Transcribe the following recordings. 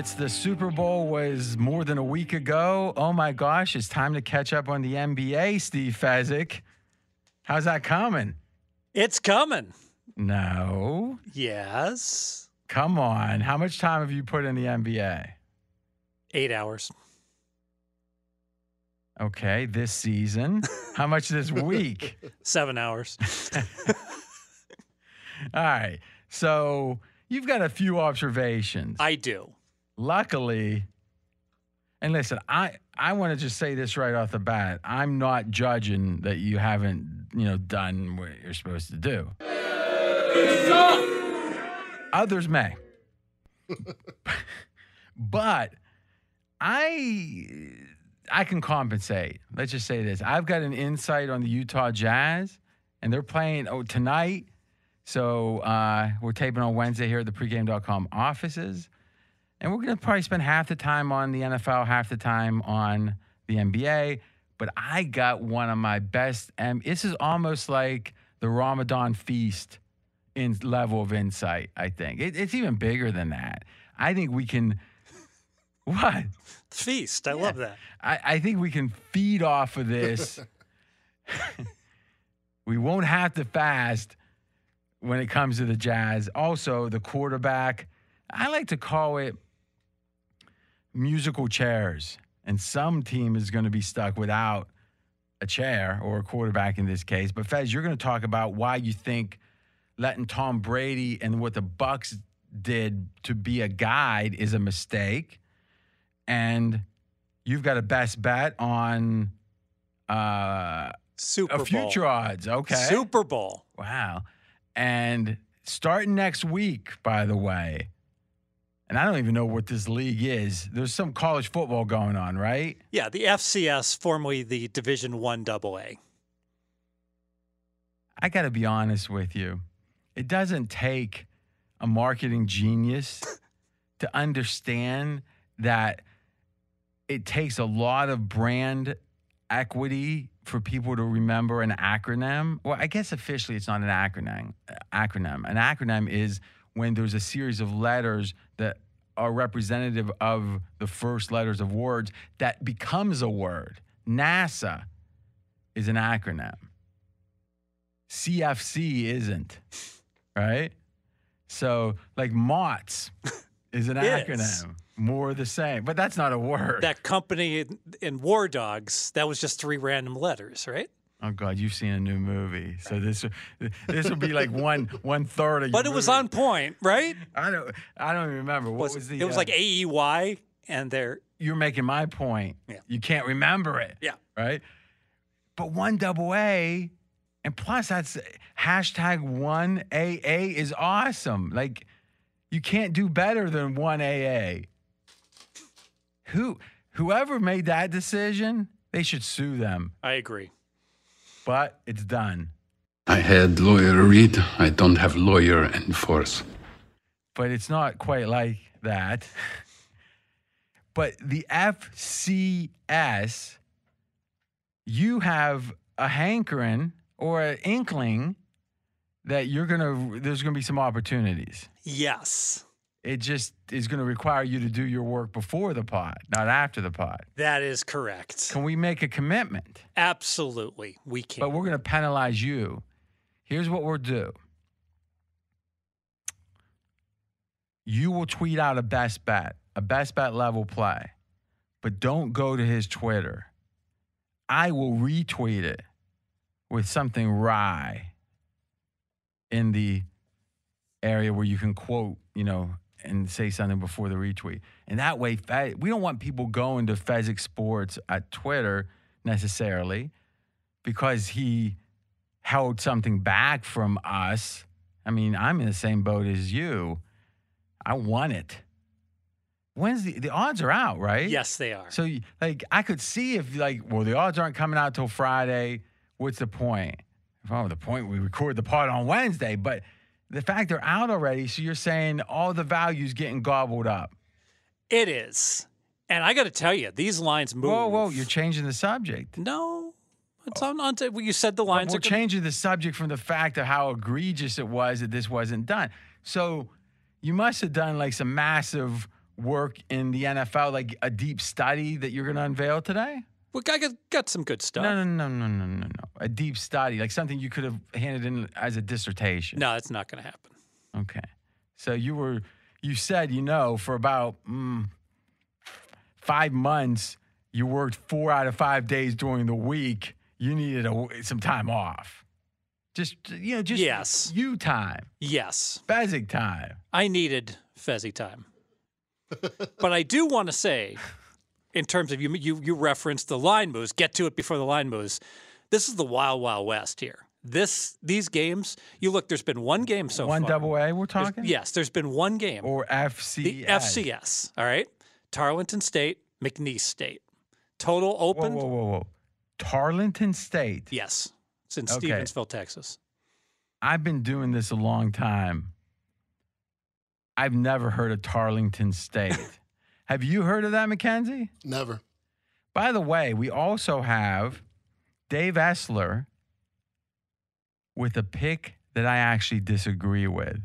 it's the Super Bowl was more than a week ago. Oh my gosh, it's time to catch up on the NBA, Steve Fezzik. How's that coming? It's coming. No. Yes. Come on. How much time have you put in the NBA? Eight hours. Okay, this season. How much this week? Seven hours. All right. So you've got a few observations. I do. Luckily, and listen, I I want to just say this right off the bat. I'm not judging that you haven't, you know, done what you're supposed to do. Others may. but I I can compensate. Let's just say this. I've got an insight on the Utah Jazz, and they're playing oh tonight. So uh, we're taping on Wednesday here at the pregame.com offices. And we're going to probably spend half the time on the NFL, half the time on the NBA. But I got one of my best, and this is almost like the Ramadan feast in level of insight, I think. It, it's even bigger than that. I think we can. What? Feast. I love that. I, I think we can feed off of this. we won't have to fast when it comes to the Jazz. Also, the quarterback, I like to call it musical chairs. And some team is going to be stuck without a chair or a quarterback in this case. But Fez, you're going to talk about why you think letting Tom Brady and what the Bucs did to be a guide is a mistake. And you've got a best bet on uh, Super a Bowl. future odds. Okay. Super Bowl. Wow. And starting next week, by the way, and I don't even know what this league is. There's some college football going on, right? Yeah, the FCS, formerly the Division One Double A. I got to be honest with you. It doesn't take a marketing genius to understand that it takes a lot of brand equity for people to remember an acronym. Well, I guess officially it's not an acronym. Acronym. An acronym is when there's a series of letters that are representative of the first letters of words that becomes a word. NASA is an acronym. CFC isn't, right? So, like MOTS is an acronym, more the same, but that's not a word. That company in, in War Dogs, that was just three random letters, right? Oh God, you've seen a new movie, so this this will be like one one third of. But it was movie. on point, right? I don't I don't even remember what was, Was, the. it was uh, like AEY, and they're you're making my point. Yeah. You can't remember it. Yeah. Right. But one double A, and plus that's hashtag one AA is awesome. Like you can't do better than one AA. Who whoever made that decision, they should sue them. I agree. But it's done. I had lawyer read, I don't have lawyer enforce. But it's not quite like that. But the FCS, you have a hankering or an inkling that you're gonna there's gonna be some opportunities. Yes, It just is gonna require you to do your work before the pot, not after the pot. that is correct. Can we make a commitment? Absolutely, we can. But we're gonna penalize you. Here's what we'll do. You will tweet out a best bet, a best bet level play, but don't go to his Twitter. I will retweet it with something wry in the area where you can quote, you know, and say something before the retweet. And that way, we don't want people going to Fezzik Sports at Twitter necessarily because he held something back from us. I mean, I'm in the same boat as you. I want it. When's the the odds are out, right? yes, they are. So like I could see if like well the odds aren't coming out till Friday. What's the point? Oh, the point we record the pod on Wednesday, but the fact they're out already, so you're saying all the values getting gobbled up. It is, and I got to tell you, these lines move. Whoa, whoa, you're changing the subject. no. It's on, on to, well, you said the lines We're are changing the subject from the fact of how egregious it was that this wasn't done. So you must have done like some massive work in the NFL, like a deep study that you're going to unveil today? We got, got, got some good stuff. No, no, no, no, no, no, no. A deep study, like something you could have handed in as a dissertation. No, it's not going to happen. Okay. So you were, you said, you know, for about mm, five months, you worked four out of five days during the week. You needed a, some time off. Just, you know, just Yes. you time, Yes, Bezic time. I needed Fezzy time. but I do want to say, in terms of you, you, you referenced the line moves. Get to it before the line moves. This is the wild, wild west here. This these games. You look. There's been one game so One far. One double A, we're There's- talking? Yes, there's been one game. Or FCS. the FCS. All right. Tarleton State, McNeese State. Total Whoa, opened. whoa, whoa, whoa. Tarleton State. Yes, it's in Okay. Stephenville, Texas. I've been doing this a long time. I've never heard of Tarleton State. Have you heard of that, Mackenzie? Never. By the way, we also have Dave Essler with a pick that I actually disagree with.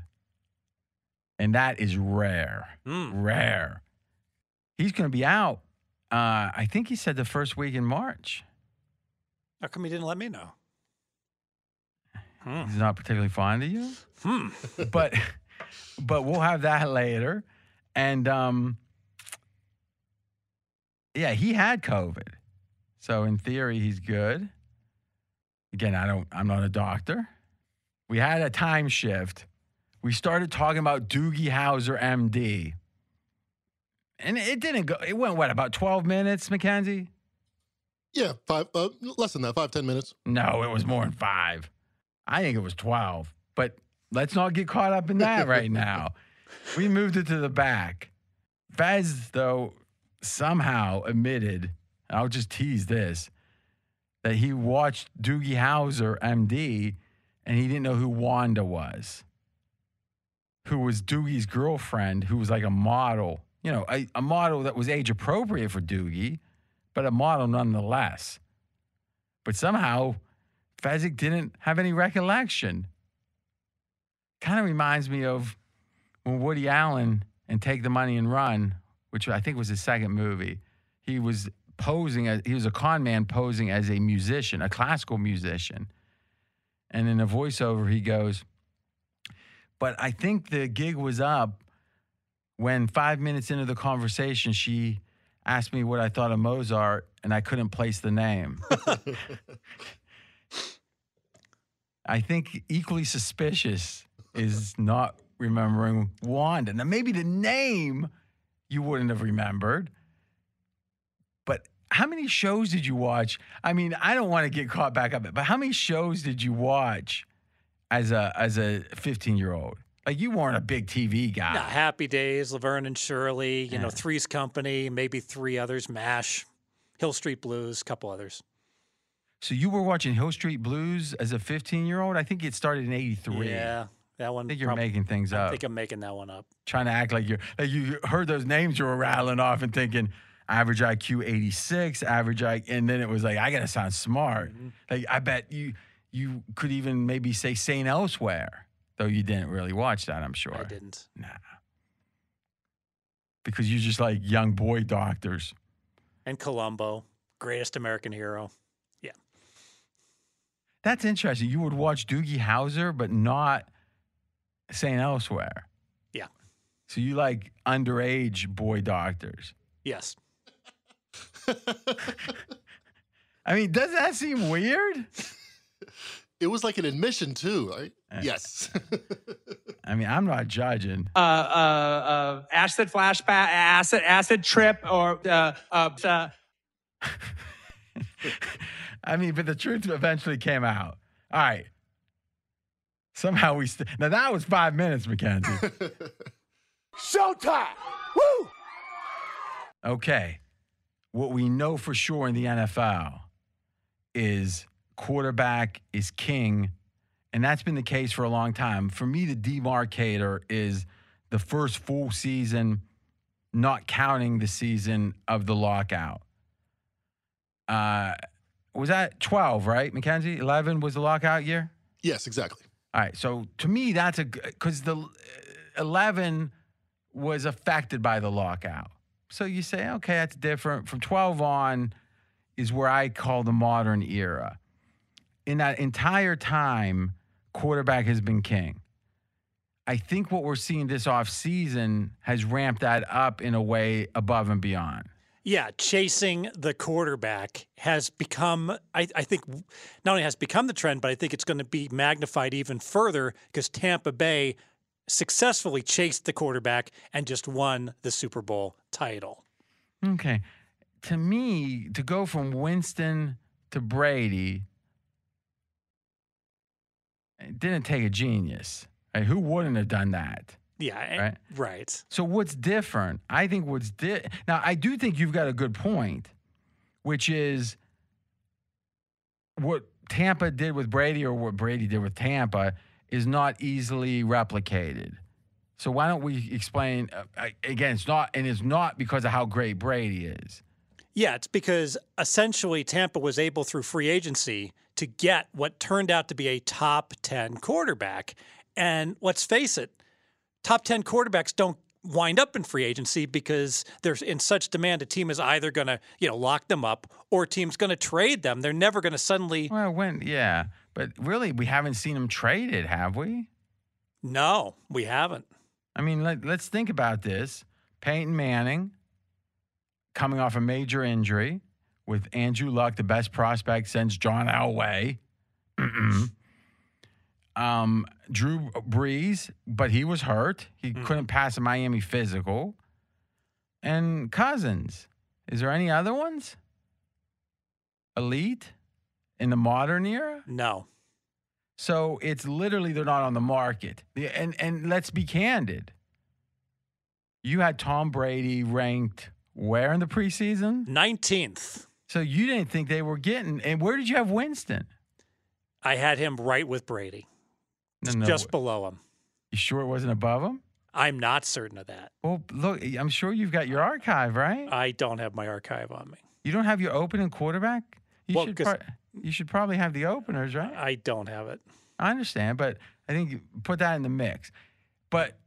And that is rare. Mm. Rare. He's going to be out. Uh, I think he said the first week in March. How come he didn't let me know? Hmm. He's not particularly fond of you. Hmm. but but we'll have that later. And um yeah, he had COVID. So in theory he's good. Again, I don't I'm not a doctor. We had a time shift. We started talking about Doogie Howser MD. And it didn't go it went what about 12 minutes, Mackenzie? Yeah, five. Uh, less than that. Five ten minutes. No, it was more than 5. I think it was 12. But let's not get caught up in that right now. We moved it to the back. Fez, though, somehow admitted, I'll just tease this, that he watched Doogie Howser, MD, and he didn't know who Wanda was, who was Doogie's girlfriend, who was like a model, you know, a, a model that was age appropriate for Doogie, but a model nonetheless. But somehow, Fezzik didn't have any recollection. Kind of reminds me of when Woody Allen and Take the Money and Run, which I think was his second movie, he was posing as he was a con man posing as a musician, a classical musician. And in a voiceover, he goes, But I think the gig was up when five minutes into the conversation, she asked me what I thought of Mozart, and I couldn't place the name. I think equally suspicious is not remembering Wanda. Now, maybe the name you wouldn't have remembered, but how many shows did you watch? I mean, I don't want to get caught back up, but how many shows did you watch as a as a 15 year old? Like you weren't a big TV guy. Yeah, Happy Days, Laverne and Shirley, you know, Three's Company, maybe three others, MASH, Hill Street Blues, a couple others. So you were watching Hill Street Blues as a 15 year old? I think it started in 83. Yeah, that one. I think you're making things up. I think I'm making that one up. trying to act like you're like you heard those names you were rattling off and thinking average IQ 86, average IQ, and then it was like I gotta sound smart. Mm-hmm. Like I bet you you could even maybe say Saint Elsewhere, though you didn't really watch that. I'm sure. I didn't. Nah, because you're just like young boy doctors. And Columbo, greatest American hero. Yeah, that's interesting. You would watch Doogie Howser, but not Saint Elsewhere. Yeah. So you like underage boy doctors. Yes. I mean, does that seem weird? It was like an admission too, right? Uh, yes. I mean, I'm not judging. uh, uh, uh, acid flashback, acid acid trip, or uh, uh, uh, I mean, but the truth eventually came out. All right. Somehow we st- now that was five minutes, Mackenzie. Showtime! Woo! Okay. What we know for sure in the NFL is quarterback is king, and that's been the case for a long time. For me, the demarcator is the first full season, not counting the season of the lockout. Uh, was that 12, right, Mackenzie? 11 was the lockout year? yes, exactly. All right. So to me, that's a because the uh, eleven was affected by the lockout. So you say, okay, that's different. From 12 on is where I call the modern era. In that entire time, quarterback has been king. I think what we're seeing this offseason has ramped that up in a way above and beyond. Yeah, chasing the quarterback has become, I, I, think, not only has become the trend, but I think it's going to be magnified even further because Tampa Bay successfully chased the quarterback and just won the Super Bowl title. Okay. To me, to go from Winston to Brady, it didn't take a genius. Right? Who wouldn't have done that? Yeah, right. Right. So what's different? I think what's di- now I do think you've got a good point, which is what Tampa did with Brady or what Brady did with Tampa is not easily replicated. So why don't we explain uh, again? It's not, and it's not because of how great Brady is. Yeah, it's because essentially Tampa was able through free agency to get what turned out to be a top 10 quarterback. And let's face it, top 10 quarterbacks don't wind up in free agency because there's in such demand a team is either going to, you know, lock them up or a team's going to trade them. They're never going to suddenly Well, when yeah, but really we haven't seen them traded, have we? No, we haven't. I mean, let, let's think about this. Peyton Manning coming off a major injury with Andrew Luck, the best prospect since John Elway. Um, Drew Brees, but he was hurt. He Mm. couldn't pass a Miami physical. And Cousins. Is there any other ones? Elite in the modern era? No. So it's literally they're not on the market. And and let's be candid. You had Tom Brady ranked where in the preseason? 19th. So you didn't think they were getting and where did you have Winston? I had him right with Brady, No, no, just below him. you sure it wasn't above him? I'm not certain of that. Well, look, I'm sure you've got your archive, right? I don't have my archive on me. You don't have your opening quarterback? You Well, should pro- you should probably have the openers, right? I don't have it. I understand, but I think you put that in the mix. But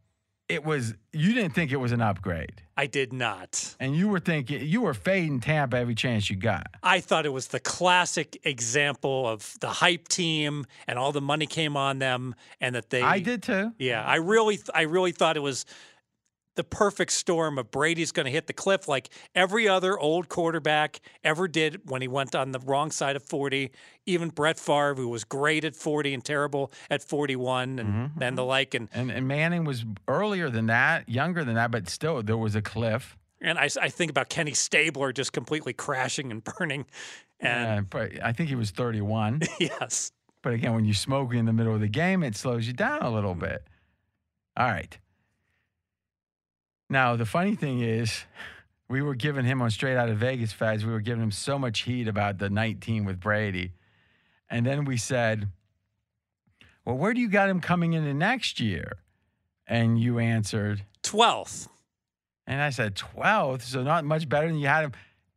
it was you didn't think it was an upgrade. I did not. And you were thinking you were fading Tampa every chance you got. I thought it was the classic example of the hype team and all the money came on them and that they I did too. Yeah, I really I really thought it was the perfect storm of Brady's going to hit the cliff like every other old quarterback ever did when he went on the wrong side of 40. Even Brett Favre, who was great at 40 and terrible at 41 and mm-hmm, then the mm-hmm. like. And, And, and Manning was earlier than that, younger than that, but still there was a cliff. and I think about Kenny Stabler just completely crashing and burning. And but I think he was 31. yes, but again, when you smoke in the middle of the game, it slows you down a little mm-hmm. bit. All right. Now, the funny thing is, we were giving him on Straight Out of Vegas Feds, we were giving him so much heat about the 19 with Brady. And then we said, Well, where do you got him coming into next year? And you answered, 12th. and I said, 12th, so not much better than you had him.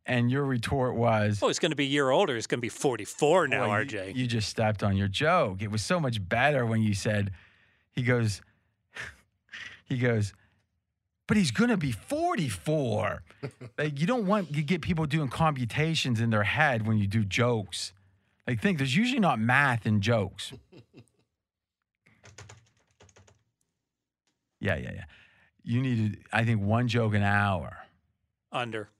And your retort was, Oh, he's going to be a year older. He's going to be 44 now, you- RJ. You, just stepped on your joke. It was so much better when you said, he goes, he goes, but he's gonna be 44. like you don't want you get people doing computations in their head when you do jokes. Like think there's usually not math in jokes. yeah, yeah, yeah. You needed, I think, one joke an hour. Under.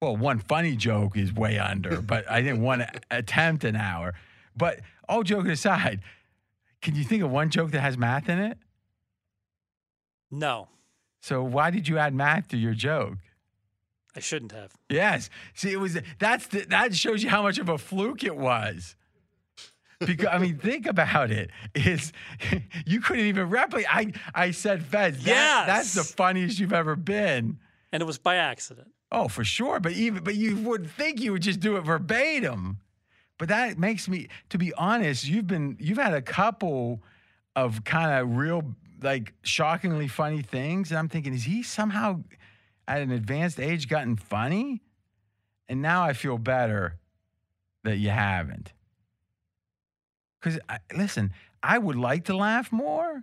Well, one funny joke is way under, but I think one attempt an hour. But all joking aside, can you think of one joke that has math in it? No, So why did you add math to your joke? I shouldn't have. Yes. See, it was that's the, that shows you how much of a fluke it was. Because I mean, think about it. Is you couldn't even replicate? I I said Feds. That, That's the funniest you've ever been. And it was by accident. Oh, for sure. But even but you would think you would just do it verbatim. But that makes me, to be honest, you've been you've had a couple of kind of real like shockingly funny things, and I'm thinking, is he somehow at an advanced age gotten funny? And now I feel better that you haven't. Because listen, I would like to laugh more.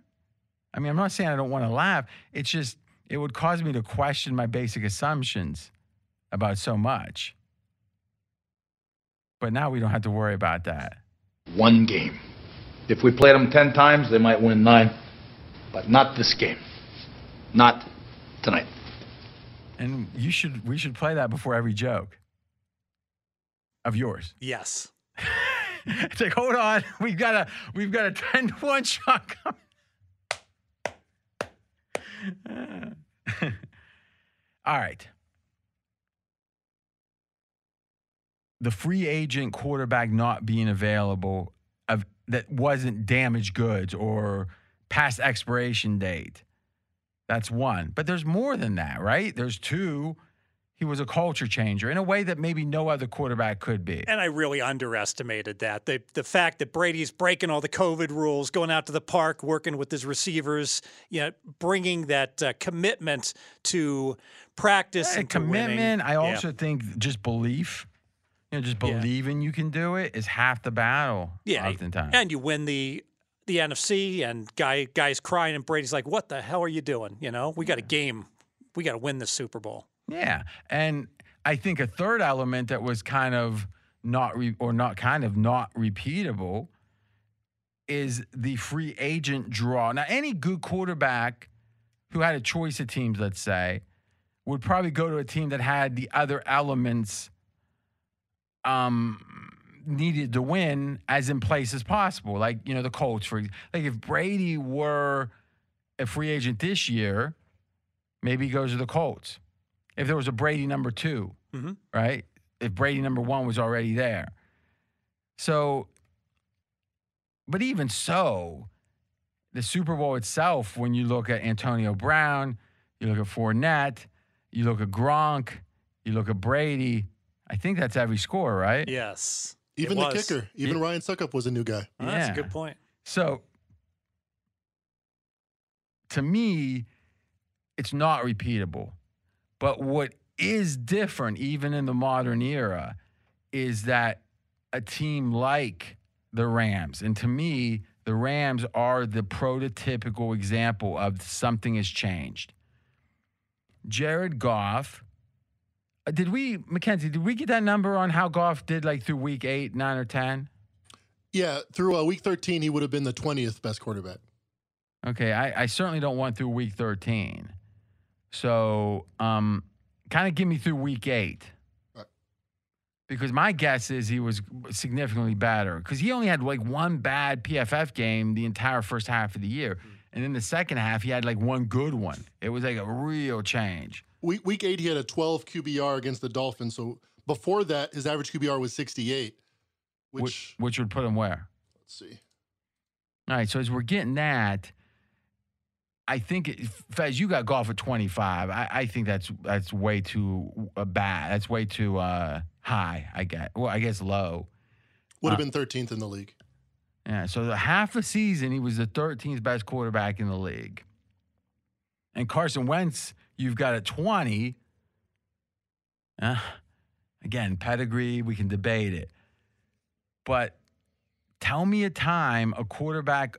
I mean, I'm not saying I don't want to laugh. It's just it would cause me to question my basic assumptions about so much. But now we don't have to worry about that. One game. If we played them 10 times, they might win nine. But not this game. Not tonight. And you should we should play that before every joke of yours. Yes. it's like, hold on, we've got a we've got a 10 to 1 shot coming. All right. The free agent quarterback not being available of that wasn't damaged goods or past expiration date. That's one. But there's more than that, right? There's two. He was a culture changer in a way that maybe no other quarterback could be. And I really underestimated that. The the fact that Brady's breaking all the COVID rules, going out to the park, working with his receivers, you know, bringing that uh, commitment to practice Yeah, and commitment. I Yeah. also think just belief, you know, just Yeah. believing you can do it is half the battle. Yeah, oftentimes. and you win the the NFC, and guy guys crying, and Brady's like, "What the hell are you doing? You know, we got a game, we got to win this Super Bowl." Yeah, and I think a third element that was kind of not re- or not kind of not repeatable is the free agent draw. Now, any good quarterback who had a choice of teams, let's say, would probably go to a team that had the other elements um needed to win as in place as possible. Like, you know, the Colts for like if Brady were a free agent this year, maybe he goes to the Colts. If there was a Brady number 2 Mhm. right? If Brady number 1 was already there. So but even so, the Super Bowl itself, when you look at Antonio Brown, you look at Fournette, you look at Gronk, you look at Brady, I think that's every score, right? Yes, Even the kicker, even Ryan Succop was a new guy. Oh, That's a good point. So to me, it's not repeatable. But what is different, even in the modern era, is that a team like the Rams, and to me, the Rams are the prototypical example of something has changed. Jared Goff. Uh, Did we, Mackenzie, did we get that number on how Goff did like through week eight, nine, or 10? Yeah, through uh, week 13, he would have been the 20th best quarterback. Okay, I, I certainly don't want through week 13. So, um, kind of give me through week eight. Right. Because my guess is he was significantly better because he only had like one bad PFF game the entire first half of the year. And in the second half, he had like one good one. It was like a real change. Week, week eight, he had a 12 QBR against the Dolphins. So before that, his average QBR was 68, which, Which, which would put him where? let's see. All right, so as we're getting that, I think it, Fez, you got Goff at twenty five. I, I think that's that's way too uh, bad. That's way too uh, high. I get. Well, I guess low. Would have Uh, been 13th in the league. Yeah. So the half a season, he was the 13th best quarterback in the league. And Carson Wentz, you've got a 20. Uh, again, pedigree, we can debate it. But tell me a time a quarterback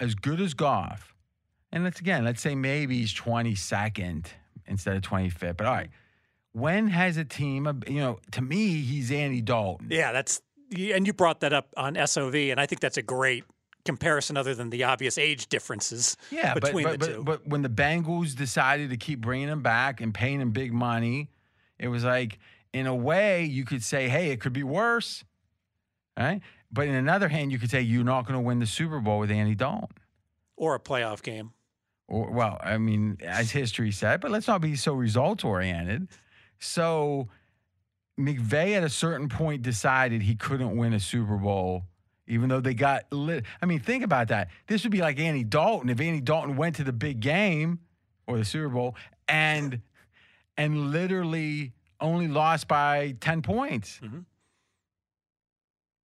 as good as Goff, and let's again, let's say maybe he's 22nd instead of 25th. But all right, when has a team, you know, to me, he's Andy Dalton. Yeah, that's and you brought that up on SOV, and I think that's a great comparison, other than the obvious age differences Yeah, but, between but, the but, two. but when the Bengals decided to keep bringing him back and paying him big money, it was like, in a way, you could say, hey, it could be worse. Right? But in another hand, you could say, you're not going to win the Super Bowl with Andy Dalton. or a playoff game. Or, well, I mean, as history said, but let's not be so results oriented. So McVay at a certain point decided he couldn't win a Super Bowl, even though they got lit. I mean, think about that. This would be like Andy Dalton if Andy Dalton went to the big game or the Super Bowl and and literally only lost by 10 points. Mhm.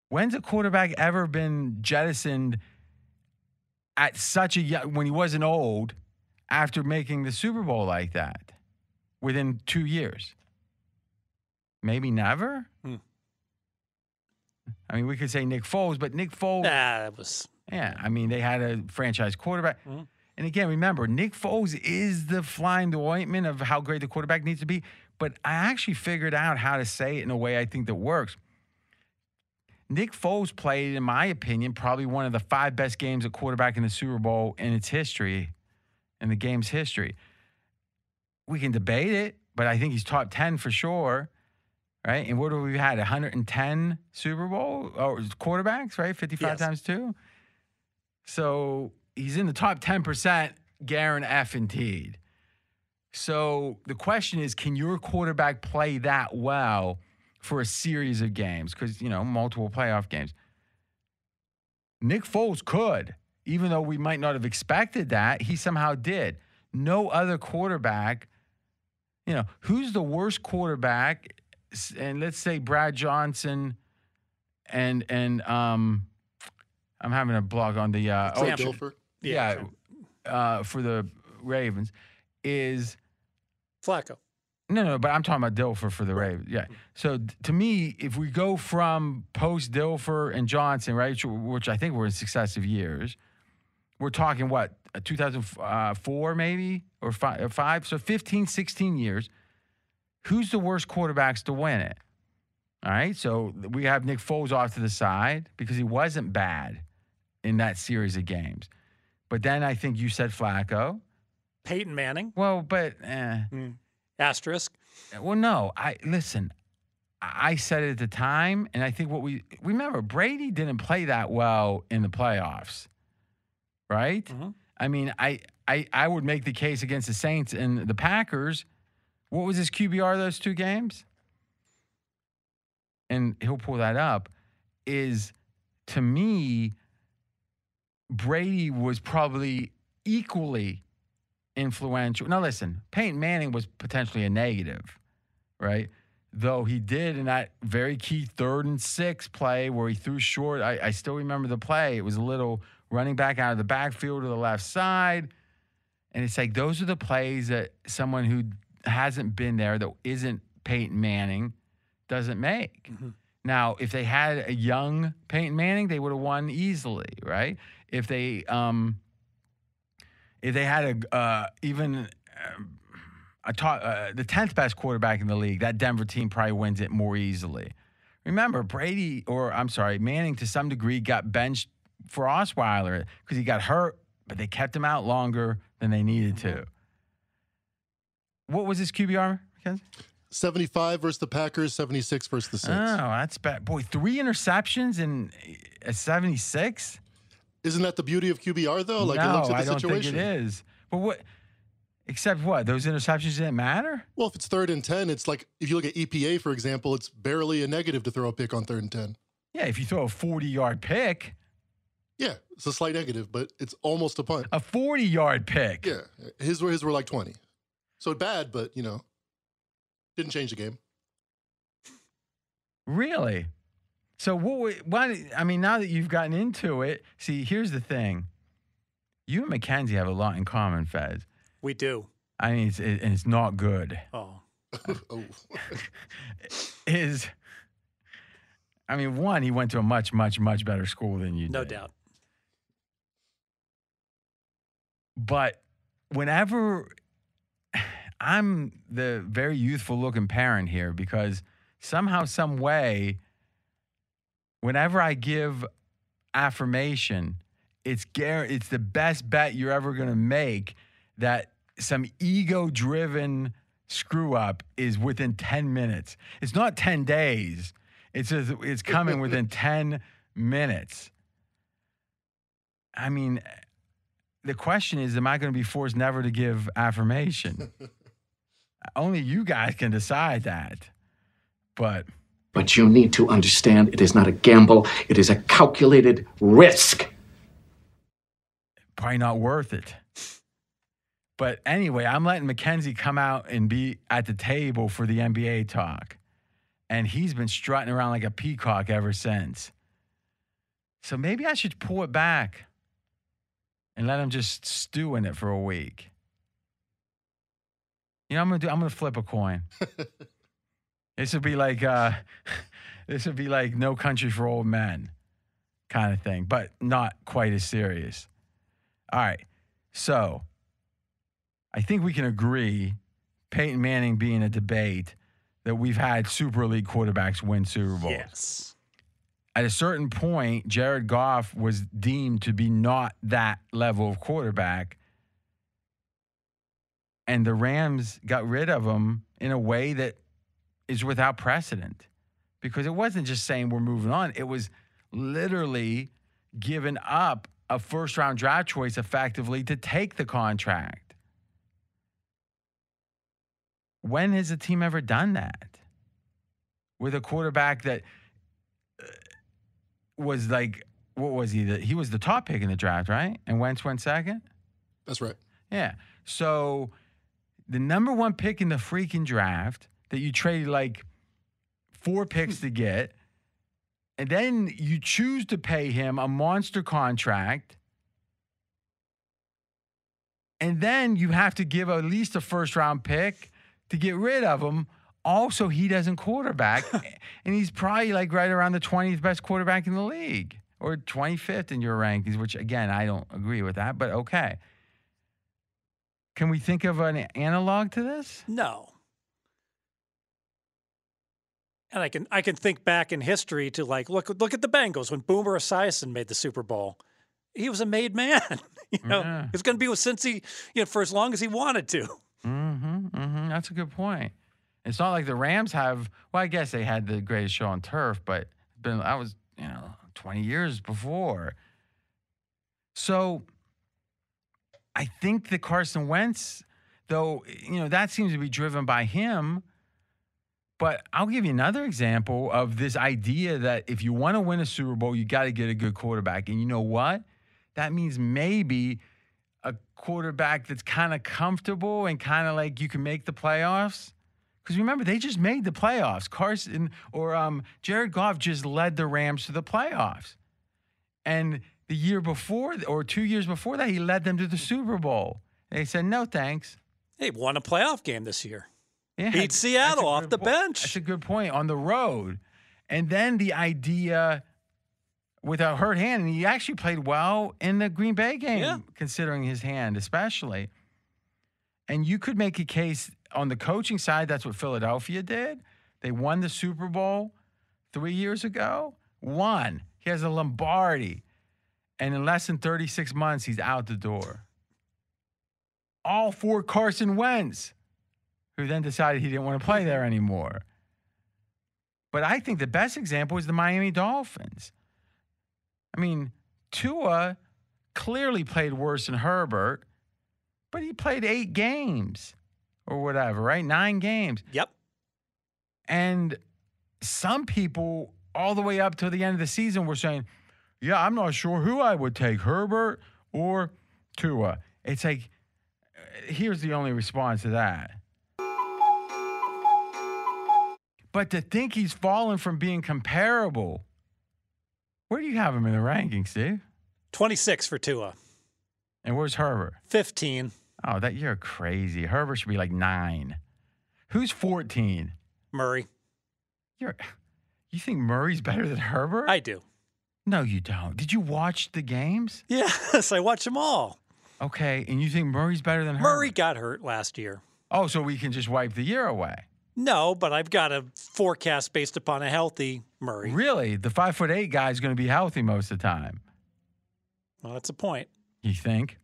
When's a quarterback ever been jettisoned at such a young, when he wasn't old after making the Super Bowl like that within two years? Maybe never. Hmm. I mean, we could say Nick Foles, but Nick Foles, Ah, that was yeah. I mean, they had a franchise quarterback. Mhm. And again, remember, Nick Foles is the flying ointment of how great the quarterback needs to be. But I actually figured out how to say it in a way I think that works. Nick Foles played, in my opinion, probably one of the five best games at quarterback in the Super Bowl in its history, in the game's history. We can debate it, but I think he's top 10 for sure. Right. And what have we had? 110 Super Bowl or quarterbacks, right? 55 Yes. times two. So he's in the top 10%, Garen F and T'd. So the question is, can your quarterback play that well for a series of games? Because, you know, multiple playoff games. Nick Foles could, even though we might not have expected that, he somehow did. No other quarterback, you know, who's the worst quarterback? And let's say Brad Johnson and and um I'm having a blog on the uh oh, Trent. Dilfer. yeah, uh, for the Ravens is Flacco. no, no, but I'm talking about Dilfer for the Ravens. Yeah. So to me, if we go from post Dilfer and Johnson, right, which, I think were in successive years, we're talking what, uh, 2004 maybe or five, or five? So 15, 16 years. Who's the worst quarterbacks to win it? All right. So we have Nick Foles off to the side because he wasn't bad in that series of games. But then I think you said Flacco. Peyton Manning. Well, but eh. Asterisk. Well, no. I listen. I said it at the time, and I think what we remember Brady didn't play that well in the playoffs, right? Mhm. I mean, I, I I would make the case against the Saints and the Packers. What was his QBR those two games? And he'll pull that up. Is to me, Brady was probably equally influential. Now, listen, Peyton Manning was potentially a negative, right? Though he did in that very key third and six play where he threw short. I, I still remember the play. It was a little running back out of the backfield to the left side. And it's like those are the plays that someone who hasn't been there, that isn't Peyton Manning, doesn't make. Now, if they had a young Peyton Manning, they would have won easily, right? If they um, if they had a uh, even um, a top, uh, the tenth best quarterback in the league, that Denver team probably wins it more easily. Remember, Brady, or I'm sorry, Manning to some degree got benched for Osweiler because he got hurt, but they kept him out longer than they needed to. What was his QBR? Mackenzie? 75 versus the Packers, 76 versus the Saints. Oh, that's bad. Boy, three interceptions in a 76? Isn't that the beauty of QBR though? Like no, it looks at the I don't situation. think it is. But what? Except what? Those interceptions didn't matter. Well, if it's third and 10, it's like if you look at EPA, for example, it's barely a negative to throw a pick on third and 10. Yeah, if you throw a forty-yard pick, Yeah, it's a slight negative, but it's almost a punt. a forty-yard pick. Yeah, his were his were like 20. So bad, but you know, didn't change the game. Really? So what? would- Why? I mean, now that you've gotten into it, see, here's the thing. You and Mackenzie have a lot in common, Fez. We do. I mean, it's, it, and it's not good. Oh. oh, Is I mean, one, he went to a much, much, much better school than you No did. doubt. But whenever I'm the very youthful looking parent here because somehow, some way, whenever I give affirmation, it's gar- it's the best bet you're ever gonna make that some ego driven screw up is within 10 minutes. It's not 10 days. It's just, it's coming within 10 minutes. I mean, the question is, am I going to be forced never to give affirmation? Only you guys can decide that. But But you need to understand it is not a gamble, it is a calculated risk. probably not worth it. But anyway, I'm letting Mackenzie come out and be at the table for the NBA talk. And he's been strutting around like a peacock ever since. So maybe I should pull it back and let him just stew in it for a week. You know, I'm gonna do I'm gonna flip a coin. this would be like uh this would be like no country for old men kind of thing, but not quite as serious. All right. So I think we can agree, Peyton Manning being a debate, that we've had Super League quarterbacks win Super Bowls. Yes. At a certain point, Jared Goff was deemed to be not that level of quarterback. And the Rams got rid of him in a way that is without precedent because it wasn't just saying we're moving on, it was literally giving up a first round draft choice effectively to take the contract. When has a team ever done that? With a quarterback that uh, was like, what was he? He was the top pick in the draft, right? And Wentz went second? That's right. Yeah. So the number one pick in the freaking draft that you traded like four picks to get, and then you choose to pay him a monster contract. And then you have to give at least a first round pick to get rid of him. Also, he doesn't quarterback. and he's probably like right around the 20th best quarterback in the league or 25th in your rankings, which again, I don't agree with that, but okay. Can we think of an analog to this? No. And I can I can think back in history to like look look at the Bengals when Boomer Esiason made the Super Bowl. He was a made man. you know, Yeah. he's going to be with Cincy, you know, for as long as he wanted to. Mm-hmm, mm-hmm. That's a good point. It's not like the Rams have. Well, I guess they had the greatest show on turf, but been that was you know twenty years before. So, I think that Carson Wentz, though, you know that seems to be driven by him. But I'll give you another example of this idea that if you want to win a Super Bowl, you got to get a good quarterback. And you know what? That means maybe a quarterback that's kind of comfortable and kind of like you can make the playoffs. Because remember, they just made the playoffs. Carson or um, Jared Goff just led the Rams to the playoffs. And the year before, or two years before that, he led them to the Super Bowl. They said, no, thanks. Hey, won a playoff game this year. Yeah, Beat Seattle off the po- bench. That's a good point on the road. And then the idea with a hurt hand, and he actually played well in the Green Bay game, Yeah. considering his hand, especially. And you could make a case on the coaching side, that's what Philadelphia did. They won the Super Bowl three years ago. One, He has a Lombardi. And in less than 36 months, he's out the door. All for Carson Wentz who then decided he didn't want to play there anymore. But I think the best example is the Miami Dolphins. I mean, Tua clearly played worse than Herbert, but he played eight games or whatever, right? Nine games. Yep. And some people, all the way up to the end of the season, were saying, Yeah, I'm not sure who I would take, Herbert or Tua. It's like, here's the only response to that. But to think he's fallen from being comparable, where do you have him in the rankings, Steve? 26 for Tua. And where's Herbert? 15. Oh, that you're crazy. Herbert should be like nine. Who's 14? Murray. You're you think Murray's better than Herbert? I do. No, you don't. Did you watch the games? Yes, I watch them all. Okay, and you think Murray's better than her? Murray got hurt last year. Oh, so we can just wipe the year away. No, but I've got a forecast based upon a healthy Murray. Really? The five foot eight guy is going to be healthy most of the time. Well, that's a point. You think?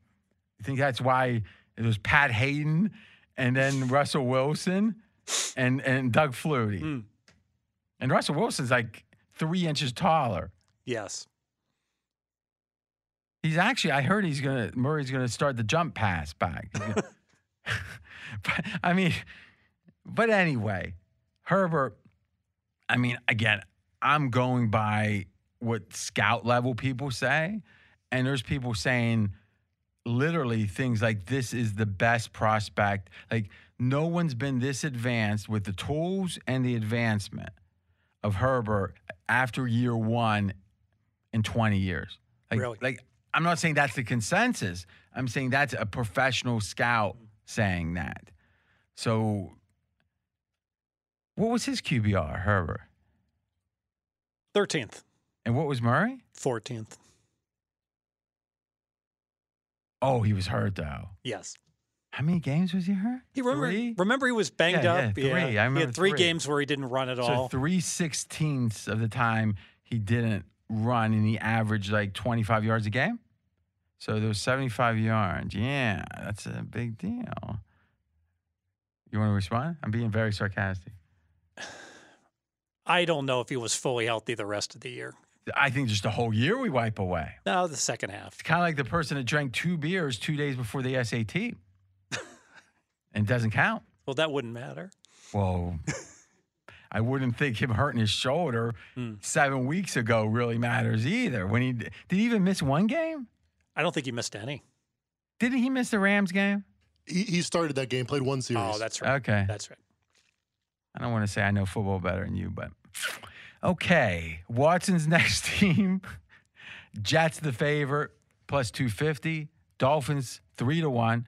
You think that's why it was Pat Haden and then Russell Wilson and and Doug Flutie. Mm. And Russell Wilson's like three inches taller. Yes. He's actually, I heard he's gonna Murray's gonna start the jump pass back. Gonna- but I mean, but anyway, Herbert. I mean, again, I'm going by what scout level people say, and there's people saying literally things like this is the best prospect. Like no one's been this advanced with the tools and the advancement of Herbert after year one in 20 years. Like, Really? like I'm not saying that's the consensus. I'm saying that's a professional scout saying that. So, what was his QBR, Herbert? 13th, And what was Murray? 14th. Oh, he was hurt though. Yes. How many games was he hurt? He remember, Three? remember he was banged Yeah, up. yeah, three. I he had three, three. games where he didn't run at So all. three sixteenths of the time he didn't run, and he averaged like twenty five yards a game. So there was seventy five yards. Yeah, that's a big deal. You want to respond? I'm being very sarcastic. I don't know if he was fully healthy the rest of the year. I think just the whole year we wipe away. No, the second half. It's kind of like the person that drank two beers two days before the SAT, and it doesn't count. Well, that wouldn't matter. Well, I wouldn't think him hurting his shoulder Hmm. seven weeks ago really matters either. When he did he even miss one game? I don't think he missed any. Didn't he miss the Rams game? He, he started that game, played one series. Oh, that's right. Okay. That's right. I don't want to say I know football better than you, but okay. Watson's next team. Jets the favorite, plus 250. Dolphins three to one.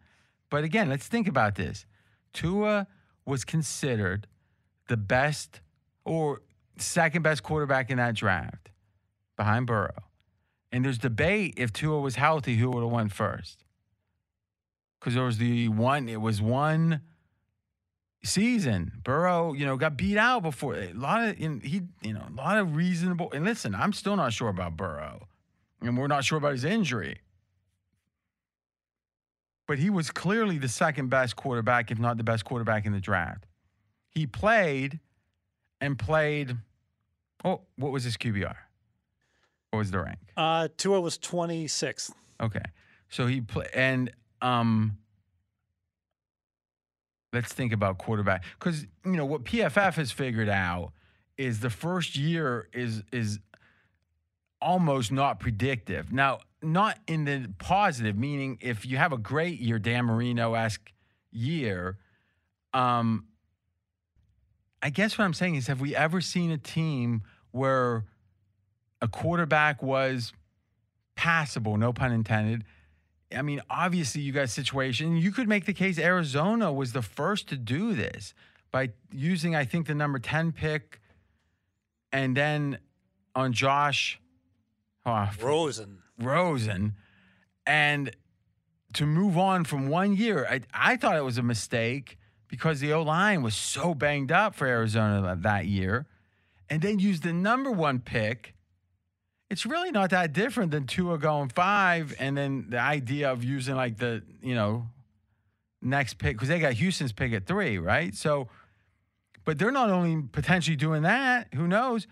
But again, let's think about this. Tua was considered the best or second best quarterback in that draft behind Burrow. And there's debate if Tua was healthy, who would have won first. Because there was the one, it was one season. Burrow, you know, got beat out before. A lot of he, you know, a lot of reasonable. And listen, I'm still not sure about Burrow, and we're not sure about his injury. But he was clearly the second best quarterback, if not the best quarterback in the draft. He played and played. Oh, what was his QBR? What was the rank? Uh, Tua was 26th. Okay. So he played, and um let's think about quarterback cuz you know what PFF has figured out is the first year is is almost not predictive. Now, not in the positive meaning if you have a great year Dan Marino-esque year um I guess what I'm saying is have we ever seen a team where a quarterback was passable, no pun intended. I mean, obviously, you got a situation. You could make the case Arizona was the first to do this by using, I think, the number 10 pick and then on Josh oh, Rosen. Rosen and to move on from one year. I, I thought it was a mistake because the O line was so banged up for Arizona that, year and then use the number one pick. It's really not that different than Tua going five, and then the idea of using like the you know next pick because they got Houston's pick at three, right? So, but they're not only potentially doing that. Who knows?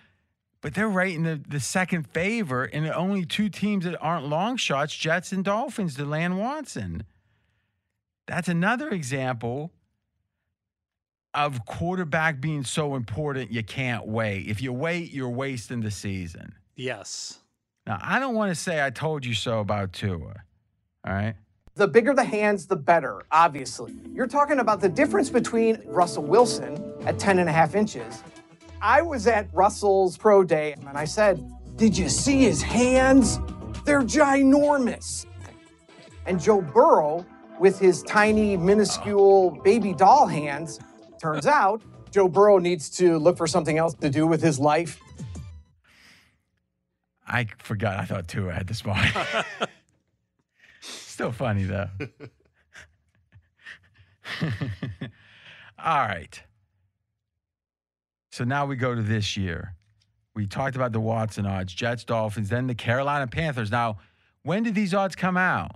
But they're right in the, the second favor, and the only two teams that aren't long shots, Jets and Dolphins, to land Watson. That's another example of quarterback being so important you can't wait. If you wait, you're wasting the season. Yes. Now, I don't want to say I told you so about Tua. All right. The bigger the hands, the better, obviously. You're talking about the difference between Russell Wilson at 10 and a half inches. I was at Russell's pro day and I said, Did you see his hands? They're ginormous. And Joe Burrow, with his tiny, minuscule baby doll hands, turns out Joe Burrow needs to look for something else to do with his life. I forgot. I thought Tua had the small. Still funny though. All right. So now we go to this year. We talked about the Watson odds, Jets, Dolphins, then the Carolina Panthers. Now, when did these odds come out?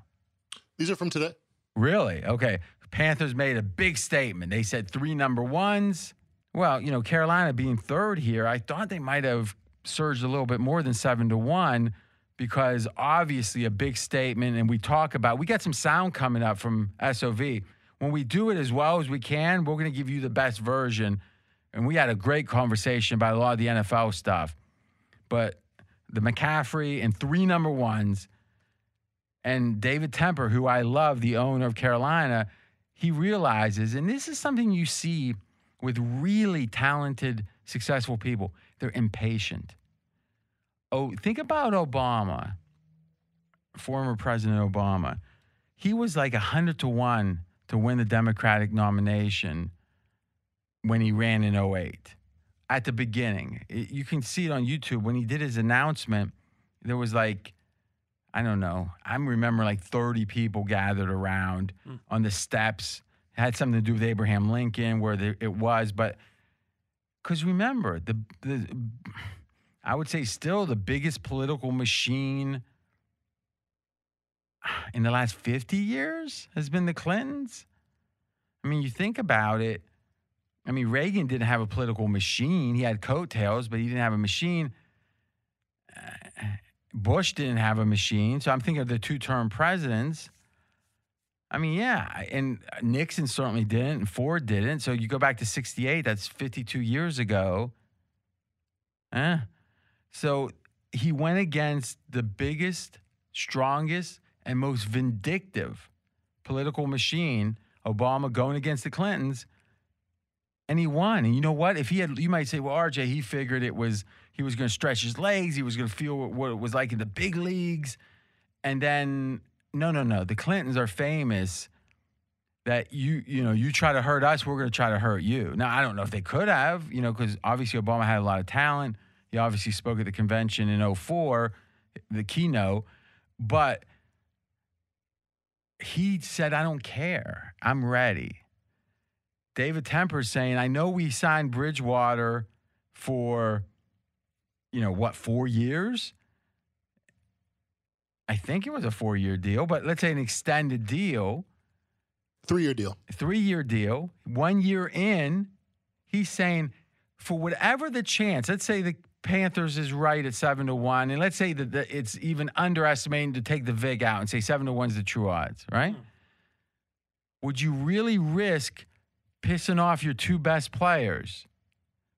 These are from today. Really? Okay. Panthers made a big statement. They said three number ones. Well, you know, Carolina being third here, I thought they might have surged a little bit more than seven to one because obviously a big statement. And we talk about, we got some sound coming up from SOV. When we do it as well as we can, we're going to give you the best version. And we had a great conversation about a lot of the NFL stuff. But the McCaffrey and three number ones, and David Tepper, who I love, the owner of Carolina, he realizes, and this is something you see with really talented, successful people, they're impatient. Oh, think about Obama, former President Obama. He was like 100 to 1 to win the Democratic nomination when he ran in 08 at the beginning. You can see it on YouTube. When he did his announcement, there was like, I don't know. I remember like 30 people gathered around on the steps. had something to do with Abraham Lincoln, where the, it was, but because remember the the I would say still the biggest political machine in the last 50 years has been the Clintons. I mean, you think about it. I mean, Reagan didn't have a political machine. He had coattails, but he didn't have a machine. Uh, Bush didn't have a machine. So I'm thinking of the two term presidents. I mean, yeah, and Nixon certainly didn't, and Ford didn't. So you go back to 68, that's 52 years ago. Eh? So he went against the biggest, strongest, and most vindictive political machine, Obama going against the Clintons, and he won. And you know what? If he had, you might say, well, RJ, he figured it was, he was going to stretch his legs, he was going to feel what, what it was like in the big leagues. And then, no, no, no. The Clintons are famous that you, you know, you try to hurt us, we're going to try to hurt you. Now, I don't know if they could have, you know, because obviously Obama had a lot of talent. He obviously spoke at the convention in 04, the keynote, but he said, I don't care. I'm ready. David Tepper's saying, I know we signed Bridgewater for, you know, what, four years? I think it was a four year deal, but let's say an extended deal, Three year deal. three year deal. One year in, he's saying, for whatever the chance, let's say the Panthers is right at seven to one, and let's say that the, it's even underestimating to take the VIG out and say seven to one is the true odds, right? Hmm. Would you really risk pissing off your two best players,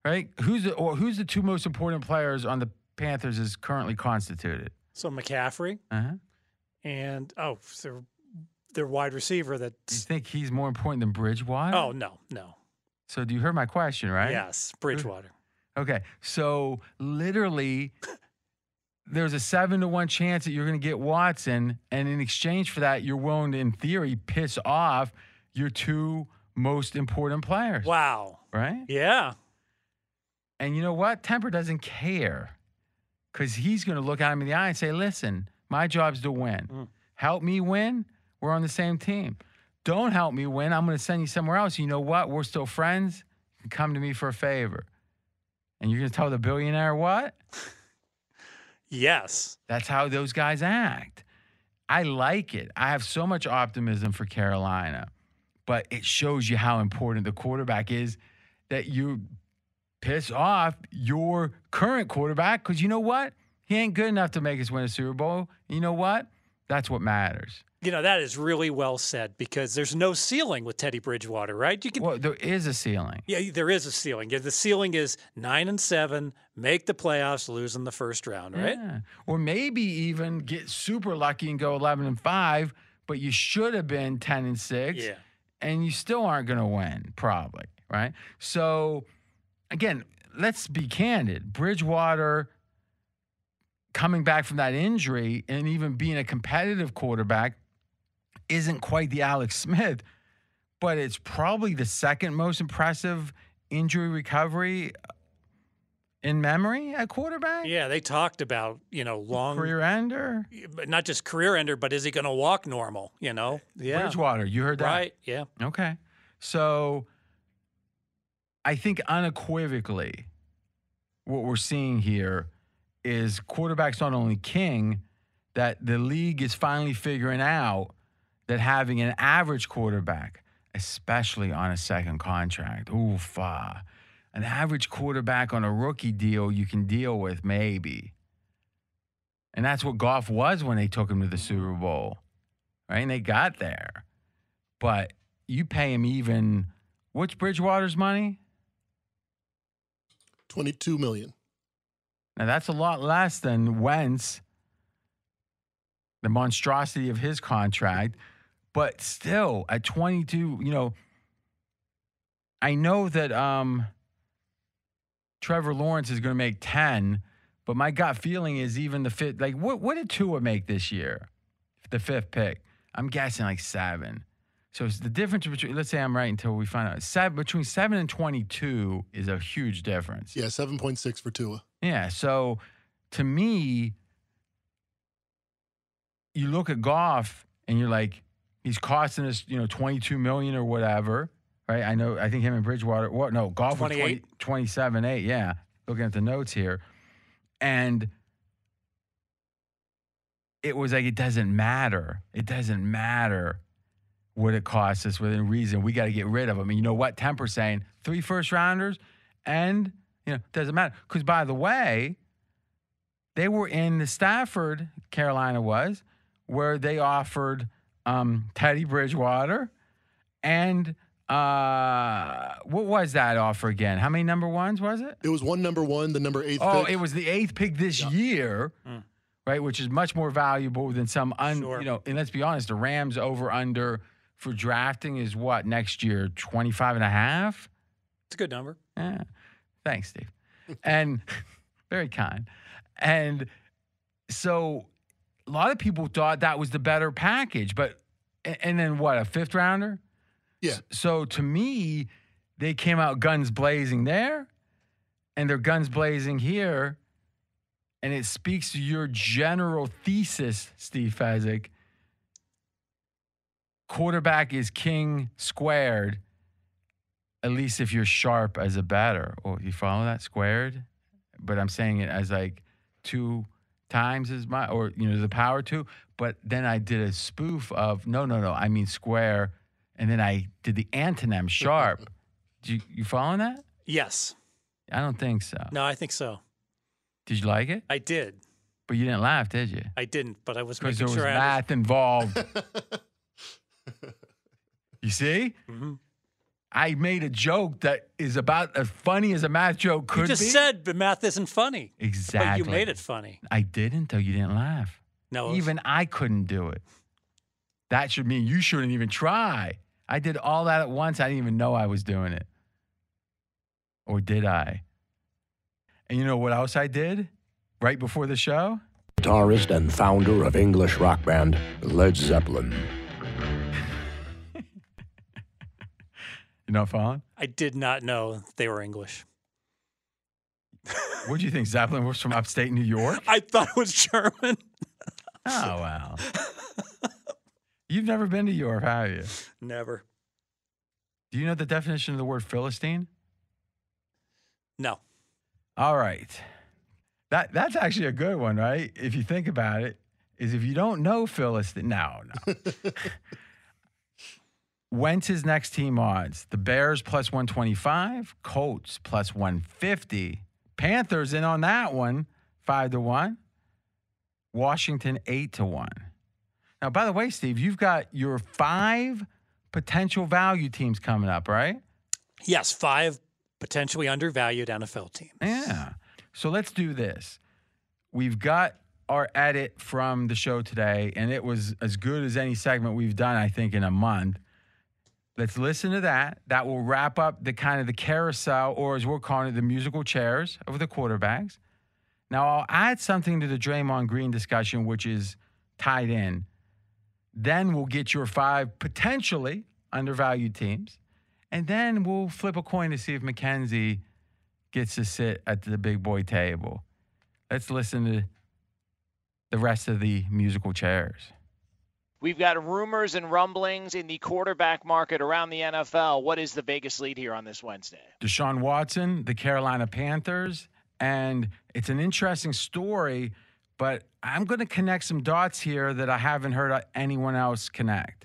right? Who's the or who's the two most important players on the Panthers is currently constituted? So McCaffrey Uh-huh. and oh, their their wide receiver. That you think he's more important than Bridgewater? oh no no so do you hear my question, right? yes Bridgewater. Okay, so literally, there's a seven to one chance that you're going to get Watson, and in exchange for that, you're willing to, in theory, piss off your two most important players, Wow. right? Yeah. And you know what? Tepper doesn't care because he's going to look at him in the eye and say, "Listen, my job's to win. Mm. Help me win. We're on the same team. Don't help me win. I'm going to send you somewhere else. You know what? We're still friends. You can come to me for a favor." And you're going to tell the billionaire what? Yes. That's how those guys act. I like it. I have so much optimism for Carolina, but it shows you how important the quarterback is that you piss off your current quarterback because you know what? He ain't good enough to make us win a Super Bowl. You know what? That's what matters. You know that is really well said because there's no ceiling with Teddy Bridgewater, right? You can Well, there is a ceiling. Yeah, there is a ceiling. Yeah, the ceiling is nine and seven, make the playoffs, lose in the first round, right? Yeah. Or maybe even get super lucky and go 11 and 5, but you should have been 10 and 6. Yeah. and you still aren't going to win, probably, right? So, again, let's be candid. Bridgewater coming back from that injury and even being a competitive quarterback isn't quite the Alex Smith, but it's probably the second most impressive injury recovery uh, in memory at quarterback. Yeah, they talked about you know long, Career ender. but not just career ender, but is he going to walk normal? You know, yeah, Bridgewater, you heard that? right, yeah, Okay. So I think unequivocally, what we're seeing here is quarterback's not only king, that the league is finally figuring out that having an average quarterback, especially on a second contract, oof, ah, an average quarterback on a rookie deal you can deal with maybe. And that's what Goff was when they took him to the Super Bowl, right? And they got there. But you pay him even what's Bridgewater's money? 22 million. Now that's a lot less than Wentz, the monstrosity of his contract. But still, at 22, you know, I know that um, Trevor Lawrence is going to make 10, but my gut feeling is even the fifth, like, what, what did Tua make this year? The fifth pick. I'm guessing like seven. So it's the difference between, let's say I'm right until we find out, seven, between seven and 22 is a huge difference. Yeah, 7.6 for Tua. Yeah. So to me, you look at Goff and you're like, he's costing us, you know, 22 million or whatever, right? I know, I think him and Bridgewater, what? No, Goff was 20, 27, 8. Yeah. Looking at the notes here. And it was like, it doesn't matter. It doesn't matter what it costs us within reason. We got to get rid of them. And you know what? Tepper saying three first rounders and, you know, doesn't matter. Because by the way, they were in the Stafford, Carolina was, where they offered um, Teddy Bridgewater and uh, what was that offer again? How many number ones was it? It was one number one, the number eight. Oh, pick. it was the eighth pick this year, right? Which is much more valuable than some un, Sure. you know. And let's be honest, the Rams over under for drafting is what next year 25 and a half. It's a good number. Yeah. Thanks, Steve. and very kind. And so a lot of people thought that was the better package, but and then what, a fifth rounder? Yeah. So to me, they came out guns blazing there, and they're guns blazing here. And it speaks to your general thesis, Steve Fezzik. Quarterback is king squared, at least if you're sharp as a batter. Or you follow that squared? But I'm saying it as like two times as much, or you know, the power two. But then I did a spoof of no, no, no. I mean square, and then I did the antonym sharp. You, you following that? Yes. I don't think so. No, I think so. Did you like it? I did. But you didn't laugh, did you? I didn't, but I was making there was sure I math involved. you see? Mhm. I made a joke that is about as funny as a math joke could be. You just be. said the math isn't funny. exactly. But you made it funny. I didn't, though. You didn't laugh. No, was- Even I couldn't do it. That should mean you shouldn't even try. I did all that at once. I didn't even know I was doing it. Or did I? And you know what else I did right before the show? guitarist and founder of English rock band Led Zeppelin. You know, following? I did not know they were English. What do you think? Zeppelin was from upstate New York? I thought it was German. Oh, wow. You've never been to Europe, have you? Never. Do you know the definition of the word Philistine? No. All right. That that's actually a good one, right? If you think about it, is if you don't know Philistine, no, no. Wentz's next team odds: the Bears plus one twenty five, Colts plus one fifty, Panthers in on that one, five to one, Washington eight to one. Now, by the way, Steve, you've got your five potential value teams coming up, right? Yes, five potentially undervalued NFL teams. Yeah. So let's do this. We've got our edit from the show today, and it was as good as any segment we've done, I think, in a month. Let's listen to that. That will wrap up the kind of the carousel, or as we're calling it, the musical chairs of the quarterbacks. Now, I'll add something to the Draymond Green discussion, which is tied in. Then we'll get your five potentially undervalued teams. And then we'll flip a coin to see if Mackenzie gets to sit at the big boy table. Let's listen to the rest of the musical chairs. We've got rumors and rumblings in the quarterback market around the NFL. What is the Vegas lead here on this Wednesday? Deshaun Watson, the Carolina Panthers, and it's an interesting story, but I'm going to connect some dots here that I haven't heard anyone else connect.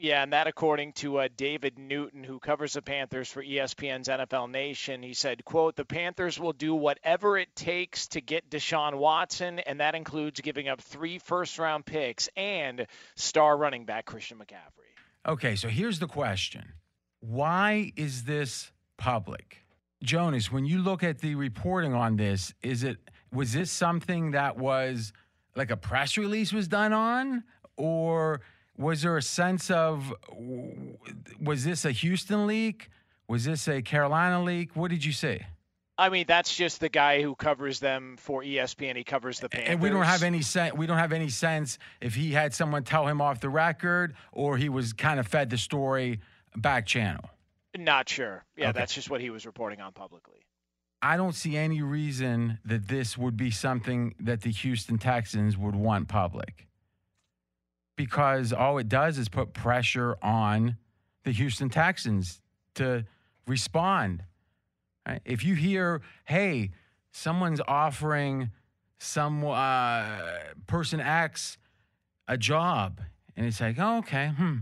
Yeah, and that according to uh, David Newton, who covers the Panthers for ESPN's NFL Nation. He said, quote, the Panthers will do whatever it takes to get Deshaun Watson, and that includes giving up three first-round picks and star running back Christian McCaffrey. Okay, so here's the question. Why is this public? Jonas, when you look at the reporting on this, is it was this something that was like a press release was done on or was there a sense of was this a Houston leak? Was this a Carolina leak? What did you see? I mean, that's just the guy who covers them for ESPN. He covers the Panthers. And we don't have any sense. We don't have any sense if he had someone tell him off the record or he was kind of fed the story back channel. Not sure. Yeah, Okay. that's just what he was reporting on publicly. I don't see any reason that this would be something that the Houston Texans would want public. Because all it does is put pressure on the Houston Texans to respond. Right? If you hear, hey, someone's offering some uh, person X a job, and it's like, oh, okay, hmm.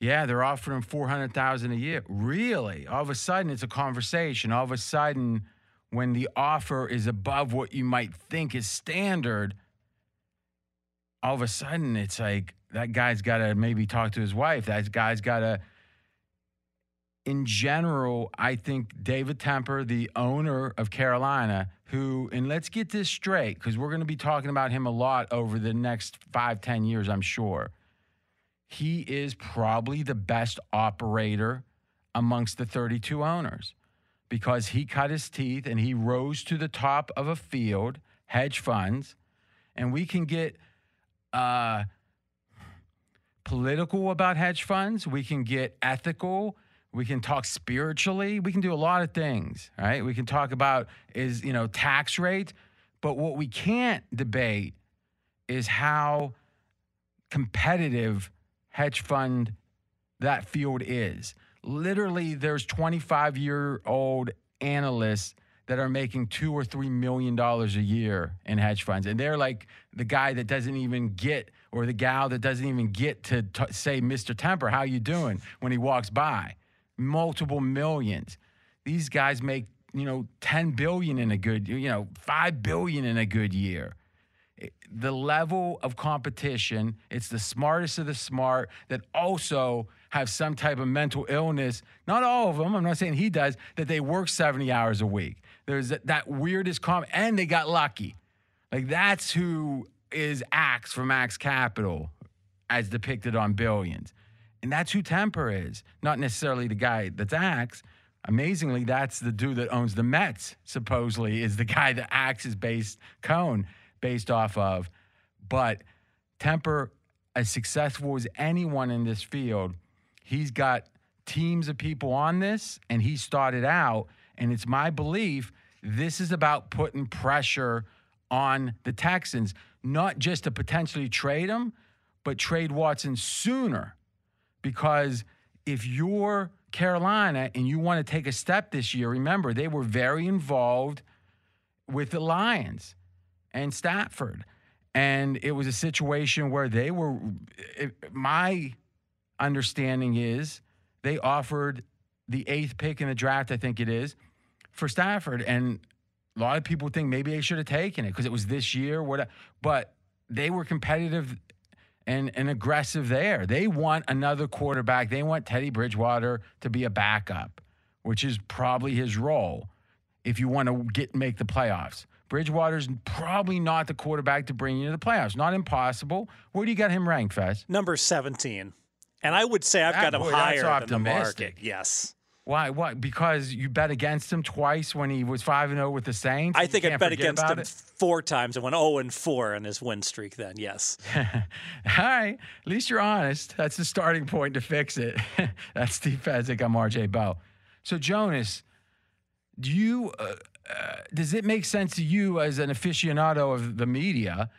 Yeah, they're offering four hundred thousand a year. Really? All of a sudden, it's a conversation. All of a sudden, when the offer is above what you might think is standard, all of a sudden it's like that guy's got to maybe talk to his wife. That guy's got to. In general, I think David Tepper, the owner of Carolina, who, and let's get this straight because we're going to be talking about him a lot over the next five, ten years, I'm sure. He is probably the best operator amongst the 32 owners because he cut his teeth and he rose to the top of a field, hedge funds, and we can get uh, political about hedge funds. We can get ethical. We can talk spiritually. We can do a lot of things, right? We can talk about is, you know, tax rate, but what we can't debate is how competitive hedge fund that field is. Literally there's 25 year old analysts that are making 2 or 3 million dollars a year in hedge funds. And they're like the guy that doesn't even get or the gal that doesn't even get to t- say Mr. Tepper how you doing? when he walks by. Multiple millions. These guys make you know 10 billion in a good you know 5 billion in a good year. The level of competition it's the smartest of the smart that also have some type of mental illness. Not all of them i'm not saying he does that they work 70 hours a week there's that, that weirdest com and they got lucky. Like that's who is axe from axe capital as depicted on billions. And that's who Tepper is. Not necessarily the guy that's axe. Amazingly that's the dude that owns the mets supposedly is the guy that axe is based cone based off of. But Tepper as successful as anyone in this field he's got teams of people on this and he started out and it's my belief this is about putting pressure on the Texans, not just to potentially trade him, but trade Watson sooner. Because if you're Carolina and you want to take a step this year, remember, they were very involved with the Lions and Stafford. And it was a situation where they were, it, my understanding is they offered the eighth pick in the draft, I think it is, for Stafford. And a lot of people think maybe they should have taken it because it was this year, whatever. But they were competitive and, and aggressive there. They want another quarterback. They want Teddy Bridgewater to be a backup, which is probably his role if you want to get make the playoffs. Bridgewater's probably not the quarterback to bring you to the playoffs. Not impossible. Where do you got him ranked, Fest? Number 17. And I would say I've That- got him boy, higher than the market. Yes. Why? Why? Because you bet against him twice when he was five and zero with the Saints. I think I bet against him it? four times and went 0 and 4 in his win streak then, yes. All right. At least you're honest. That's the starting point to fix it. That's Steve Fezzik. I'm RJ Bell. So, Jonas, do you, uh, uh, does it make sense to you as an aficionado of the media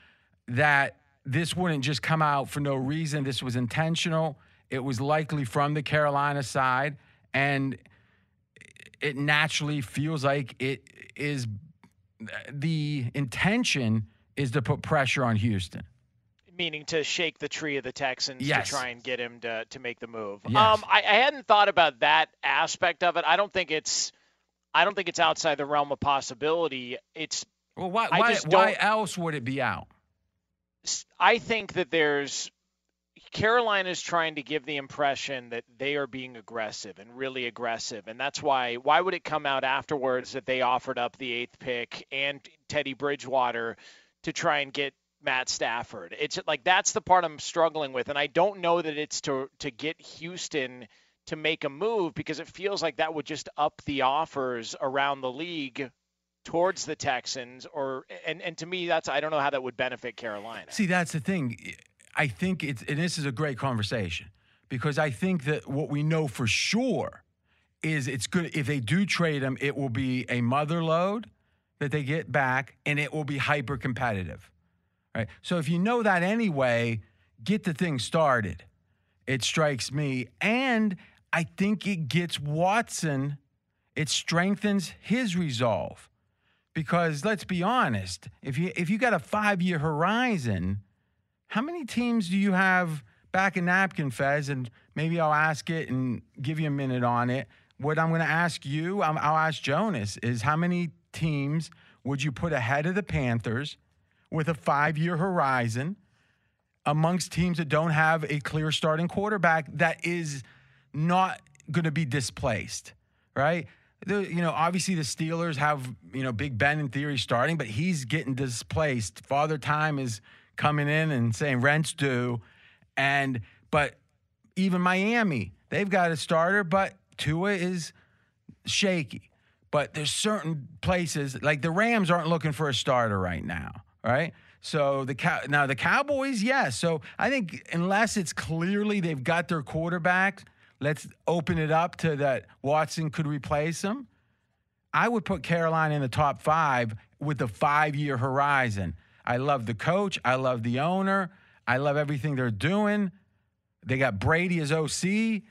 that this wouldn't just come out for no reason? This was intentional. It was likely from the Carolina side. And it naturally feels like it is the intention is to put pressure on Houston. meaning to shake the tree of the Texans Yes. to try and get him to, to make the move. Yes. Um, I, I hadn't thought about that aspect of it. I don't think it's I don't think it's outside the realm of possibility. It's Well, why why, why else would it be out? I think that there's Carolina's trying to give the impression that they are being aggressive and really aggressive, and that's why. Why would it come out afterwards that they offered up the eighth pick and Teddy Bridgewater to try and get Matt Stafford? It's like that's the part I'm struggling with, and I don't know that it's to to get Houston to make a move because it feels like that would just up the offers around the league towards the Texans or and and to me that's I don't know how that would benefit Carolina. See, that's the thing. I think it's and this is a great conversation because I think that what we know for sure is it's good if they do trade him, it will be a mother load that they get back and it will be hyper competitive. Right? So if you know that anyway, get the thing started. It strikes me. And I think it gets Watson, it strengthens his resolve. Because let's be honest, if you if you got a five year horizon, how many teams do you have back in napkin fez? And maybe I'll ask it and give you a minute on it. What I'm going to ask you, I'll ask Jonas, is how many teams would you put ahead of the Panthers with a five year horizon amongst teams that don't have a clear starting quarterback that is not going to be displaced, right? The, you know, obviously the Steelers have, you know, Big Ben in theory starting, but he's getting displaced. Father Time is coming in and saying rent's due. And, but even Miami, they've got a starter, but Tua is shaky. But there's certain places like the Rams aren't looking for a starter right now, right? So the cow now the Cowboys, yes. So I think unless it's clearly they've got their quarterback, let's open it up to that Watson could replace him. I would put Carolina in the top five with the five year horizon. I love the coach. I love the owner. I love everything they're doing. They got Brady as OC.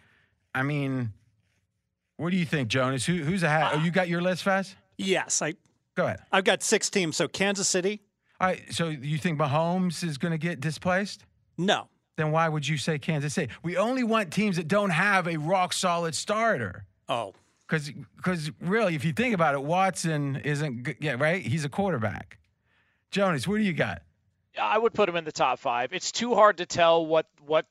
I mean, what do you think, Jonas? Who, who's ahead? oh, you got your list, Fast? Yes, I. Go ahead. I've got six teams. So Kansas City. All right. So you think Mahomes is going to get displaced? No. Then why would you say Kansas City? We only want teams that don't have a rock solid starter. Oh. Because because really, if you think about it, Watson isn't good. Yeah, right. He's a quarterback. Jonas, what do you got? I would put him in the top five. It's too hard to tell what what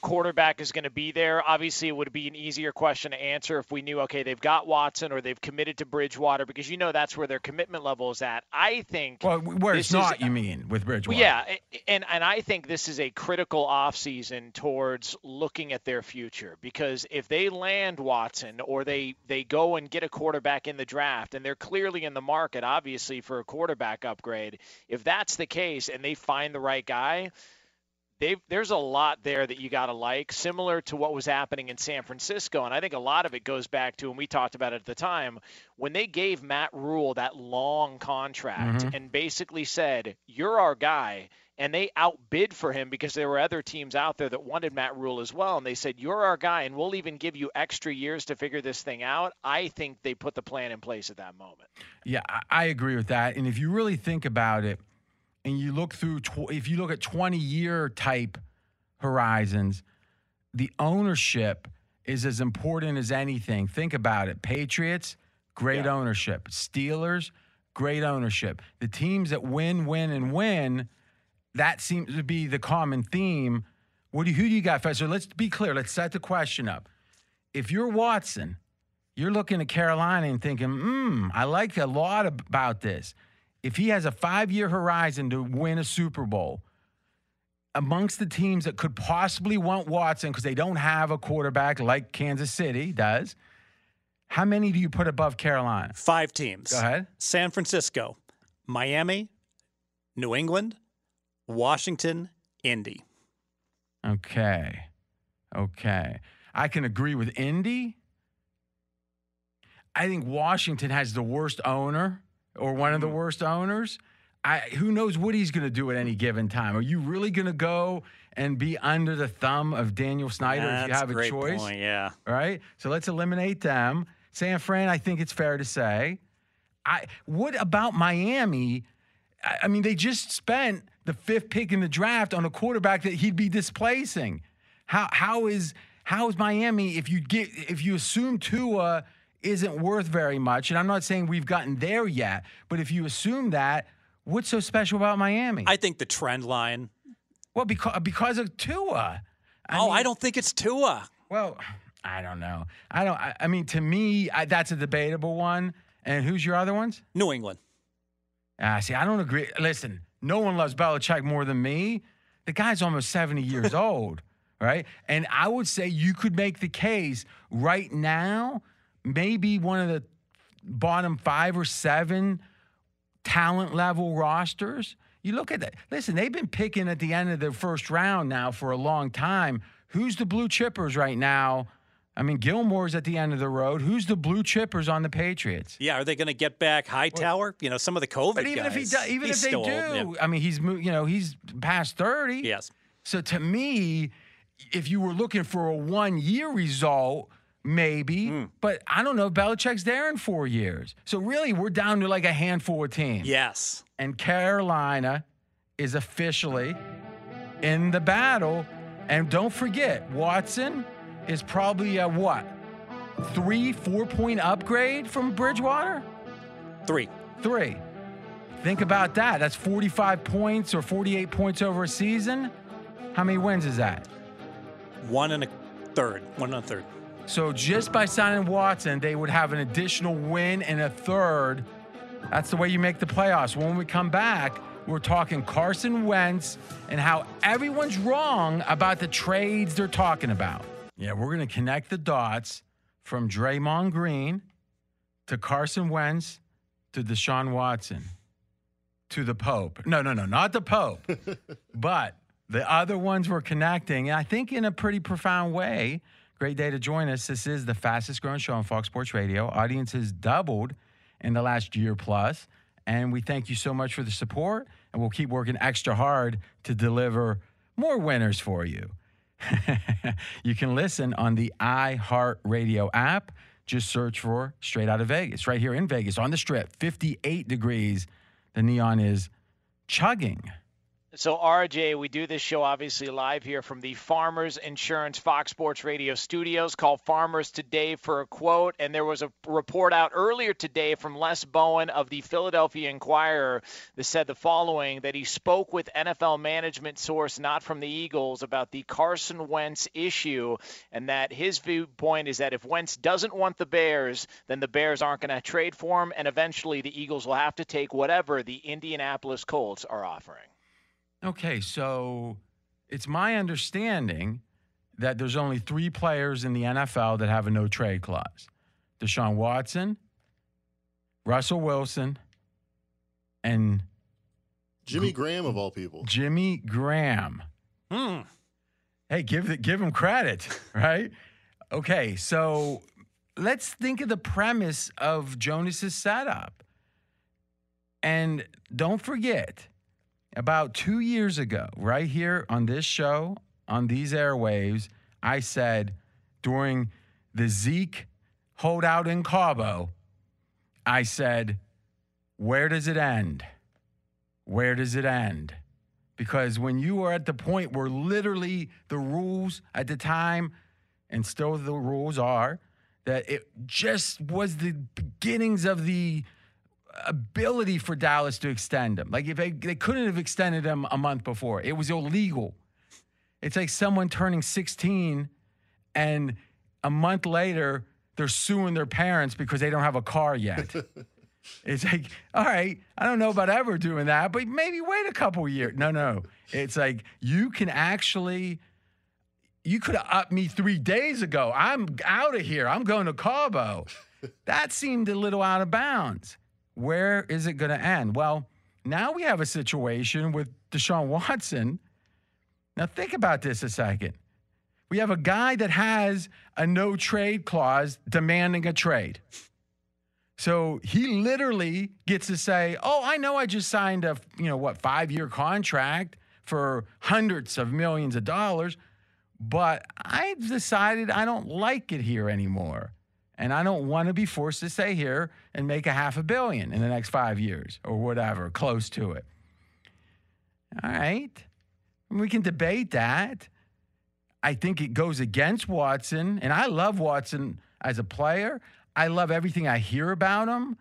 quarterback is going to be there. Obviously, it would be an easier question to answer if we knew, okay, they've got Watson or they've committed to Bridgewater because you know that's where their commitment level is at. I think. Well, where it's not, is, you mean, with Bridgewater? Yeah, and and I think this is a critical offseason towards looking at their future because if they land Watson or they they go and get a quarterback in the draft and they're clearly in the market, obviously for a quarterback upgrade, if that's the case and they find the right guy there's a lot there that you got to like, similar to what was happening in San Francisco. And I think a lot of it goes back to, and we talked about it at the time, when they gave Matt Rhule that long contract mm-hmm. and basically said, You're our guy. And they outbid for him because there were other teams out there that wanted Matt Rhule as well. And they said, You're our guy, and we'll even give you extra years to figure this thing out. I think they put the plan in place at that moment. Yeah, I agree with that. And if you really think about it, and you look through, tw- if you look at 20 year type horizons, the ownership is as important as anything. Think about it Patriots, great yeah. ownership. Steelers, great ownership. The teams that win, win, and win, that seems to be the common theme. What do you, who do you got, Fester? Let's be clear. Let's set the question up. If you're Watson, you're looking at Carolina and thinking, hmm, I like a lot about this if he has a five year horizon to win a Super Bowl, amongst the teams that could possibly want Watson because they don't have a quarterback like Kansas City does, how many do you put above Carolina? Five teams. Go ahead. San Francisco, Miami, New England, Washington, Indy. Okay. Okay. I can agree with Indy. I think Washington has the worst owner or one of the mm. worst owners. I, who knows what he's going to do at any given time? Are you really going to go and be under the thumb of Daniel Snyder if you have a, a choice? Point, yeah. All right. So let's eliminate them. San Fran, I think it's fair to say. I what about Miami? I, I mean, they just spent the fifth pick in the draft on a quarterback that he'd be displacing. How how is how is Miami if you get if you assume Tua – isn't worth very much. And I'm not saying we've gotten there yet, but if you assume that, what's so special about Miami? I think the trend line. Well, because because of Tua. I oh, mean, I don't think it's Tua. Well, I don't know. I don't. I, I mean, to me, I, that's a debatable one. And who's your other ones? New England. Ah, see, I don't agree. Listen, no one loves Belichick more than me. The guy's almost 70 years old, right? And I would say you could make the case right now maybe one of the bottom five or seven talent level rosters. You look at that. Listen, they've been picking at the end of the first round now for a long time. Who's the blue chippers right now? I mean, Gilmore's at the end of the road. Who's the blue chippers on the Patriots? Yeah, are they going to get back Hightower? You know, some of the COVID but even guys. If he do, even if they do, yeah. I mean, he's you know he's past thirty. Yes. So to me, if you were looking for a one year result, maybe, hmm. but I don't know. if Belichick's there in four years. So really, we're down to like a handful of teams. Yes. And Carolina is officially in the battle. And don't forget, Watson is probably a what? Three, four point upgrade from Bridgewater? Three. Three. Think about that. That's 45 points or 48 points over a season. How many wins is that? One and a third. One and a third. So just by signing Watson, they would have an additional win and a third. That's the way you make the playoffs. When we come back, we're talking Carson Wentz and how everyone's wrong about the trades they're talking about. Yeah, we're going to connect the dots from Draymond Green to Carson Wentz to Deshaun Watson to the Pope. No, no, no, not the Pope, but the other ones we're connecting, and I think in a pretty profound way. Great day to join us. This is the fastest growing show on Fox Sports Radio. Audience has doubled in the last year plus, and we thank you so much for the support. And we'll keep working extra hard to deliver more winners for you. you can listen on the iHeartRadio app. Just search for Straight Out of Vegas, right here in Vegas on the strip, 58 degrees. The neon is chugging. So, RJ, we do this show obviously live here from the Farmers Insurance Fox Sports Radio studios. Call Farmers today for a quote. And there was a report out earlier today from Les Bowen of the Philadelphia Inquirer that said the following that he spoke with NFL management source, not from the Eagles, about the Carson Wentz issue. And that his viewpoint is that if Wentz doesn't want the Bears, then the Bears aren't going to trade for him. And eventually the Eagles will have to take whatever the Indianapolis Colts are offering. Okay, so it's my understanding that there's only three players in the NFL that have a no trade clause Deshaun Watson, Russell Wilson, and Jimmy Graham, of all people. Jimmy Graham. Hmm. Hey, give the, give him credit, right? Okay, so let's think of the premise of Jonas's setup. And don't forget, about two years ago, right here on this show, on these airwaves, I said during the Zeke holdout in Cabo, I said, where does it end? Where does it end? Because when you are at the point where literally the rules at the time, and still the rules are, that it just was the beginnings of the ability for Dallas to extend him. Like if they, they couldn't have extended him a month before, it was illegal. It's like someone turning 16 and a month later they're suing their parents because they don't have a car yet. it's like, all right, I don't know about ever doing that, but maybe wait a couple years. No, no. It's like you can actually you could have upped me three days ago. I'm out of here. I'm going to Cabo. That seemed a little out of bounds where is it going to end? Well, now we have a situation with Deshaun Watson. Now, think about this a second. We have a guy that has a no trade clause demanding a trade. So he literally gets to say, "Oh, I know I just signed a, you know, what, 5-year contract for hundreds of millions of dollars, but I've decided I don't like it here anymore." And I don't want to be forced to stay here and make a half a billion in the next five years or whatever, close to it. All right. We can debate that. I think it goes against Watson, and I love Watson as a player. I love everything I hear about him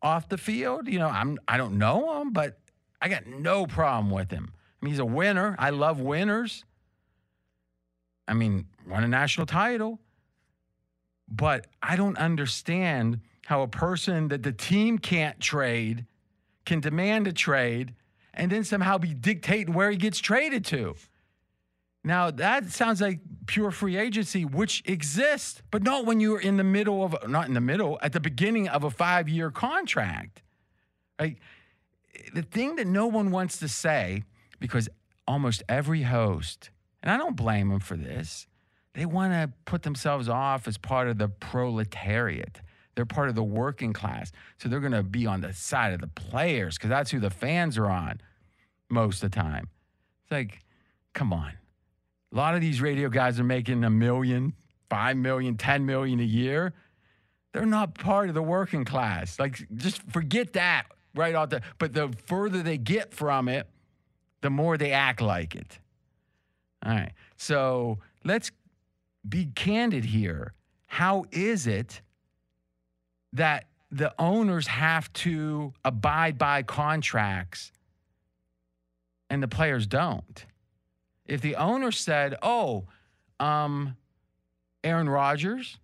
off the field. You know, I'm I don't know him, but I got no problem with him. I mean, he's a winner. I love winners. I mean, won a national title. But I don't understand how a person that the team can't trade can demand a trade and then somehow be dictating where he gets traded to. Now, that sounds like pure free agency, which exists, but not when you're in the middle of, not in the middle, at the beginning of a five year contract. Like, the thing that no one wants to say, because almost every host, and I don't blame them for this, they want to put themselves off as part of the proletariat. They're part of the working class. So they're going to be on the side of the players because that's who the fans are on most of the time. It's like, come on. A lot of these radio guys are making a million, five million, ten million a year. They're not part of the working class. Like, just forget that right off the. But the further they get from it, the more they act like it. All right. So let's be candid here. How is it that the owners have to abide by contracts and the players don't? If the owner said, oh, um, Aaron Rodgers,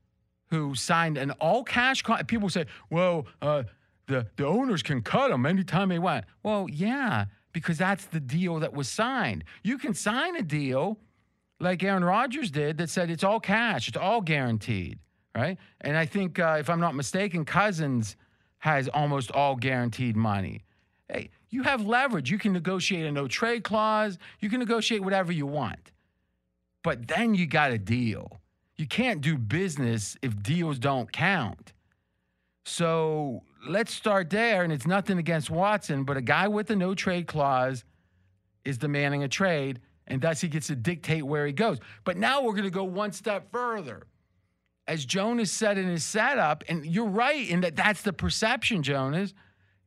who signed an all cash contract, people say, well, uh, the, the owners can cut him anytime they want. Well, yeah, because that's the deal that was signed. You can sign a deal like Aaron Rodgers did that said it's all cash, it's all guaranteed, right? And I think, uh, if I'm not mistaken, Cousins has almost all guaranteed money. Hey, you have leverage. You can negotiate a no trade clause, you can negotiate whatever you want. But then you got a deal. You can't do business if deals don't count. So let's start there. And it's nothing against Watson, but a guy with a no trade clause is demanding a trade, and thus he gets to dictate where he goes. But now we're going to go one step further. As Jonas said in his setup, and you're right in that that's the perception, Jonas,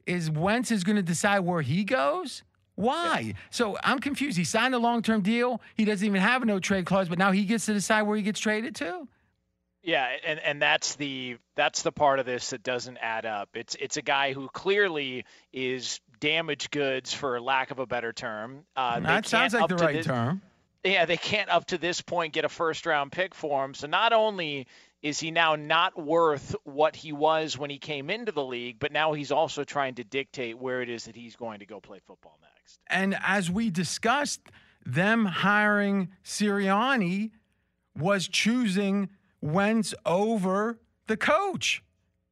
is Wentz is going to decide where he goes. Why? Yeah. So I'm confused. He signed a long term deal. He doesn't even have a no trade clause, but now he gets to decide where he gets traded to. Yeah, and, and that's the that's the part of this that doesn't add up. It's it's a guy who clearly is damaged goods, for lack of a better term. Uh, that sounds like the right this, term. Yeah, they can't up to this point get a first round pick for him. So not only is he now not worth what he was when he came into the league, but now he's also trying to dictate where it is that he's going to go play football next. And as we discussed, them hiring Sirianni was choosing Wentz over the coach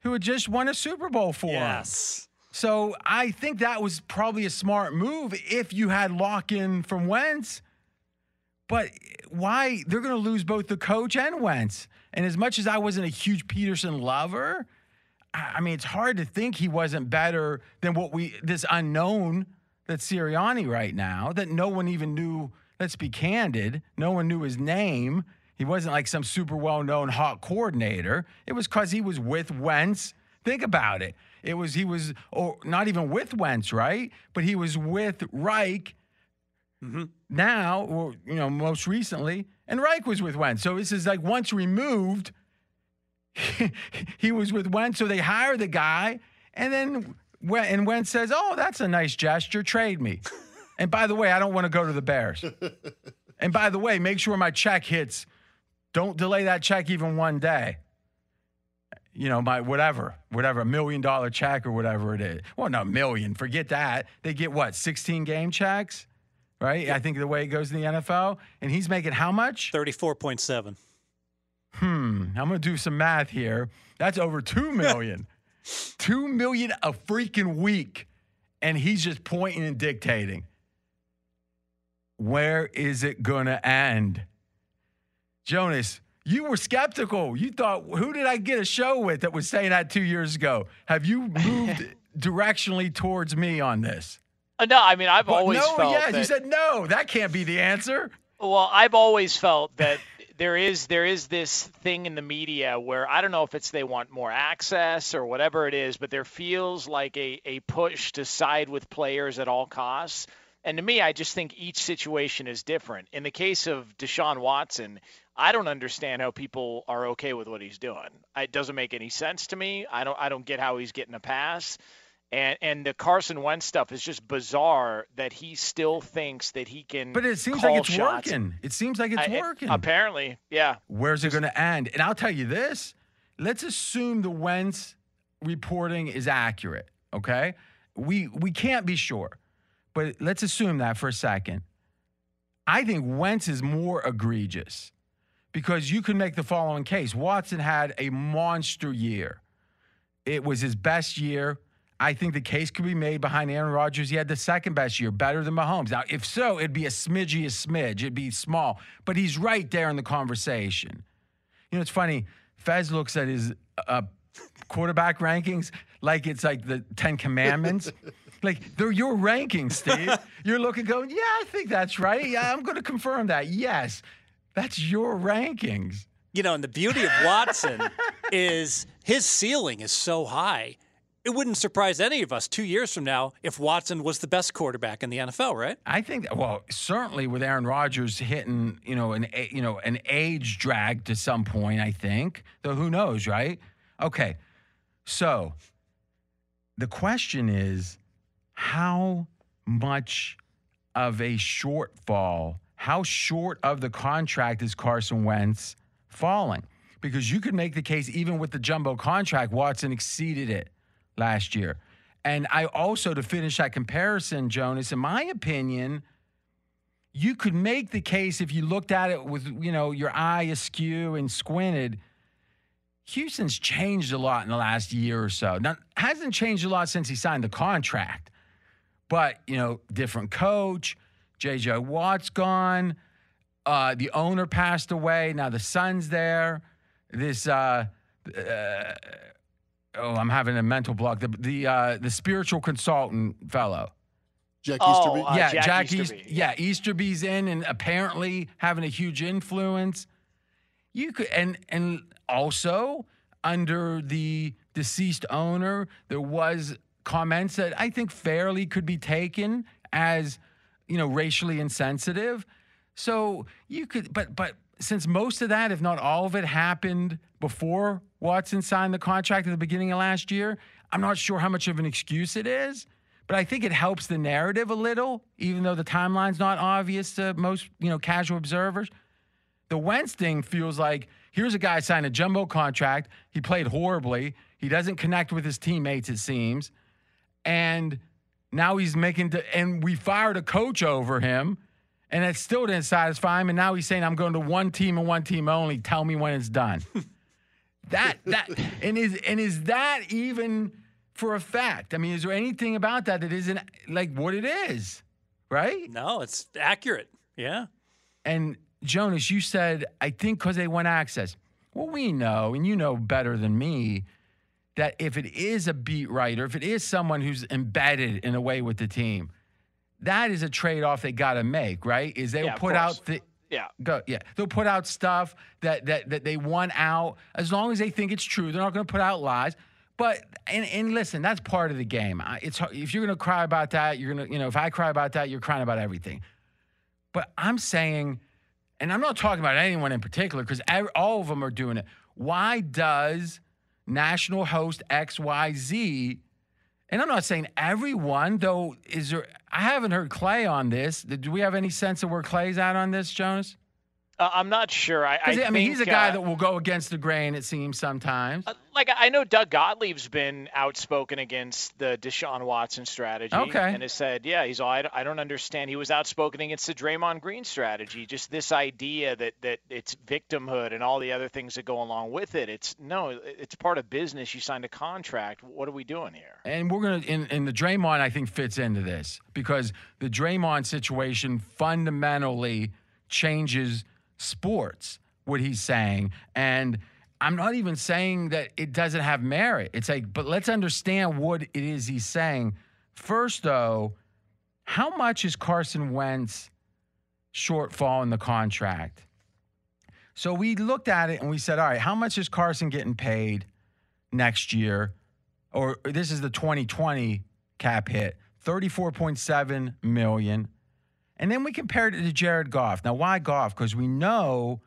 who had just won a Super Bowl for him. yes. him. So I think that was probably a smart move if you had lock in from Wentz. But why? They're going to lose both the coach and Wentz. And as much as I wasn't a huge Pederson lover, I mean, it's hard to think he wasn't better than what we, this unknown that's Sirianni right now, that no one even knew. Let's be candid. No one knew his name. He wasn't like some super well known hot coordinator. It was because he was with Wentz. Think about it. It was, he was, or not even with Wentz, right? But he was with Reich mm-hmm. now, or, you know, most recently, and Reich was with Wentz. So this is like once removed, he was with Wentz. So they hire the guy, and then and Wentz says, "Oh, that's a nice gesture. Trade me." and by the way, I don't want to go to the Bears. and by the way, make sure my check hits don't delay that check even one day. You know, my whatever, whatever, a million dollar check or whatever it is. Well, not a million, forget that. They get what, 16 game checks? Right? I think the way it goes in the NFL. And he's making how much? 34.7. Hmm. I'm going to do some math here. That's over 2 million. 2 million a freaking week. And he's just pointing and dictating. Where is it going to end? Jonas, you were skeptical. You thought, who did I get a show with that was saying that two years ago? Have you moved directionally towards me on this? Uh, no, I mean I've but always no, felt. yes, that, you said no. That can't be the answer. Well, I've always felt that there is there is this thing in the media where I don't know if it's they want more access or whatever it is, but there feels like a, a push to side with players at all costs. And to me, I just think each situation is different. In the case of Deshaun Watson, I don't understand how people are okay with what he's doing. It doesn't make any sense to me. I don't I don't get how he's getting a pass. And and the Carson Wentz stuff is just bizarre that he still thinks that he can. But it seems like it's shots. working. It seems like it's I, working. apparently, yeah. Where's it going to end? And I'll tell you this: let's assume the Wentz reporting is accurate. Okay, we we can't be sure, but let's assume that for a second. I think Wentz is more egregious because you can make the following case Watson had a monster year. It was his best year. I think the case could be made behind Aaron Rodgers. He had the second best year, better than Mahomes. Now, if so, it'd be a smidgy, a smidge. It'd be small, but he's right there in the conversation. You know, it's funny. Fez looks at his uh, quarterback rankings like it's like the Ten Commandments. Like they're your rankings, Steve. You're looking, going, yeah, I think that's right. Yeah, I'm going to confirm that. Yes, that's your rankings. You know, and the beauty of Watson is his ceiling is so high. It wouldn't surprise any of us two years from now if Watson was the best quarterback in the NFL, right? I think, well, certainly with Aaron Rodgers hitting, you know, an you know an age drag to some point. I think, though, who knows, right? Okay, so the question is, how much of a shortfall? How short of the contract is Carson Wentz falling? Because you could make the case, even with the jumbo contract, Watson exceeded it last year. And I also, to finish that comparison, Jonas, in my opinion, you could make the case if you looked at it with, you know, your eye askew and squinted. Houston's changed a lot in the last year or so. Now, hasn't changed a lot since he signed the contract, but you know, different coach. JJ Watt's gone. Uh, the owner passed away. Now the son's there. This, uh, uh, oh, I'm having a mental block. The the uh, the spiritual consultant fellow. Jack Oh, Easterby. uh, yeah, Jack Jack, East, yeah, Easterby's in and apparently having a huge influence. You could and and also under the deceased owner, there was comments that I think fairly could be taken as you know racially insensitive. So you could, but but since most of that, if not all of it, happened before Watson signed the contract at the beginning of last year, I'm not sure how much of an excuse it is. But I think it helps the narrative a little, even though the timeline's not obvious to most you know casual observers. The Wentz thing feels like here's a guy signed a jumbo contract. He played horribly. He doesn't connect with his teammates, it seems. And now he's making, and we fired a coach over him, and it still didn't satisfy him. And now he's saying, I'm going to one team and one team only. Tell me when it's done. that, that, and is, and is that even for a fact? I mean, is there anything about that that isn't like what it is? Right? No, it's accurate. Yeah. And Jonas, you said, I think because they want access. Well, we know, and you know better than me, that if it is a beat writer, if it is someone who's embedded in a way with the team, that is a trade off they got to make, right? Is they'll Yeah, put out the. Yeah. Go, yeah, they'll put out stuff that, that that they want out as long as they think it's true. They're not going to put out lies. But and, and listen, that's part of the game. It's if you're going to cry about that, you're going to you know if I cry about that, you're crying about everything. But I'm saying, and I'm not talking about anyone in particular because all of them are doing it. Why does national host XYZ, and I'm not saying everyone, though, is there, I haven't heard Clay on this. Do we have any sense of where Clay's at on this, Jonas? Uh, I'm not sure. I, I, I, mean, he's a guy uh, that will go against the grain, it seems sometimes. like I know Doug Gottlieb's been outspoken against the Deshaun Watson strategy. Okay. And has said, yeah, he's all, I, don't- I don't understand. He was outspoken against the Draymond Green strategy. Just this idea that that it's victimhood and all the other things that go along with it. It's no, it's part of business. You signed a contract. What are we doing here? And we're gonna and, and the Draymond I think fits into this because the Draymond situation fundamentally changes sports. What he's saying, and I'm not even saying that it doesn't have merit. It's like, but let's understand what it is he's saying. First, though, how much is Carson Wentz shortfall in the contract? So we looked at it and we said, all right, how much is Carson getting paid next year? Or this is the 2020 cap hit, 34.7 million. And then we compared it to Jared Goff. Now, why Goff? Because we know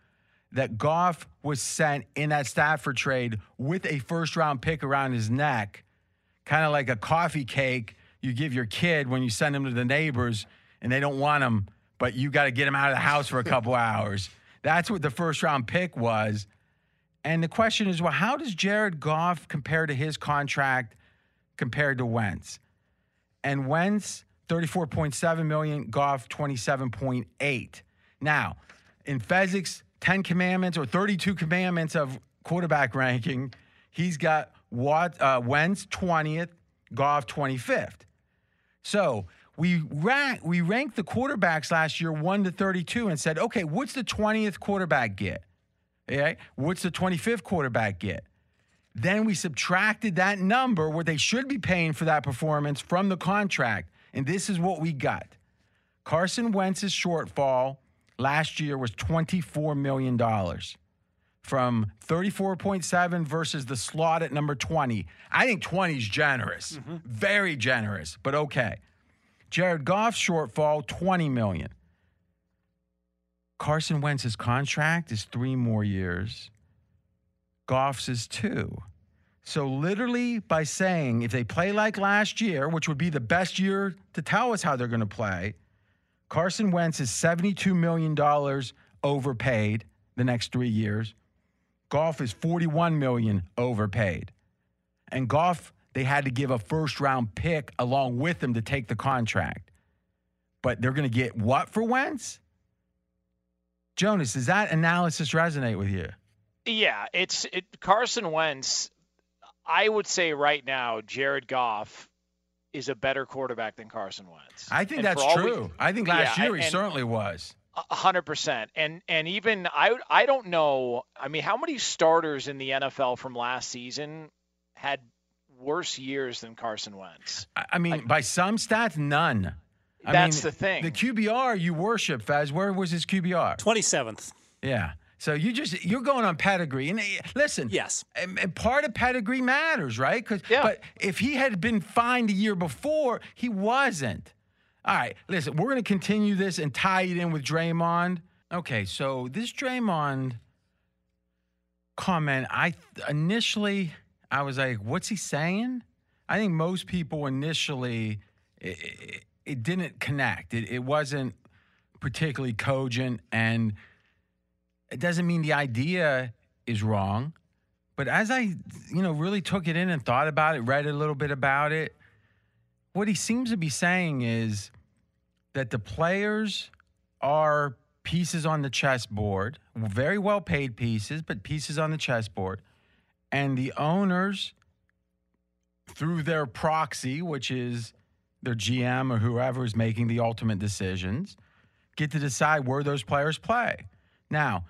that Goff was sent in that Stafford trade with a first round pick around his neck, kind of like a coffee cake you give your kid when you send him to the neighbors and they don't want him, but you got to get him out of the house for a couple hours. That's what the first round pick was. And the question is, well, how does Jared Goff compare to his contract compared to Wentz? And Wentz, 34.7 million, Goff 27.8. Now, in Fezzik's 10 commandments or 32 commandments of quarterback ranking, he's got Wat, uh, Wentz 20th, Goff 25th. So we rank, we ranked the quarterbacks last year 1 to 32 and said, okay, what's the 20th quarterback get? Okay? What's the 25th quarterback get? Then we subtracted that number, what they should be paying for that performance, from the contract. And this is what we got Carson Wentz's shortfall last year was $24 million from 34.7 versus the slot at number 20. I think 20 is generous, mm-hmm. very generous, but okay. Jared Goff's shortfall, 20 million. Carson Wentz's contract is three more years. Goff's is two. So literally by saying if they play like last year, which would be the best year to tell us how they're going to play, Carson Wentz is $72 million overpaid the next three years. Goff is 41 million overpaid. And Goff, they had to give a first round pick along with him to take the contract. But they're going to get what for Wentz? Jonas, does that analysis resonate with you? Yeah, it's it, Carson Wentz. I would say right now, Jared Goff is a better quarterback than Carson Wentz. I think And that's for all we- true. I think last Yeah, year he certainly was. A uh, hundred percent, and and even I I don't know. I mean, how many starters in the NFL from last season had worse years than Carson Wentz? I I mean, by some stats, none. I That's mean, the thing. The QBR you worship, Fez. Where was his QBR? 27th. Yeah. So you just you're going on pedigree, and eh, listen. Yes. and- and part of pedigree matters, right? 'Cause- Yeah. But if he had been fined a year before, he wasn't. All right, listen, we're going to continue this and tie it in with Draymond. Okay, so this Draymond comment, I initially I was like, what's he saying? I think most people initially it, it, it didn't connect. It, it wasn't particularly cogent, and it doesn't mean the idea is wrong. But as I, you know, really took it in and thought about it, read a little bit about it, what he seems to be saying is that the players are pieces on the chessboard, very well paid pieces, but pieces on the chessboard. And the owners, through their proxy, which is their GM or whoever is making the ultimate decisions, get to decide where those players play. Now,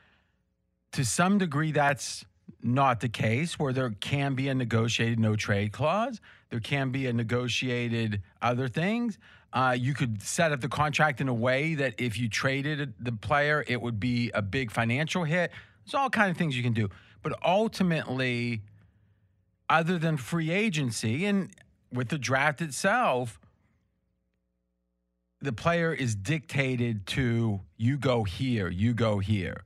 to some degree, that's not the case where there can be a negotiated no trade clause. There can be a negotiated other things. Uh, you could set up the contract in a way that if you traded the player, it would be a big financial hit. There's all kind of things you can do. But ultimately, other than free agency and with the draft itself, the player is dictated to you go here, you go here.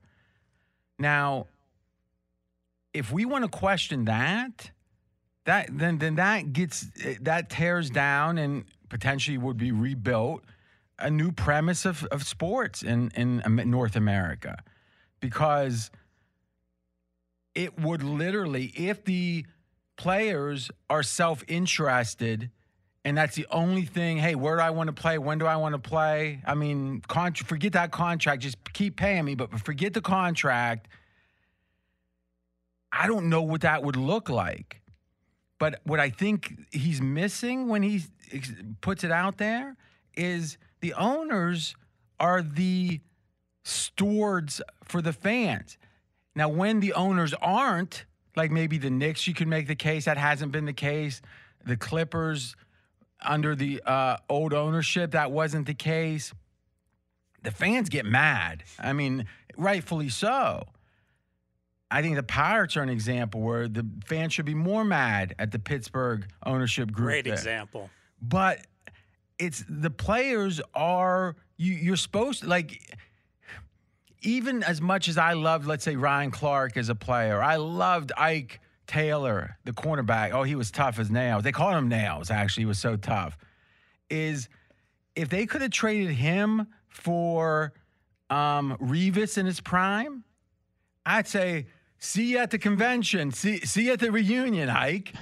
Now, if we want to question that, that then then that gets that tears down and potentially would be rebuilt a new premise of, of sports in in North America. Because it would literally if the players are self-interested and that's the only thing hey where do i want to play when do i want to play i mean con- forget that contract just keep paying me but forget the contract I don't know what that would look like. But what I think he's missing when he puts it out there is the owners are the stewards for the fans. Now, when the owners aren't, like maybe the Knicks, you can make the case that hasn't been the case. The Clippers, under the uh, old ownership, that wasn't the case. The fans get mad. I mean, rightfully so. I think the Pirates are an example where the fans should be more mad at the Pittsburgh ownership group. Great there. example. But it's the players are you you're supposed to like even as much as I loved, let's say Ryan Clark as a player, I loved Ike Taylor, the cornerback. Oh, he was tough as nails. They called him nails, actually, he was so tough. Is if they could have traded him for um, Revis in his prime, I'd say, see you at the convention, see, see you at the reunion, Ike.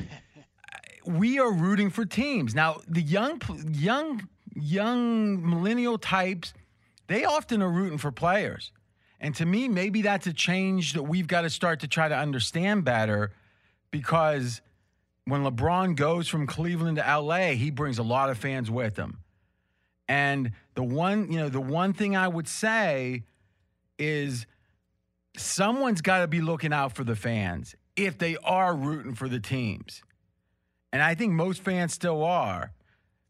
we are rooting for teams. Now, the young, young, young millennial types, they often are rooting for players. And to me, maybe that's a change that we've got to start to try to understand better because when LeBron goes from Cleveland to LA, he brings a lot of fans with him. And the one, you know, the one thing I would say is someone's got to be looking out for the fans. if they are rooting for the teams. And I think most fans still are.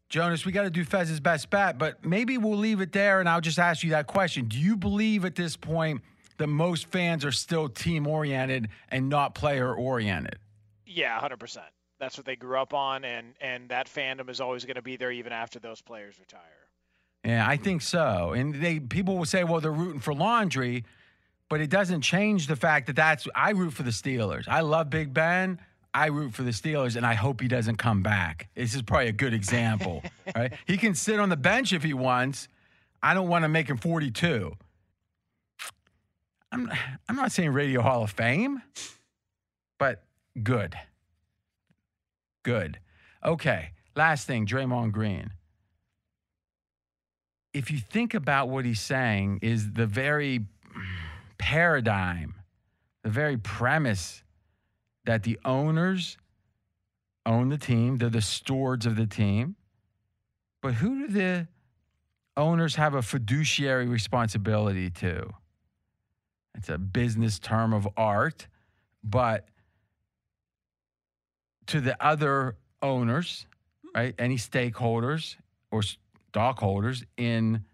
Jonas, we got to do Fez's best bet, but maybe we'll leave it there and I'll just ask you that question. Do you believe at this point that most fans are still team oriented and not player oriented? Yeah, 100%. That's what they grew up on, and, and that fandom is always going to be there even after those players retire. Yeah, I think so. And they people will say, well, they're rooting for laundry, but it doesn't change the fact that that's I root for the Steelers. I love Big Ben. I root for the Steelers, and I hope he doesn't come back. This is probably a good example, right? He can sit on the bench if he wants. I don't want to make him 42. I'm I'm not saying Radio Hall of Fame, but good. Good. Okay. Last thing, Draymond Green. If you think about what he's saying, is the very paradigm, the very premise that the owners own the team, they're the stewards of the team. But who do the owners have a fiduciary responsibility to? It's a business term of art, but to the other owners, hmm. right? Any stakeholders or stockholders in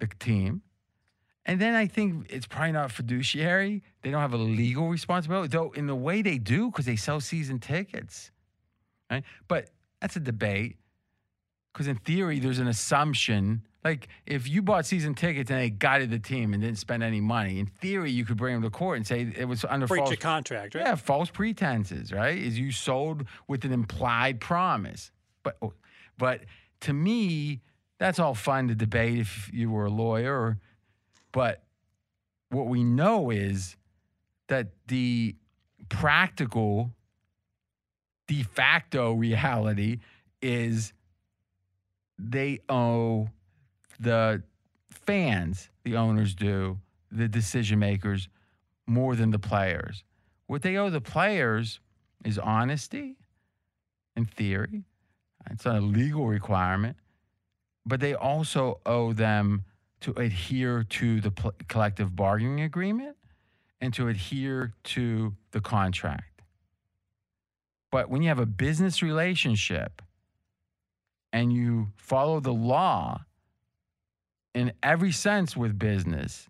the team. And then I think it's probably not fiduciary. They don't have a legal responsibility, though, in the way they do, because they sell season tickets. Right? But that's a debate. Because in theory, there's an assumption. Like if you bought season tickets and they guided the team and didn't spend any money, in theory, you could bring them to court and say it was under Breach false of contract, right? yeah, false pretenses, right? Is you sold with an implied promise. But oh, but to me, that's all fun to debate if you were a lawyer. But what we know is that the practical de facto reality is they owe the fans, the owners do, the decision makers, more than the players. What they owe the players is honesty, in theory. It's not a legal requirement, but they also owe them to adhere to the pl- collective bargaining agreement and to adhere to the contract. But when you have a business relationship and you follow the law in every sense with business,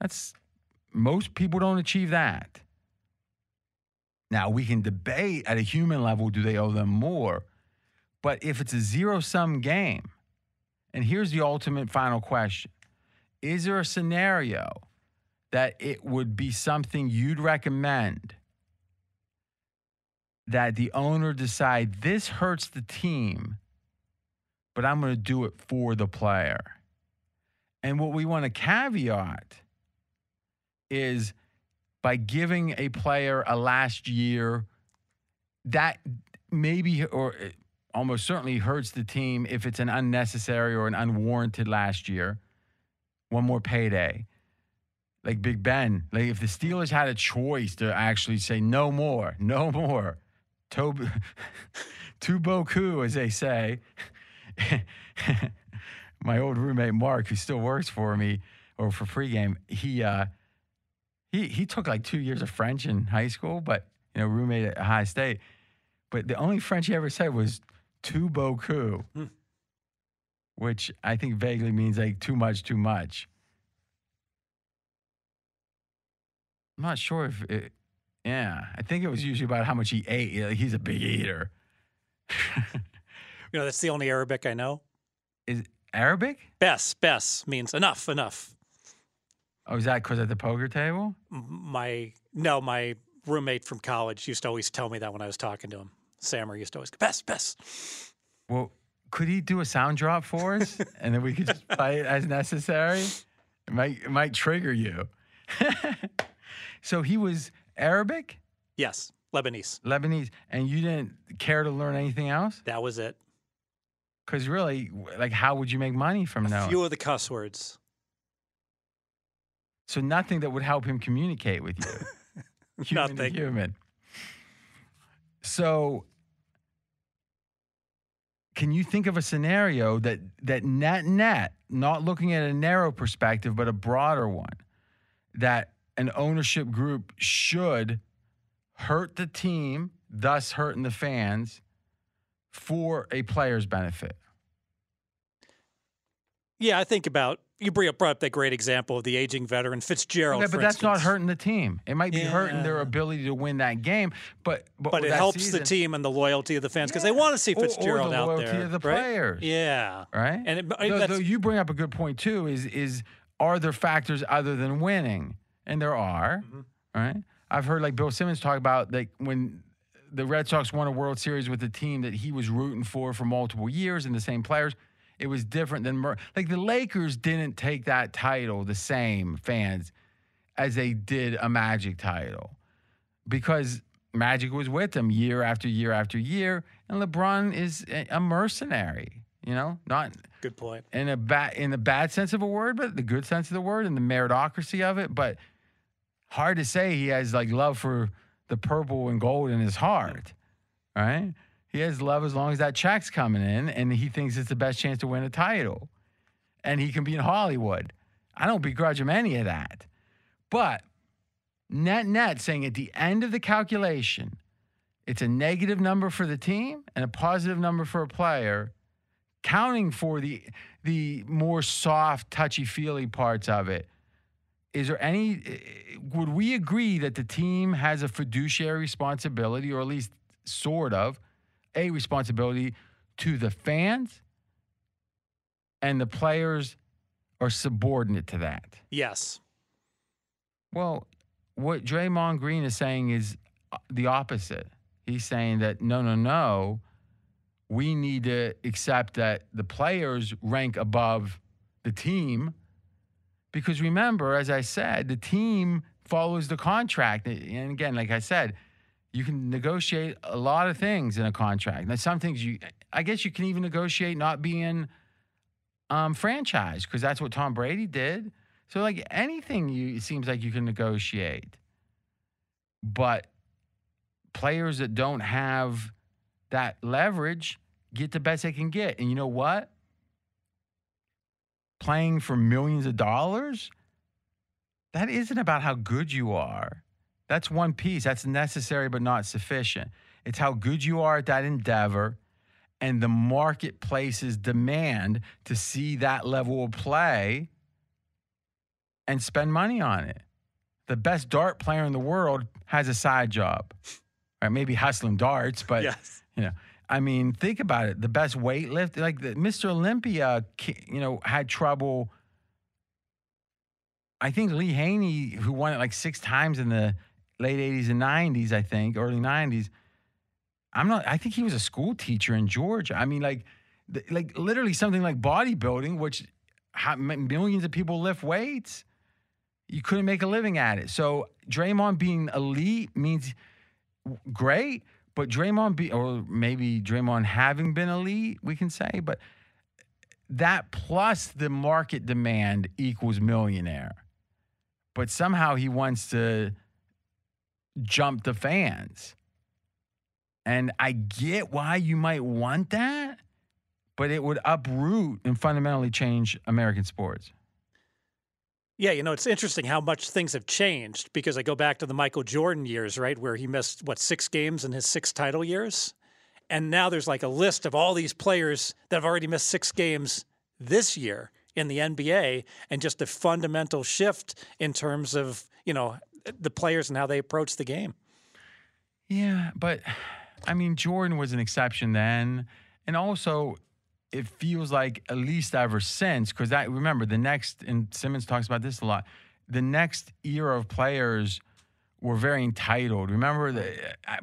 that's most people don't achieve that. Now, we can debate at a human level do they owe them more? But if it's a zero sum game, and here's the ultimate final question Is there a scenario that it would be something you'd recommend that the owner decide this hurts the team, but I'm going to do it for the player? And what we want to caveat is by giving a player a last year that maybe or almost certainly hurts the team if it's an unnecessary or an unwarranted last year. One more payday. Like Big Ben, like if the Steelers had a choice to actually say no more, no more, to, to beaucoup, as they say. My old roommate Mark, who still works for me or for pregame, he uh, he he took like two years of French in high school, but you know, roommate at High State. But the only French he ever said was "too beaucoup," Hmm. which I think vaguely means like too much, too much. I'm not sure if it. Yeah, I think it was usually about how much he ate. Like, he's a big eater. You know, that's the only Arabic I know. Is Arabic? Bess, Bess means enough, enough. Oh, is that because at the poker table? My no, my roommate from college used to always tell me that when I was talking to him. Sammer used to always go, Bess, Bess. Well, could he do a sound drop for us, and then we could just play it as necessary? It might it might trigger you. so he was Arabic, Yes, Lebanese. Lebanese, and you didn't care to learn anything else That was it. Because really, like, how would you make money from A knowing? few of the cuss words. So nothing that would help him communicate with you. human to Nothing. human. So can you think of a scenario that that net net, not looking at a narrow perspective, but a broader one, that an ownership group should hurt the team, thus hurting the fans, for a player's benefit? Yeah, I think about you bring up brought up that great example of the aging veteran Fitzgerald. Okay, but that's not hurting the team. It might be hurting their ability to win that game, but but, But it helps season- the team and the loyalty of the fans because they want to see Fitzgerald Or- or the out loyalty there. of the right? players. Yeah. right? And it, though, though you bring up a good point too. Is is are there factors other than winning? And there are, Mm-hmm. right? I've heard like Bill Simmons talk about like when the Red Sox won a World Series with a team that he was rooting for for multiple years and the same players. It was different than Mer- like the Lakers didn't take that title the same fans as they did a Magic title because Magic was with them year after year after year, and LeBron is a a mercenary. You know, not good point. in a bad in the bad sense of a word, but the good sense of the word and the meritocracy of it. But hard to say he has like love for the purple and gold in his heart, right? He has love as long as that check's coming in, and he thinks it's the best chance to win a title, and he can be in Hollywood. I don't begrudge him any of that, but net net saying at the end of the calculation, it's a negative number for the team and a positive number for a player counting for the the more soft, touchy feely parts of it, is there any? eh, Would we agree that the team has a fiduciary responsibility, or at least sort of a responsibility to the fans, and the players are subordinate to that? yes. Well, what Draymond Green is saying is uh, the opposite. He's saying that no, no, no, we need to accept that the players rank above the team. Because remember, as I said, the team follows the contract. And again, like I said, you can negotiate a lot of things in a contract. Now, some things you, I guess you can even negotiate not being um, franchise because that's what Tom Brady did. So like anything, you it seems like you can negotiate, but players that don't have that leverage get the best they can get. And you know what? Playing for millions of dollars, that isn't about how good you are. That's one piece. That's necessary but not sufficient. It's how good you are at that endeavor and the marketplace's demand to see that level of play and spend money on it. The best dart player in the world has a side job. Right? Maybe hustling darts, but Yes. you know, I mean, think about it. The best weightlifter, like the, Mr. Olympia, you know, had trouble. I think Lee Haney, who won it like six times in the late 80s and 90s, I think, early 90s. I'm not, I think he was a school teacher in Georgia. I mean, like, like literally something like bodybuilding, which millions of people lift weights. You couldn't make a living at it. So Draymond being elite means great, but Draymond be or maybe Draymond having been elite, we can say, but that plus the market demand equals millionaire. But somehow he wants to jump the fans. And I get why you might want that, but it would uproot and fundamentally change American sports. Yeah, you know, it's interesting how much things have changed because I go back to the Michael Jordan years, right, where he missed, what, six games in his six title years? And now there's like a list of all these players that have already missed six games this year in the NBA and just a fundamental shift in terms of, you know, the players and how they approach the game. Yeah, but I mean, Jordan was an exception then. And also, it feels like at least ever since, because I remember the next, and Simmons talks about this a lot, the next era of players were very entitled. Remember the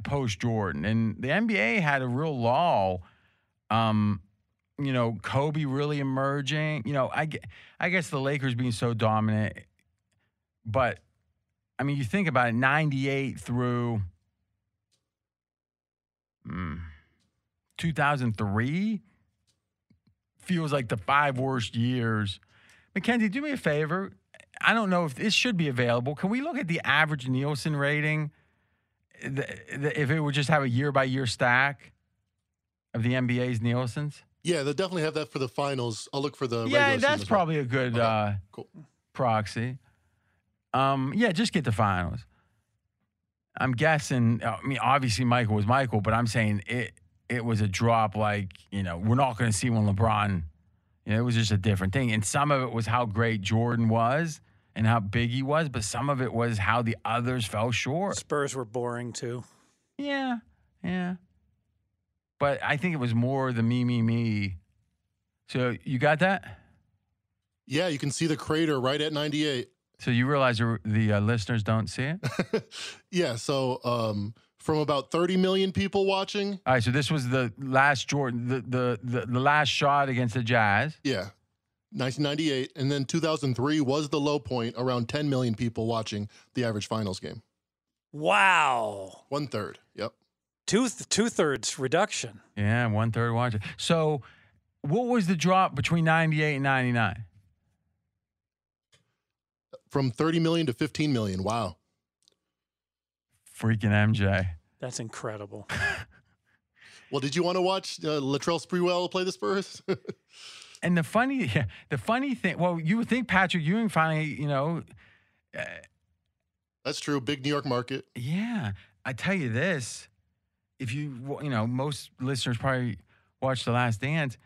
post Jordan, and the NBA had a real lull. Um, you know, Kobe really emerging. You know, I, I guess the Lakers being so dominant, but I mean, you think about it, 98 through mm, 2003 feels like the five worst years. Mackenzie, do me a favor. I don't know if this should be available. Can we look at the average Nielsen rating? The, the, if it would just have a year by year stack of the NBA's Nielsen's? Yeah, they'll definitely have that for the finals. I'll look for the yeah, regular that's season as well. probably a good Okay, uh, cool. proxy. Um, yeah, just get the finals. I'm guessing. I mean, obviously Michael was Michael, but I'm saying it. It was a drop. Like you know, we're not going to see when LeBron. You know, it was just a different thing. And some of it was how great Jordan was and how big he was, but some of it was how the others fell short. Spurs were boring too. Yeah, yeah. But I think it was more the me, me, me. So you got that? Yeah, you can see the crater right at 98. So you realize the, the uh, listeners don't see it? yeah, so um, from about 30 million people watching. All right, so this was the last Jordan, the, the, the, the last shot against the Jazz. Yeah, 1998. And then 2003 was the low point, around 10 million people watching the average finals game. Wow. One third. Yep. Two two thirds reduction. Yeah, one third watching. So, what was the drop between ninety eight and ninety nine? From thirty million to fifteen million. Wow. Freaking MJ. That's incredible. well, did you want to watch uh, Latrell Sprewell play the Spurs? and the funny, yeah, the funny thing. Well, you would think Patrick Ewing finally, you know. Uh, That's true. Big New York market. Yeah, I tell you this if you you know most listeners probably watched The Last Dance.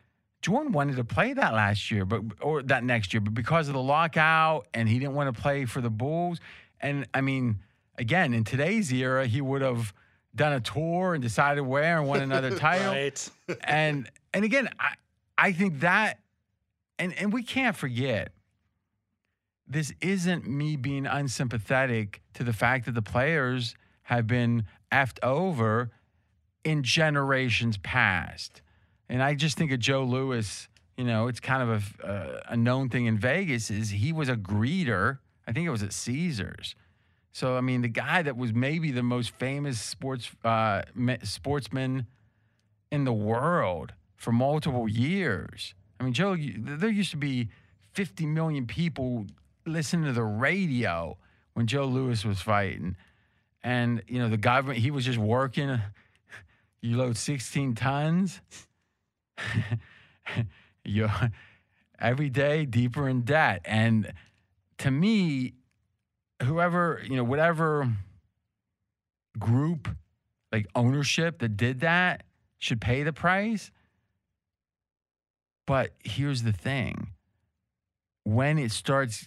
Jordan wanted to play that last year, but or that next year, but because of the lockout and he didn't want to play for the Bulls. And I mean, again, in today's era, he would have done a tour and decided where and won another title. right. and and again, I I think that and and we can't forget this isn't me being unsympathetic to the fact that the players have been effed over in generations past. And I just think of Joe Louis, you know, it's kind of a, a known thing in Vegas is he was a greeter. I think it was at Caesars. So I mean, the guy that was maybe the most famous sports uh, sportsman in the world for multiple years. I mean, Joe, there used to be 50 million people listening to the radio when Joe Louis was fighting, and you know the government he was just working you load 16 tons. you every day deeper in debt. And to me, whoever, you know, whatever group like ownership that did that should pay the price. But here's the thing when it starts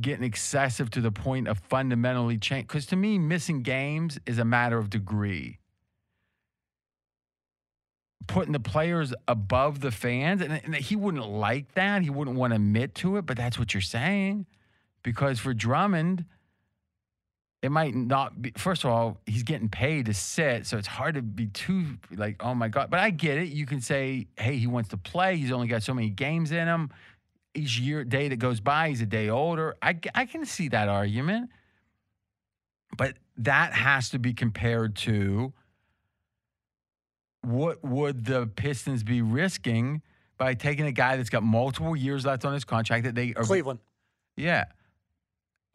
getting excessive to the point of fundamentally change, because to me, missing games is a matter of degree putting the players above the fans. And, and, he wouldn't like that. He wouldn't want to admit to it, but that's what you're saying. Because for Drummond, it might not be, first of all, he's getting paid to sit. So it's hard to be too like, oh my God. But I get it. You can say, hey, he wants to play. He's only got so many games in him. Each year, day that goes by, he's a day older. I, I can see that argument. But that has to be compared to what would the Pistons be risking by taking a guy that's got multiple years left on his contract that they are Cleveland. Yeah.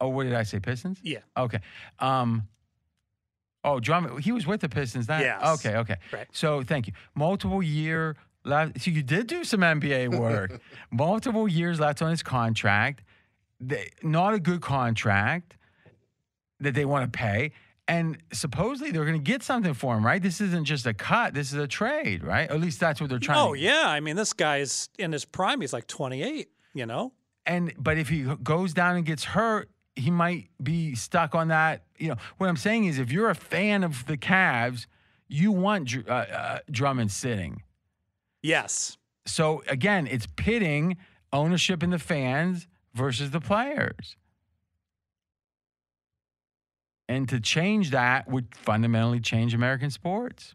Oh, what did I say? Pistons? Yeah. Okay. Um Oh, Drummond, he was with the Pistons. That, yes. Okay, okay. Right. So thank you. Multiple year left. So you did do some NBA work. Multiple years left on his contract. They, not a good contract that they want to pay and supposedly they're going to get something for him, right? This isn't just a cut; this is a trade, right? At least that's what they're trying. Oh to... yeah, I mean this guy's in his prime; he's like 28, you know. And but if he goes down and gets hurt, he might be stuck on that. You know what I'm saying is, if you're a fan of the Cavs, you want uh, uh, Drummond sitting. Yes. So again, it's pitting ownership in the fans versus the players. And to change that would fundamentally change American sports.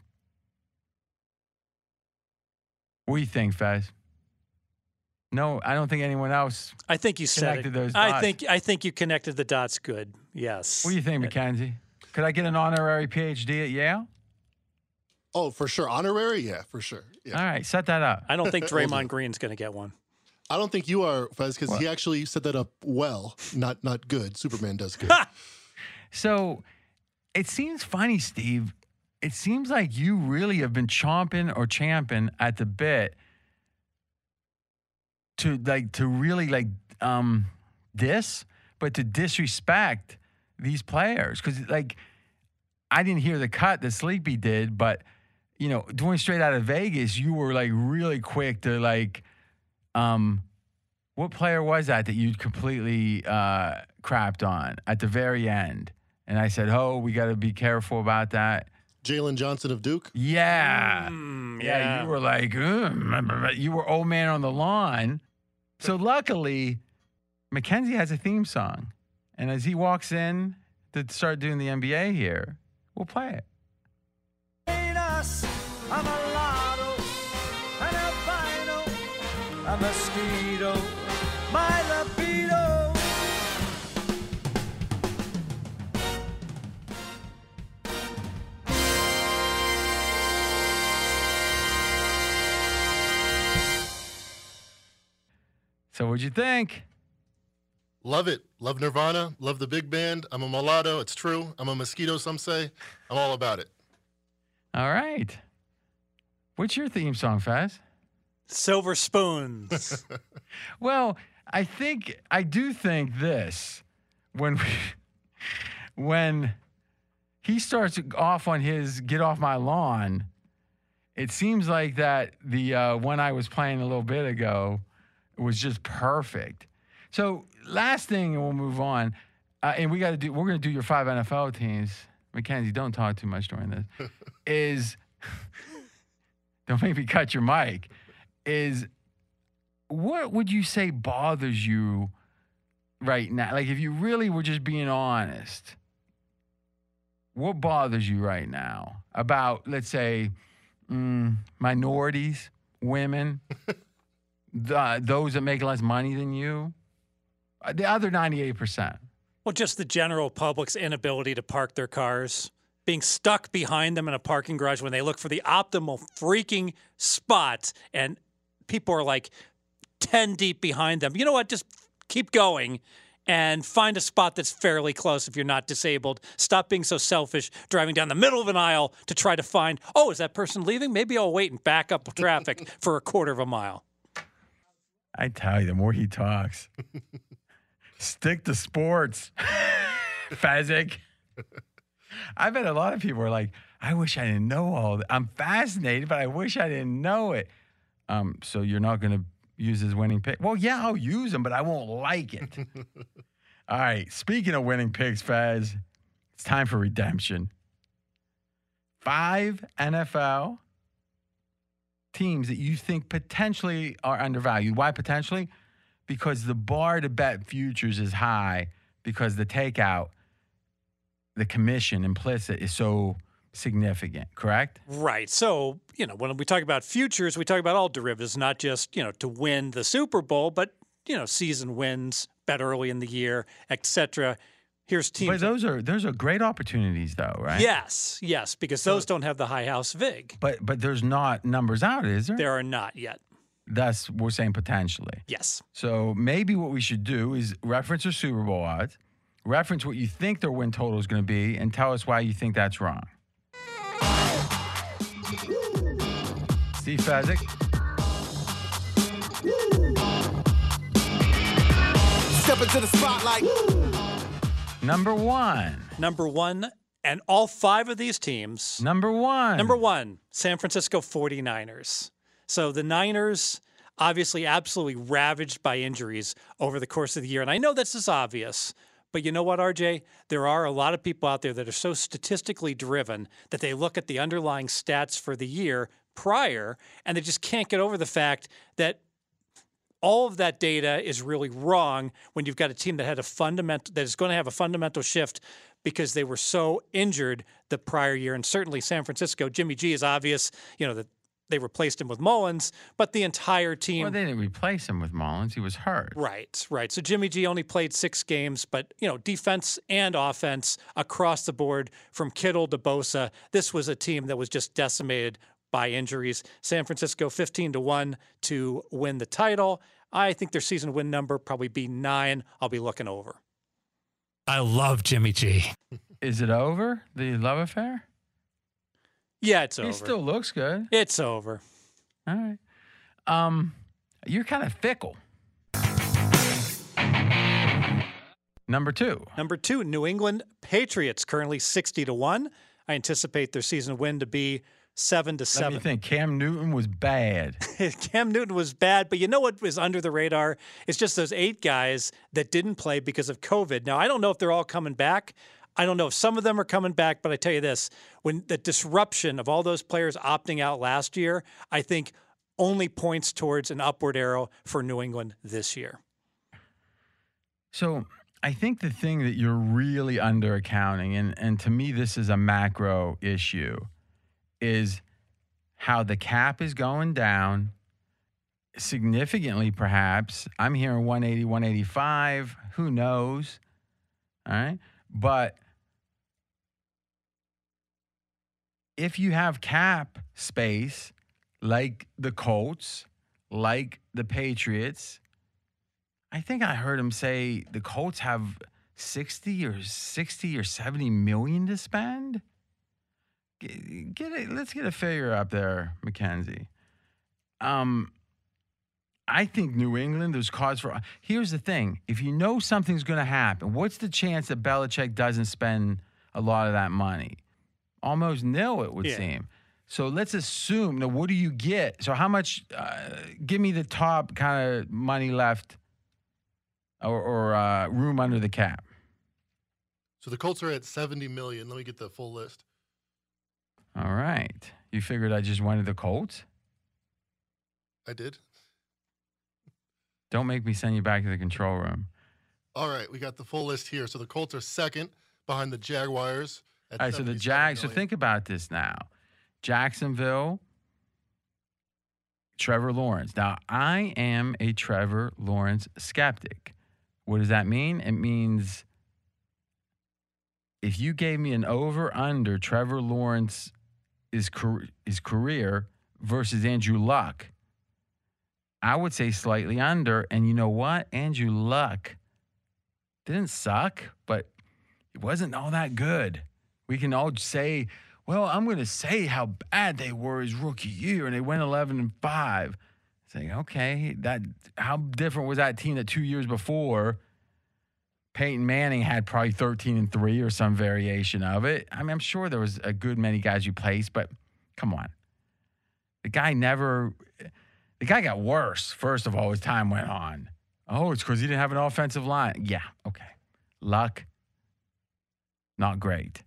What do you think, Fez? No, I don't think anyone else. I think you said it. Those I think I think you connected the dots good. Yes. What do you think, Mackenzie? Could I get an honorary PhD at Yale? Oh, for sure. Honorary? Yeah, for sure. Yeah. All right, set that up. I don't think Draymond Green's going to get one. I don't think you are, Fez, because he actually set that up well, not not good. Superman does good. So it seems funny, Steve. It seems like you really have been chomping or champing at the bit to like to really like um diss, but to disrespect these players because like I didn't hear the cut that Sleepy did, but you know, doing straight out of Vegas, you were like really quick to like, um, what player was that that you completely uh, crapped on at the very end? And I said, "Oh, we got to be careful about that." Jalen Johnson of Duke. Yeah. Mm, yeah, yeah. you were like, "Ugh," you were old man on the lawn. So luckily, Mackenzie has a theme song, and as he walks in to start doing the NBA here, we'll play it. A mosquito, my. So what'd you think? Love it. Love Nirvana. Love the big band. I'm a mulatto. It's true. I'm a mosquito, some say. I'm all about it. All right. What's your theme song, Faz? Silver spoons. Well, I think I do think this when we, when he starts off on his "Get Off My Lawn," it seems like that the uh, one I was playing a little bit ago was just perfect. So last thing, and we'll move on. Uh, and we got to do. We're going to do your five NFL teams. Mackenzie, don't talk too much during this. is don't make me cut your mic. Is what would you say bothers you right now? Like, if you really were just being honest, what bothers you right now about, let's say, mm, minorities, women, the, those that make less money than you, Uh, the other 98%? Well, just the general public's inability to park their cars, being stuck behind them in a parking garage when they look for the optimal freaking spot, and people are like 10 deep behind them. You know what? Just keep going and find a spot that's fairly close if you're not disabled. Stop being so selfish, driving down the middle of an aisle to try to find, oh, is that person leaving? Maybe I'll wait and back up traffic for a quarter of a mile. I tell you, the more he talks, stick to sports, Fezzik. I bet a lot of people are like, I wish I didn't know all that. I'm fascinated, but I wish I didn't know it. Um, so you're not going to use his winning pick? Well, yeah, I'll use him, but I won't like it. all right. Speaking of winning picks, Faz, it's time for redemption. Five NFL teams that you think potentially are undervalued. Why potentially? Because the bar to bet futures is high because the takeout, the commission implicit is so significant, correct? Right. So, you know, when we talk about futures, we talk about all derivatives, not just, you know, to win the Super Bowl, but, you know, season wins, bet early in the year, etc. Here's teams. But those are those are great opportunities though, right? Yes, yes, because those don't have the high house vig. But but there's not numbers out, is there? There are not yet. That's we're saying potentially. Yes. So maybe what we should do is reference your Super Bowl odds, reference what you think their win total is going to be, and tell us why you think that's wrong. Steve Fezzik. Step into the spotlight. Number one. Number one, and all five of these teams. Number one. Number one, San Francisco 49ers. So the Niners, obviously, absolutely ravaged by injuries over the course of the year. And I know this is obvious, but you know what, RJ? There are a lot of people out there that are so statistically driven that they look at the underlying stats for the year prior and they just can't get over the fact that all of that data is really wrong when you've got a team that had a fundamental that is going to have a fundamental shift because they were so injured the prior year and certainly San Francisco Jimmy G is obvious you know that they replaced him with Mullens but the entire team Well, they didn't replace him with Mullens. He was hurt. Right, right. So Jimmy G only played six games, but you know, defense and offense across the board from Kittle to Bosa. This was a team that was just decimated by injuries. San Francisco 15 to 1 to win the title. I think their season win number probably be nine. I'll be looking over. I love Jimmy G. Is it over? The love affair? Yeah, it's He over. He still looks good. It's over. All right. Um, you're kind of fickle. Number two. Number two, New England Patriots, currently 60 to 1. I anticipate their season win to be seven to Let seven. me think. Cam Newton was bad. Cam Newton was bad, but you know what was under the radar? It's just those eight guys that didn't play because of COVID. Now, I don't know if they're all coming back. I don't know if some of them are coming back, but I tell you this when the disruption of all those players opting out last year, I think only points towards an upward arrow for New England this year. So I think the thing that you're really under accounting, and, and to me, this is a macro issue, is how the cap is going down significantly, perhaps. I'm hearing 180, 185. Who knows? All right. But if you have cap space like the Colts, like the Patriots, I think I heard him say the Colts have 60 or 60 or 70 million to spend. Get, get it, let's get a figure up there, Mackenzie. Um, I think New England, there's cause for. Here's the thing if you know something's going to happen, what's the chance that Belichick doesn't spend a lot of that money? Almost nil, it would Yeah. seem. So let's assume. Now, what do you get? So, how much? Uh, give me the top kind of money left or, or uh, room under the cap. So the Colts are at 70 million. Let me get the full list. All right. You figured I just wanted the Colts? I did. Don't make me send you back to the control room. All right, we got the full list here. So the Colts are second behind the Jaguars. At All right, so the 77 Jags. So think about this now. Jacksonville, Trevor Lawrence. Now, I am a Trevor Lawrence skeptic. What does that mean? It means if you gave me an over under Trevor Lawrence his, car- his career versus Andrew Luck, I would say slightly under. And you know what? Andrew Luck didn't suck, but it wasn't all that good. We can all say, well, I'm going to say how bad they were his rookie year, and they went 11 and five. Saying, okay, that how different was that team that two years before? Peyton Manning had probably 13 and three or some variation of it. I mean, I'm sure there was a good many guys you placed, but come on, the guy never. The guy got worse. First of all, as time went on. Oh, it's because he didn't have an offensive line. Yeah, okay. Luck, not great.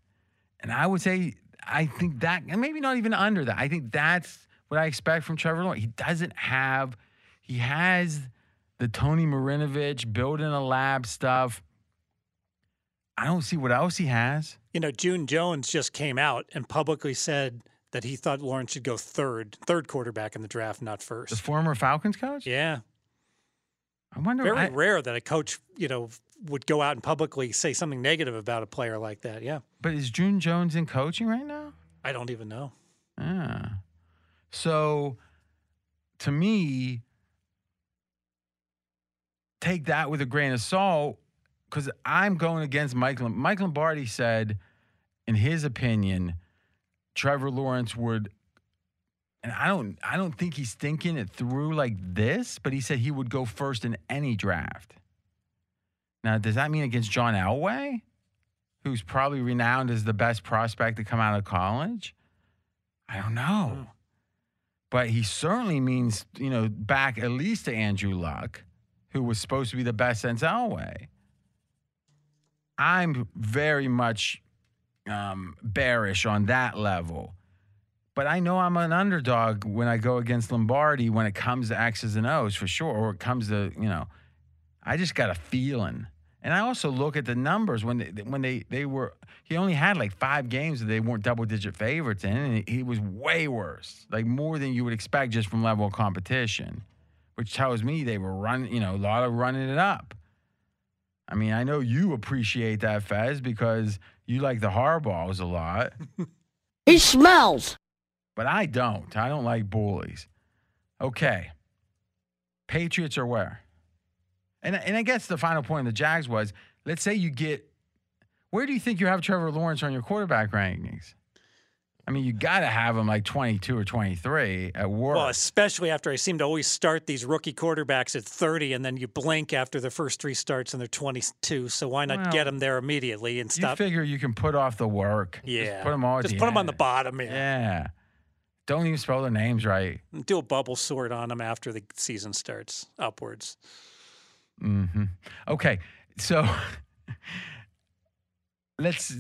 And I would say, I think that, and maybe not even under that. I think that's what I expect from Trevor Lawrence. He doesn't have, he has the Tony Marinovich build in a lab stuff. I don't see what else he has. You know, June Jones just came out and publicly said that he thought Lawrence should go third, third quarterback in the draft, not first. The former Falcons coach? Yeah. I wonder. Very I- rare that a coach, you know, would go out and publicly say something negative about a player like that. Yeah. but is June Jones in coaching right now? I don't even know. Yeah. So to me, take that with a grain of salt because I'm going against Mike. Mike Lombardi said, in his opinion, Trevor Lawrence would. And I don't, I don't think he's thinking it through like this, but he said he would go first in any draft. Now, does that mean against John Elway, who's probably renowned as the best prospect to come out of college? I don't know. Hmm. But he certainly means, you know, back at least to Andrew Luck, who was supposed to be the best since Elway. I'm very much um, bearish on that level. But I know I'm an underdog when I go against Lombardi when it comes to X's and O's for sure, or it comes to, you know, I just got a feeling. And I also look at the numbers when they, when they, they were, he only had like five games that they weren't double digit favorites in, and he was way worse, like more than you would expect just from level of competition, which tells me they were running, you know, a lot of running it up. I mean, I know you appreciate that, Fez, because you like the Hardballs a lot. He smells. but I don't. I don't like bullies. Okay. Patriots are where? And and I guess the final point of the Jags was, let's say you get where do you think you have Trevor Lawrence on your quarterback rankings? I mean, you got to have him like 22 or 23 at work. Well, especially after I seem to always start these rookie quarterbacks at 30, and then you blink after the first three starts and they're 22. So why not Well, get them there immediately and you stop? figure you can put off the work. yeah, Just put them all. Just the put them on the bottom. Yeah. Yeah. Don't even spell their names right. Do a bubble sort on them after the season starts upwards. hmm Okay, so let's.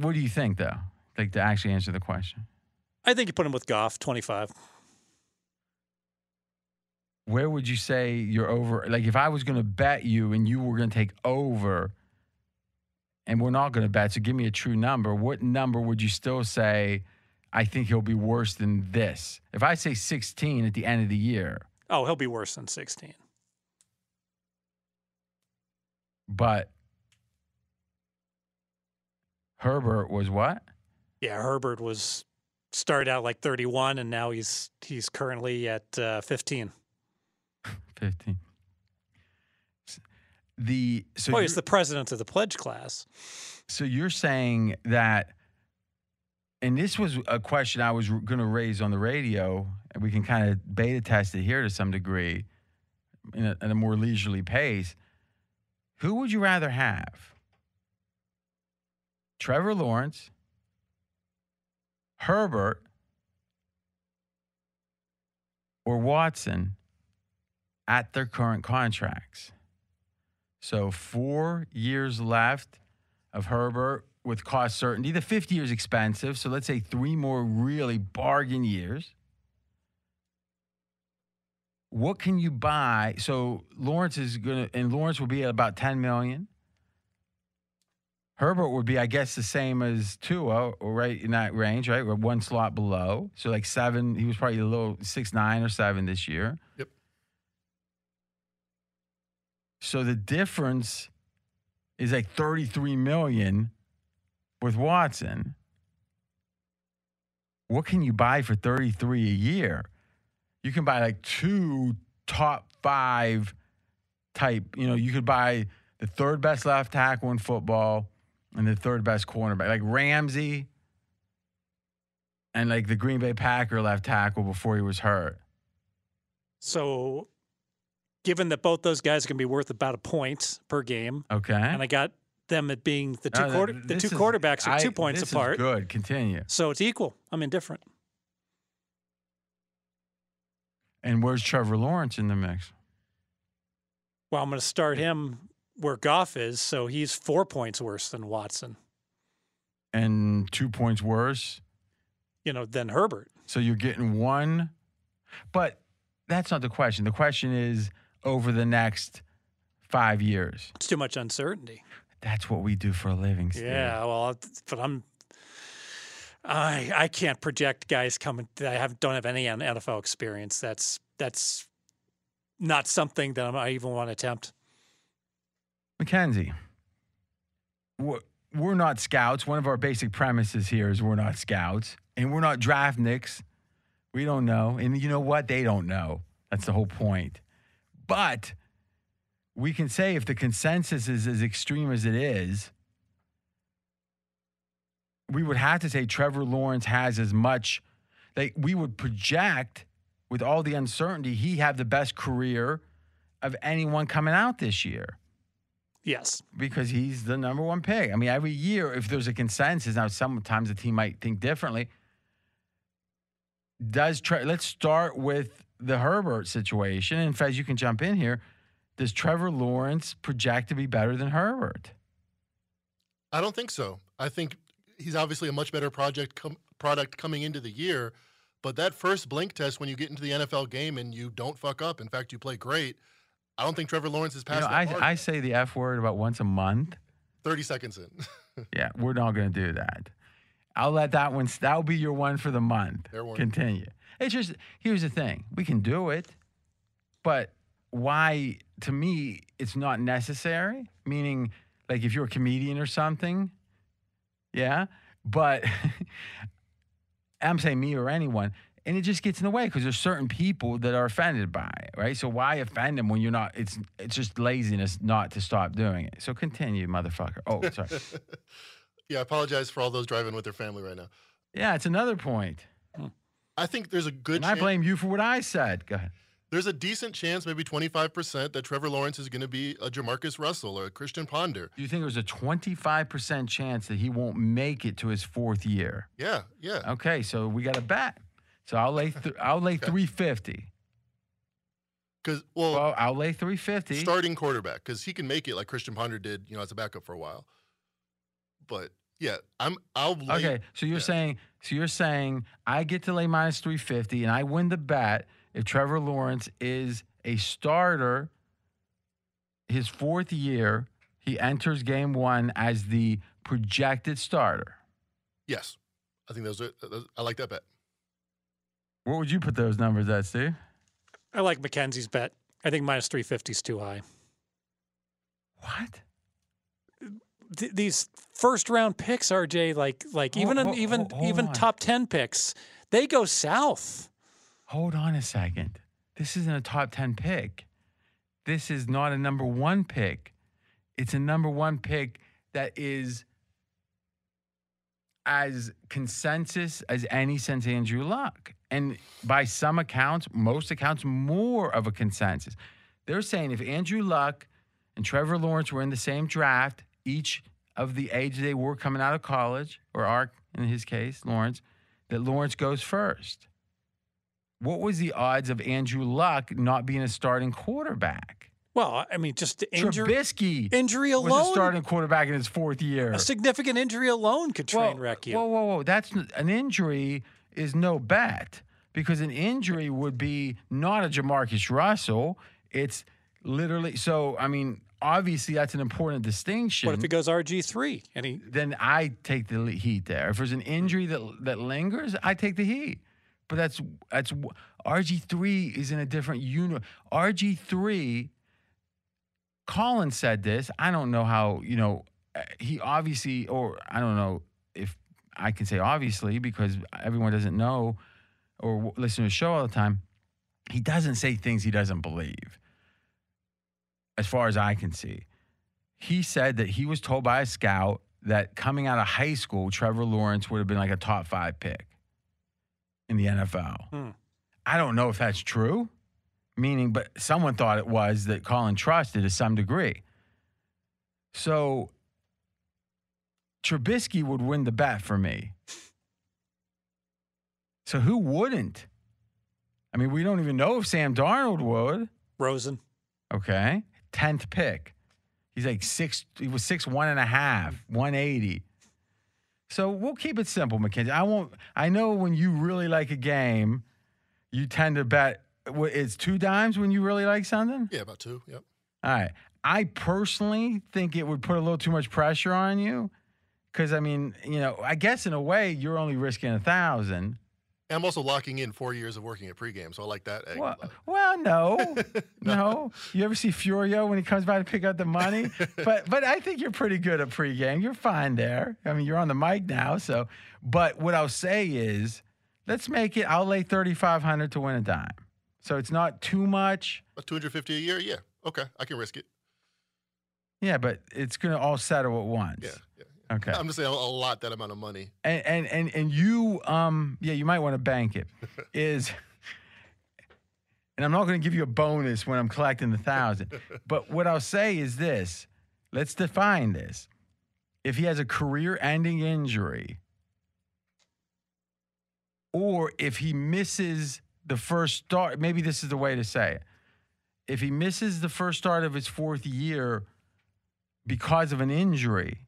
What do you think, though? Like to actually answer the question, I think you put him with Goff, 25. where would you say you're over? Like, if I was going to bet you and you were going to take over, and we're not going to bet, so give me a true number. What number would you still say? I think he'll be worse than this. If I say 16 at the end of the year, Oh, he'll be worse than 16. but Herbert was what? Yeah, Herbert was started out like 31, and now he's he's currently at uh, 15. 15. The so you're- he's the president of the pledge class. So you're saying that, and this was a question I was going to raise on the radio, and we can kind of beta test it here to some degree, in a, at a more leisurely pace. Who would you rather have? Trevor Lawrence, Herbert, or Watson at their current contracts? So four years left of Herbert with cost certainty. The 50 years is expensive, so let's say three more really bargain years. What can you buy? So Lawrence is gonna, and Lawrence will be at about 10 million. Herbert would be, I guess, the same as Tua, right in that range, right? Or one slot below. So like seven, he was probably a little six, nine or seven this year. Yep. So the difference is like 33 million with Watson. What can you buy for 33 a year? You can buy like two top five type, you know, you could buy the third best left tackle in football and the third best cornerback, like Ramsey and like the Green Bay Packer left tackle before he was hurt. So, given that both those guys are going to be worth about a point per game, Okay. and I got them at being the two No, quarter, the two is- quarterbacks are I- two points apart. good. Continue. So it's equal. I'm indifferent. And where's Trevor Lawrence in the mix? Well, I'm going to start him where Goff is, so he's four points worse than Watson. And two points worse. You know, than Herbert. So you're getting one, but that's not the question. The question is over the next five years. It's too much uncertainty. That's what we do for a living. Steve. Yeah, well, but I'm. I I can't project guys coming. I have don't have any NFL experience. That's that's not something that I'm, I even want to attempt. Mackenzie, we're, not scouts. One of our basic premises here is we're not scouts and we're not draft nicks. We don't know. And you know what? They don't know. That's the whole point. But we can say if the consensus is as extreme as it is, we would have to say Trevor Lawrence has as much, like we would project with all the uncertainty, he have the best career of anyone coming out this year Yes, because he's the number one pick. I mean, every year, if there's a consensus, now sometimes the team might think differently. Does Tre- let's start with the Herbert situation, and Fez, you can jump in here. Does Trevor Lawrence project to be better than Herbert? I don't think so. I think he's obviously a much better project com- product coming into the year. But that first blink test, when you get into the NFL game and you don't fuck up, in fact, you play great. I don't think Trevor Lawrence is You past know, I, mark. I say the F word about once a month. 30 seconds in. Yeah, we're not going to do that. I'll let that one. That'll be your one for the month. Continue. It's just here's the thing: we can do it, but why? To me, it's not necessary. Meaning, like if you're a comedian or something, yeah. But I'm saying me or anyone, and it just gets in the way because there's certain people that are offended by it, right? So why offend them when you're not? It's it's just laziness not to stop doing it. So continue, motherfucker. Oh, sorry. yeah, I apologize for all those driving with their family right now. Yeah, it's another point. Hmm. I think there's a good. And I blame you for what I said. Go ahead. There's a decent chance, maybe 25%, that Trevor Lawrence is going to be a Jamarcus Russell or a Christian Ponder. Do you think there's a 25% chance that he won't make it to his fourth year? Yeah, yeah. Okay, so we got a bet. So I'll lay th- I'll lay 350. Because well, Well, I'll lay 350. starting quarterback, because he can make it like Christian Ponder did, you know, as a backup for a while. But yeah, I'm. I'll. Lay, Okay, so you're saying so you're saying I get to lay minus 350 and I win the bet if Trevor Lawrence is a starter his fourth year, he enters game 1 as the projected starter. Yes, I think those are. those- I like that bet. What would you put those numbers at, Steve? I like Mackenzie's bet. I think minus 350 is too high. What? Th- these first round picks, RJ, like like even even even on. top 10 picks, they go south. Hold on a second. This isn't a top 10 pick. This is not a number 1 pick. It's a number 1 pick that is as consensus as any since Andrew Luck. And by some accounts, most accounts, more of a consensus. They're saying if Andrew Luck and Trevor Lawrence were in the same draft, each of the age they were coming out of college, or are in his case, Lawrence, that Lawrence goes first. What was the odds of Andrew Luck not being a starting quarterback? Well, I mean, just injury, Trubisky injury was a alone, starting quarterback in his fourth year. a significant injury alone could train wreck you. Whoa, whoa, whoa! That's an injury is no bet because an injury would be not a Jamarcus Russell. It's literally so. I mean, obviously that's an important distinction. what if it goes RG three and he? then I take the heat there. If there's an injury that that lingers, I take the heat. But that's that's RG three is in a different unit. RG three. Colin said this. I don't know how you know. He obviously, or I don't know if I can say obviously because everyone doesn't know or w- listen to the show all the time. He doesn't say things he doesn't believe. As far as I can see, he said that he was told by a scout that coming out of high school, Trevor Lawrence would have been like a top five pick in the NFL. Hmm. I don't know if that's true, meaning, but someone thought it was that Colin trusted to some degree. So Trubisky would win the bet for me. So who wouldn't? I mean, we don't even know if Sam Darnold would. Rosen. Okay. 10th pick. He's like six, he was six, one and a half, 180. So we'll keep it simple, Mackenzie. I won't, I know when you really like a game, you tend to bet, it's two dimes when you really like something? Yeah, about two. Yep. All right. I personally think it would put a little too much pressure on you. Cause I mean, you know, I guess in a way you're only risking a thousand. And I'm also locking in four years of working at pregame, so I like that. Well, well, no, no. You ever see Furio when he comes by to pick up the money? but but I think you're pretty good at pregame. You're fine there. I mean, you're on the mic now, so. But what I'll say is, let's make it. I'll lay thirty five hundred to win a dime. So it's not too much. About 250 a year? Yeah. Okay. I can risk it. Yeah, but it's gonna all settle at once. Yeah. Okay. I'm just saying a lot that amount of money. and and and and you um yeah you might want to bank it is and i'm not going to give you a bonus when i'm collecting the thousand but what i'll say is this let's define this if he has a career ending injury or if he misses the first start maybe this is the way to say it if he misses the first start of his fourth year because of an injury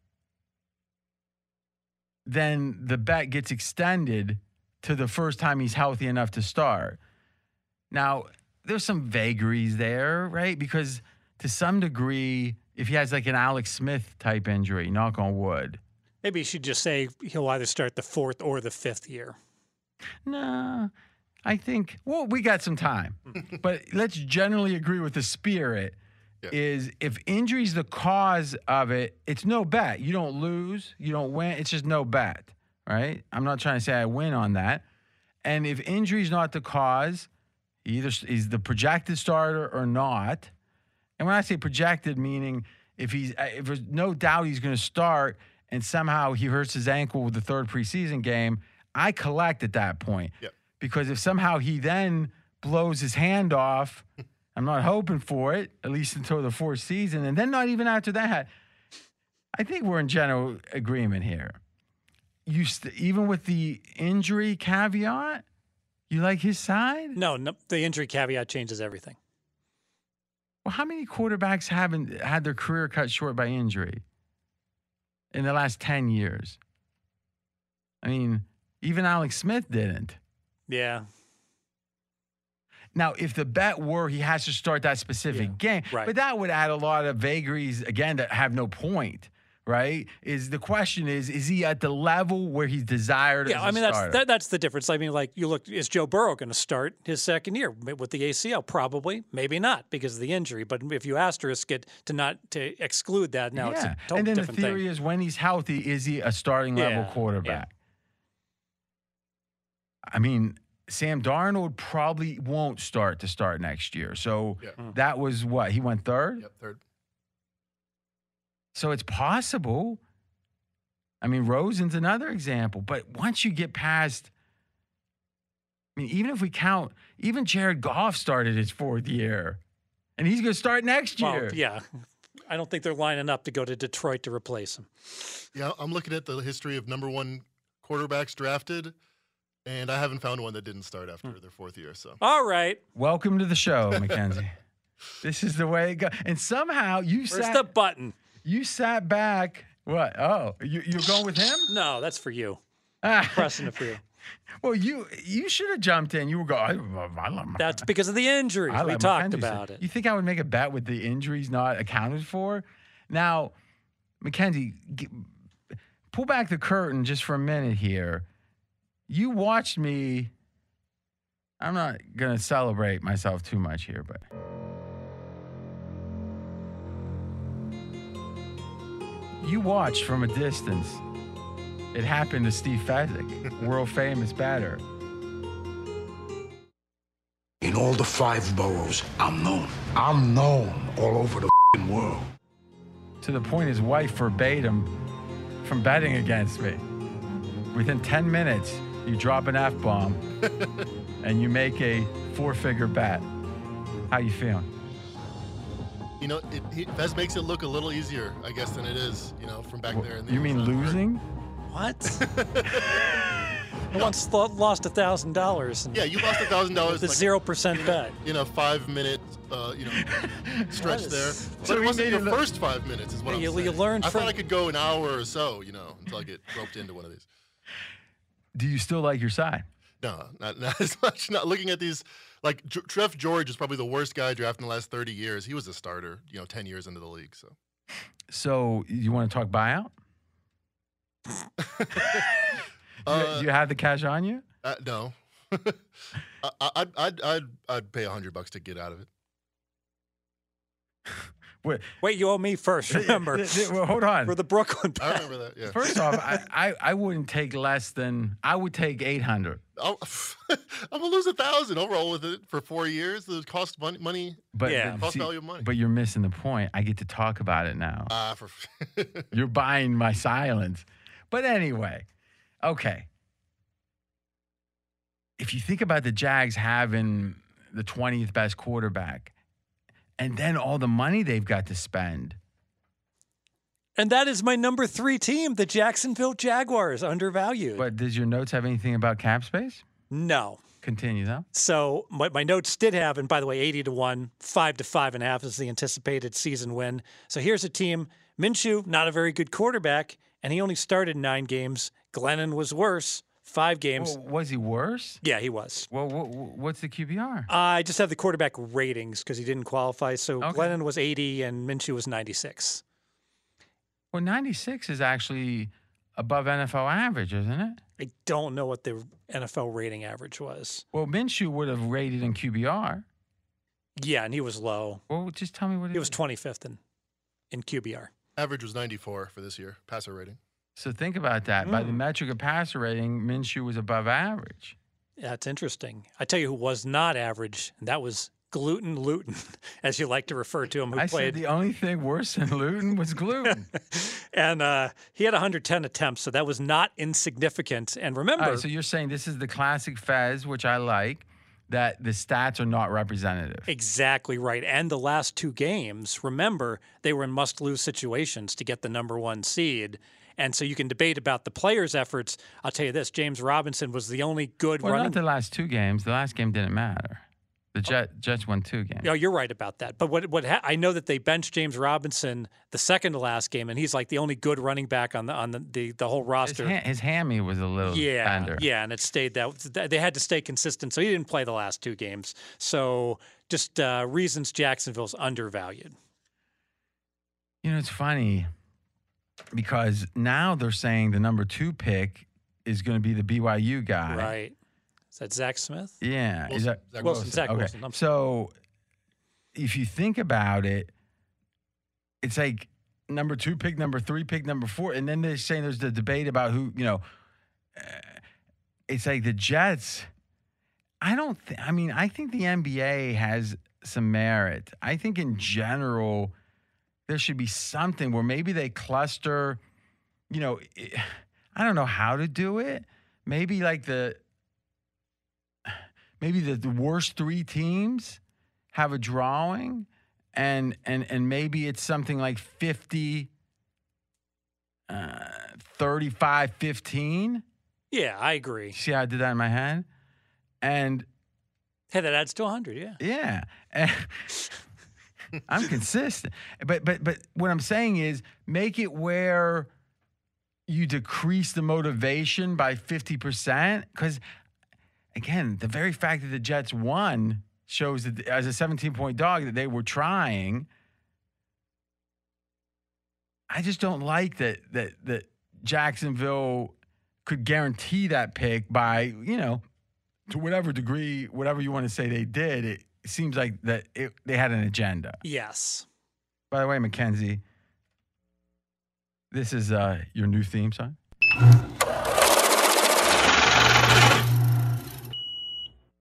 then the bet gets extended to the first time he's healthy enough to start. Now, there's some vagaries there, right? Because to some degree, if he has like an Alex Smith type injury, knock on wood, Maybe you should just say he'll either start the fourth or the fifth year. No, I think, well, we got some time. Mm-hmm. but let's generally agree with the spirit is if injury's the cause of it, it's no bet. You don't lose, you don't win. It's just no bet, right? I'm not trying to say I win on that. And if injury's not the cause, either he's the projected starter or not. And when I say projected, meaning if he's uh, if there's no doubt he's going to start, and somehow he hurts his ankle with the third preseason game, I collect at that point. Yep. Because if somehow he then blows his hand off, I'm not hoping for it, at least until the fourth season, and then not even after that. I think we're in general agreement here. You st- even with the injury caveat, you like his side? No, no, the injury caveat changes everything. Well, how many quarterbacks haven't had their career cut short by injury in the last 10 years? I mean, even Alex Smith didn't. Yeah. Now, if the bet were he has to start that specific game, right. but that would add a lot of vagaries again that have no point, right? Is the question is is he at the level where he's desired? Yeah, I a mean that's that, that's the difference. I mean, like you look, is Joe Burrow going to start his second year with the ACL? Probably, maybe not because of the injury. But if you asterisk it to not to exclude that, now it's yeah. a total and then the theory thing. is when he's healthy, is he a starting level Yeah, yeah. quarterback? I mean, Sam Darnold probably won't start to start next year. So Yeah. Hmm. that was what he went third. Yep, third. So it's possible. I mean, Rosen's another example. But once you get past, I mean, even if we count, even Jared Goff started his fourth year, and he's going to start next Well, year. yeah, I don't think they're lining up to go to Detroit to replace him. Yeah, I'm looking at the history of number one quarterbacks drafted, and I haven't found one that didn't start after Hmm. their fourth year. So All right, Welcome to the show, Mackenzie. this is the way it goes. And somehow you where's sat, the button? you sat back. What? Oh, you, you're going with him? No, that's for you. Ah, Pressing it for you. well, you you should have jumped in. You were going. I, I love my- That's because of the injuries. I we let talked Mackenzie about it. You think I would make a bet with the injuries not accounted for? Now, Mackenzie, g- pull back the curtain just for a minute here. You watched me. I'm not going to celebrate myself too much here, but. You watched from a distance. It happened to Steve Fezzik, world famous bettor. In all the five boroughs, I'm known. I'm known all over the fing world. to the point his wife forbade him from betting against me. Within 10 minutes, you drop an F bomb and you make a four figure bet. How you feeling? you know, it, he, Fez makes it look a little easier, I guess, than it is. You know, from back there. In the You mean Amazon. losing? What? I once lo- lost a thousand dollars. Yeah, you lost a thousand dollars. The zero percent bet. in a five minute, uh, you know, stretch That there. is- But So it wasn't made your first five minutes, is what Yeah, I'm you- saying. you learned I from- thought I could go an hour or so, you know, until I get roped into one of these. Do you still like your side? No, not, not as much. Not looking at these. Like J- Trev George is probably the worst guy drafted in the last 30 years. He was a starter, you know, 10 years into the league. So So you want to talk buyout? Do you, Uh, do you have the cash on you? uh, no, I, I- I'd, I'd I'd I'd pay a hundred bucks to get out of it. Wait, Wait, you owe me first. Remember, th- th- well, hold on. for the Brooklyn I remember that. Yeah. First off, I, I, I wouldn't take less than, I would take 800. I'll, I'm gonna lose a thousand overall with it for four years. The cost money, money. But, Yeah. but Cost see- value of money. But you're missing the point. I get to talk about it now. Ah, for You're buying my silence. But anyway, okay. If you think about the Jags having the 20th best quarterback and then all the money they've got to spend, And that is my number three team, the Jacksonville Jaguars, undervalued. but does your notes have anything about cap space? no. Continue though. So my, my notes did have, and by the way, 80 to 1, 5 to 5 and a half is the anticipated season win. So here's a team. Minshew, not a very good quarterback, and he only started nine games. Glennon was worse, five games. Well, was he worse? Yeah, he was. Well, wha- wha- what's the QBR? Uh, I just have the quarterback ratings because he didn't qualify. So Okay. Glennon was 80 and Minshew was 96. Well, 96 is actually above NFL average, isn't it? I don't know what the NFL rating average was. Well, Minshew would have rated in QBR. Yeah, and he was low. Well, just tell me what it He was 25th in, in QBR. average was 94 for this year passer rating. So think about that. By the Mm. metric of passer rating, Minshew was above average. That's interesting. I tell you who was not average, and that was Gluten Luton, as you like to refer to him, who I played. said the only thing worse than Luton was gluten. and uh, he had 110 attempts, so that was not insignificant. And remember, right, so you're saying this is the classic Fez, which I like, that the stats are not representative. Exactly right. And the last two games, remember, they were in must lose situations to get the number one seed. And so you can debate about the players' efforts. I'll tell you this James Robinson was the only good Well, running. not the last two games. The last game didn't matter. The Jet, Jets won two games. Yeah, you're right about that. But what what ha- I know that they benched James Robinson the second to last game, and he's like the only good running back on the on the the, the whole His, roster. ha- his hammy was a little yeah, bender. yeah, and it stayed that they had to stay consistent, so he didn't play the last two games. So just uh, reasons Jacksonville's undervalued. You know, it's funny because now they're saying the number two pick is going to be the BYU guy. Right? Is that Zach Smith? Yeah. is that Zach Wilson, Zach okay. Wilson, I'm So if you think about it, it's like number two pick, number three pick, number four, and then they're saying there's the debate about who you know. uh, It's like the Jets. I don't. Th- I mean, I think the NBA has some merit. I think in general, there should be something where maybe they cluster. You know, i- don't know how to do it. Maybe like the maybe the, the worst three teams have a drawing and and and maybe it's something like 50 uh 35 15 Yeah, I agree. see how i did that in my head and Hey, that adds to 100. Yeah. yeah and i'm consistent. But but but what i'm saying is make it where you decrease the motivation by 50% because again the very fact that the jets won shows that as a 17 point dog that they were trying. I just don't like that that that jacksonville could guarantee that pick by you know to whatever degree whatever you want to say they did it seems like that it, they had an agenda Yes. by the way mackenzie this is uh, your new theme song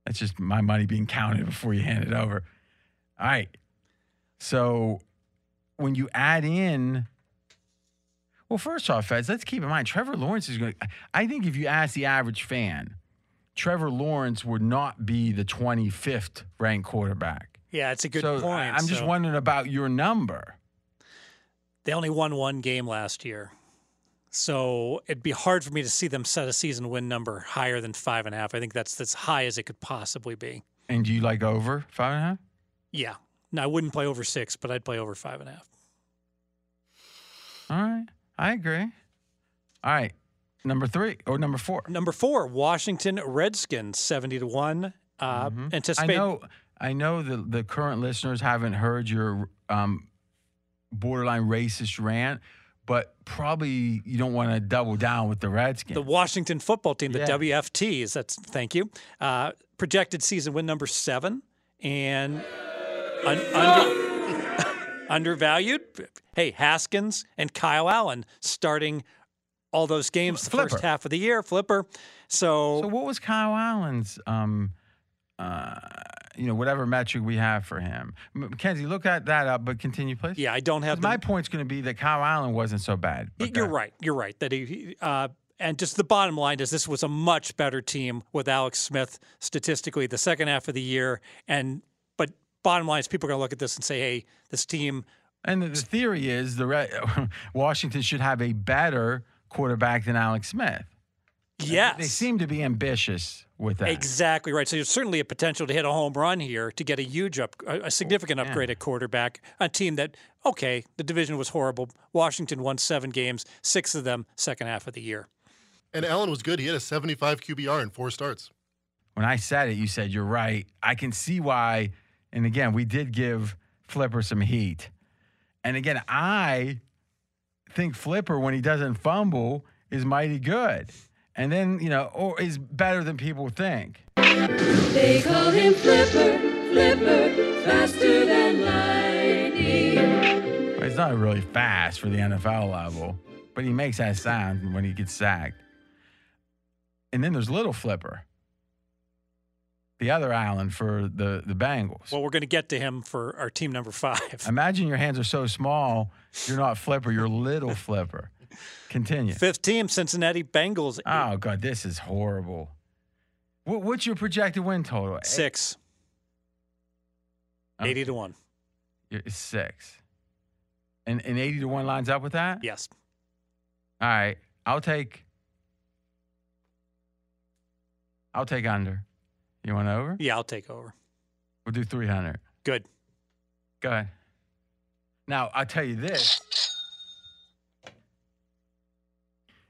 That's just my money being counted before you hand it over. All right. So when you add in, well, first off, Feds, let's keep in mind Trevor Lawrence is going I think if you ask the average fan, Trevor Lawrence would not be the 25th ranked quarterback. Yeah, it's a good so point. I'm just wondering about your number. They only won one game last year. So it'd be hard for me to see them set a season win number higher than five and a half. I think that's as high as it could possibly be. And do you like over five and a half? Yeah. No, I wouldn't play over six, but I'd play over five and a half. All right. I agree. All right. Number three or number four. Number four, Washington Redskins, 70 to 1. Uh, Mm-hmm. I Anticipate. know. I know the the current listeners haven't heard your um, borderline racist rant, but probably you don't want to double down with the Redskins. The Washington football team, the Yeah. WFTs. That's thank you. Uh, projected season win number seven and un- under, undervalued. Hey, Haskins and Kyle Allen starting all those games the Flipper. first half of the year. Flipper. So, So what was Kyle Allen's? Um, uh, you know, whatever metric we have for him. Mackenzie, look at that up, but continue, please. yeah, I don't have. the, my point's going to be that Kyle Allen wasn't so bad. You're right. You're right. That he, he, uh, and just the bottom line is this was a much better team with Alex Smith statistically the second half of the year. And but bottom line is people are going to look at this and say, hey, this team. And the, the theory is the Red, Washington should have a better quarterback than Alex Smith. Yes. They seem to be ambitious with that. Exactly right. So there's certainly a potential to hit a home run here to get a huge up, a a significant upgrade at quarterback. A team that, okay, the division was horrible. Washington won seven games, six of them second half of the year. And Allen was good. He had a 75 QBR in four starts. when I said it, you said you're right. I can see why. And again, we did give Flipper some heat. And again, I think Flipper, when he doesn't fumble, is mighty good. And then, you know, or is better than people think. They call him Flipper, Flipper, faster than lightning. He's not really fast for the NFL level, but he makes that sound when he gets sacked. And then there's Little Flipper. The other Allen for the the Bengals. Well, we're going to get to him for our team number five. Imagine your hands are so small, you're not flipper, you're little flipper. Continue. Fifth team, Cincinnati Bengals. Oh god, this is horrible. What, what's your projected win total? Six. Okay. 80 to 1. It's six. And and eighty to one lines up with that. Yes. All right, I'll take. I'll take under. You want over? Yeah, I'll take over. We'll do three hundred. Good. Go ahead. Now I'll tell you this: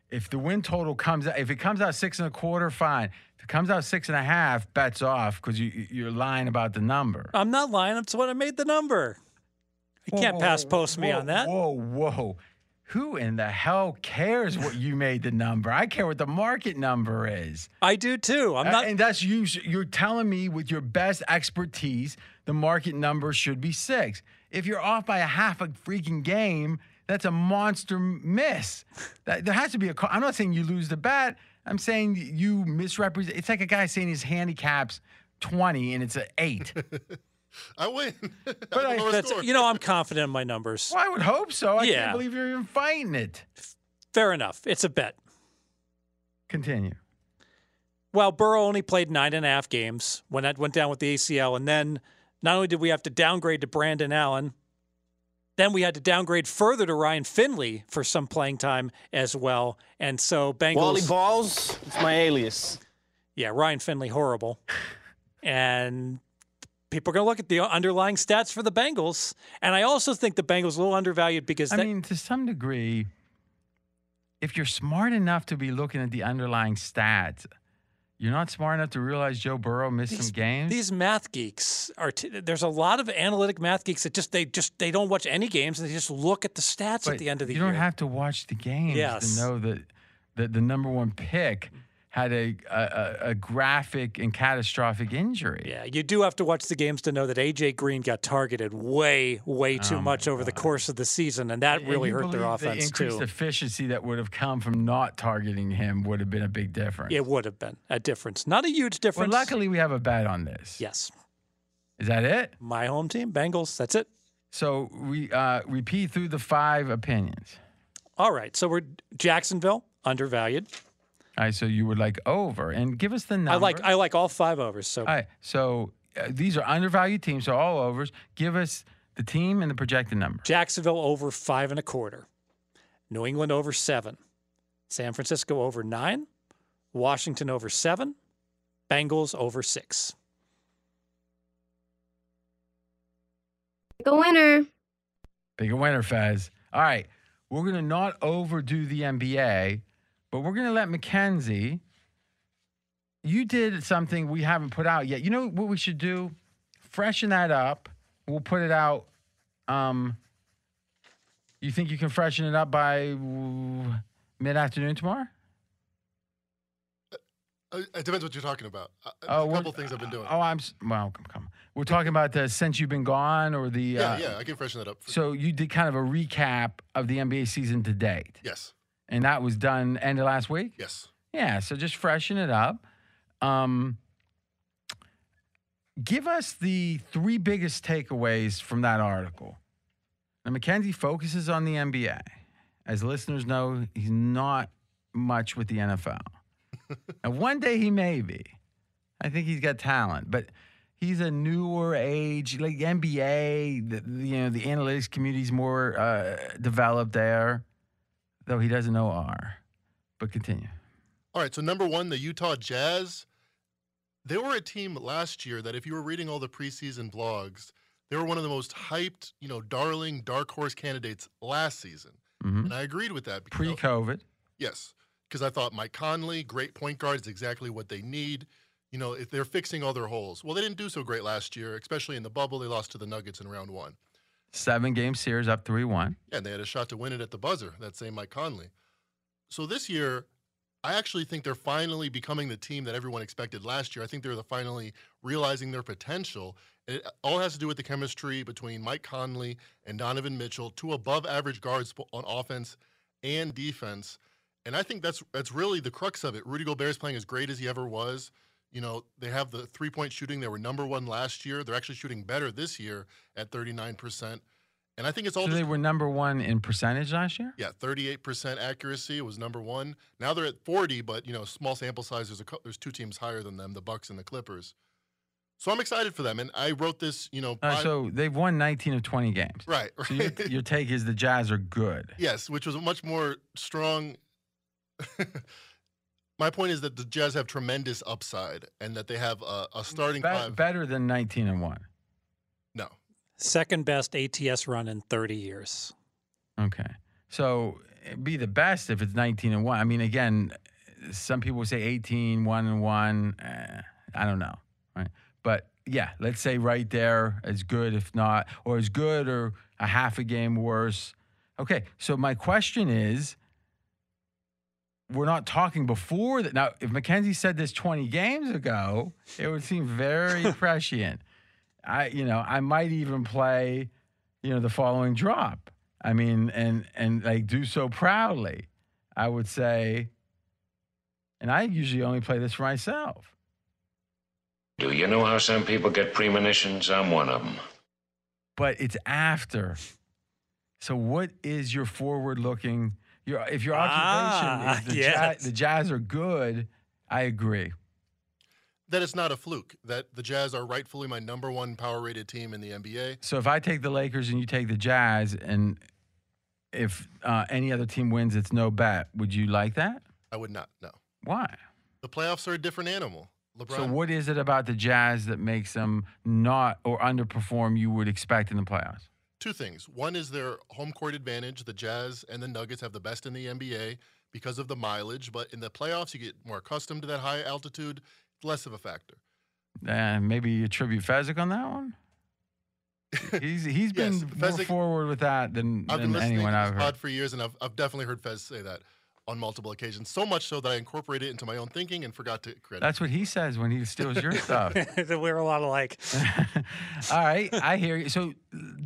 if the win total comes out, if it comes out six and a quarter, fine. If it comes out six and a half, bets off because you you're lying about the number. I'm not lying. That's what I made the number. You can't past post me whoa, on that. Whoa, whoa. Who in the hell cares what you made the number? I care what the market number is. I do too. I'm Uh, not. and that's you. You're telling me with your best expertise, the market number should be six. If you're off by a half a freaking game, that's a monster miss. That, there has to be a. call. I'm not saying you lose the bet. I'm saying you misrepresent. It's like a guy saying his handicap's 20 and it's an eight. I win. But I, That's, you know, I'm confident in my numbers. well, I would hope so. I Yeah. can't believe you're even fighting it. Fair enough. It's a bet. Continue. Well, Burrow only played nine and a half games when that went down with the ACL. And then not only did we have to downgrade to Brandon Allen, then we had to downgrade further to Ryan Finley for some playing time as well. And so Bengals. Wally Balls, it's my alias. Yeah, Ryan Finley, horrible. and people are going to look at the underlying stats for the Bengals. And I also think the Bengals are a little undervalued because I that- mean, to some degree, if you're smart enough to be looking at the underlying stats, you're not smart enough to realize Joe Burrow missed some games. these math geeks are t- there's a lot of analytic math geeks that just they just they don't watch any games and they just look at the stats But at the end of the you year. don't have to watch the games Yes. to know that that the number one pick had a, a a- graphic and catastrophic injury. yeah, you do have to watch the games to know that AJ Green got targeted way, way too Oh, much over the course of the season, and that And really hurt their believe the offense increased too. efficiency that would have come from not targeting him would have been a big difference. It would have been a difference, not a huge difference. well, luckily we have a bet on this. yes, Is that it? my home team, Bengals. That's it. So we uh, repeat through the five opinions. All right, so we're Jacksonville undervalued. All right, so you would like over, and give us the number. I like I like all five overs. So All right, so uh, these are undervalued teams, so all overs. Give us the team and the projected number. Jacksonville over five and a quarter. New England over seven. San Francisco over nine. Washington over seven. Bengals over six. Pick a winner. Big winner, Fez. All right, we're gonna not overdo the NBA, but we're gonna let Mackenzie. You did something we haven't put out yet. You know what we should do? Freshen that up. We'll put it out. Um, you think you can freshen it up by mid afternoon tomorrow? Uh, It depends what you're talking about. Uh, Oh, a couple things I've been doing. Oh, I'm well. Come, come. We're talking about the since you've been gone, or the yeah, uh, yeah, I can freshen that up. So you did kind of a recap of the NBA season to date. Yes. And that was done end of last week? Yes. Yeah, so just freshen it up. Um, give us the three biggest takeaways from that article. Now, Mackenzie focuses on the NBA. As listeners know, he's not much with the NFL. and one day he may be. I think he's got talent, but he's a newer age, like NBA. The, the, you know, the analytics community's more uh, developed there, though he doesn't know R. But continue. All right, so number one, the Utah Jazz. They were a team last year that, if you were reading all the preseason blogs, they were one of the most hyped, you know, darling dark horse candidates last season, Mhm. and I agreed with that. Pre-COVID. Yes, because I thought Mike Conley, great point guard, is exactly what they need. You know, if they're fixing all their holes. Well, they didn't do so great last year, especially in the bubble. They lost to the Nuggets in round one. Seven game series up 3 1. Yeah, and they had a shot to win it at the buzzer, that same Mike Conley. So this year, I actually think they're finally becoming the team that everyone expected last year. I think they're the finally realizing their potential. It all has to do with the chemistry between Mike Conley and Donovan Mitchell, two above average guards on offense and defense. And I think that's that's really the crux of it. Rudy Gobert is playing as great as he ever was. You know, they have the three point shooting. They were number one last year. They're actually shooting better this year at 39%. And I think it's all So just they were number one in percentage last year. yeah, 38% accuracy was number one. Now they're at 40, but you know, small sample size. There's a there's two teams higher than them, the Bucks and the Clippers. So I'm excited for them. And I wrote this, you know, Uh, so they've won 19 of 20 games. right, So your, right. your take is the Jazz are good. yes, which was a much more strong. My point is that the Jazz have tremendous upside, and that they have a, a starting Be- five. better than 19 and one. No, Second best ATS run in 30 years. Okay. So be the best if it's 19 and 1. I mean, again, some people say 18, 1 and 1. Eh, I don't know. Right. But yeah, let's say right there as good, if not, or as good or a half a game worse. Okay. So my question is we're not talking before that. Now, if Mackenzie said this 20 games ago, it would seem very prescient. I, you know, I might even play, you know, the following drop. I mean, and and like do so proudly. I would say, and I usually only play this for myself. Do you know how some people get premonitions? I'm one of them. But it's after. So what is your forward looking? Your if your Ah, occupation is the, yes. jazz, the Jazz are good, I agree. that it's not a fluke. That the Jazz are rightfully my number one power rated team in the NBA. So if I take the Lakers and you take the Jazz, and if uh, any other team wins, it's no bet. Would you like that? I would not. No, Why? the playoffs are a different animal. LeBron. So what is it about the Jazz that makes them not or underperform you would expect in the playoffs? Two things. One is their home court advantage. The Jazz and the Nuggets have the best in the NBA because of the mileage, but in the playoffs, you get more accustomed to that high altitude. Less of a factor. Uh, maybe you attribute Fezzik on that one. He's he's been more forward with that than, I've been listening anyone to I've pod heard. for years, and I've, I've definitely heard Fez say that on multiple occasions. So much so that I incorporated it into my own thinking and forgot to credit. That's what he says when he steals your stuff. We're a lot alike. All right, I hear you. So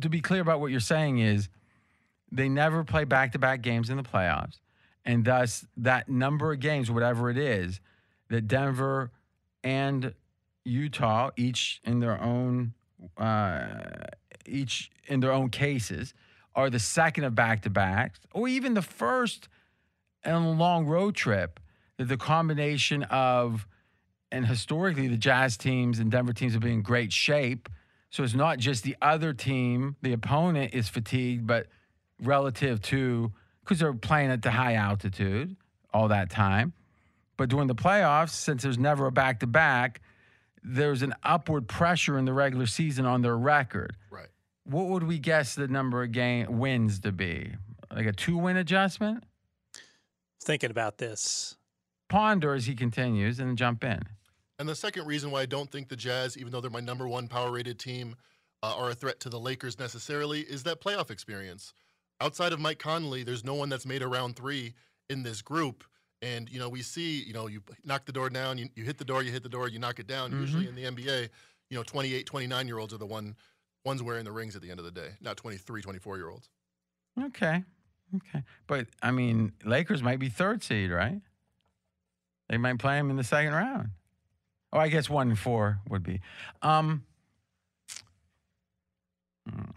to be clear about what you're saying is, they never play back-to-back games in the playoffs, and thus that number of games, whatever it is, that Denver and Utah, each in their own, uh, each in their own cases, are the second of back-to-backs, or even the first in a long road trip. That the combination of and historically the Jazz teams and Denver teams have been in great shape. So it's not just the other team, the opponent is fatigued, but relative to because they're playing at the high altitude all that time. But during the playoffs, since there's never a back to back, there's an upward pressure in the regular season on their record. Right. What would we guess the number of game wins to be? Like a two win adjustment? Thinking about this. Ponder as he continues and then jump in. And the second reason why I don't think the Jazz, even though they're my number one power rated team, uh, are a threat to the Lakers necessarily, is that playoff experience. Outside of Mike Conley, there's no one that's made a round three in this group. And, you know, we see, you know, you knock the door down, you, you hit the door, you hit the door, you knock it down. Usually in the NBA, you know, 28, 29 year olds are the one ones wearing the rings at the end of the day, not 23, 24 year olds. Okay. Okay. But I mean, Lakers might be third seed, right? They might play them in the second round. Oh, I guess one and four would be. Um, hmm.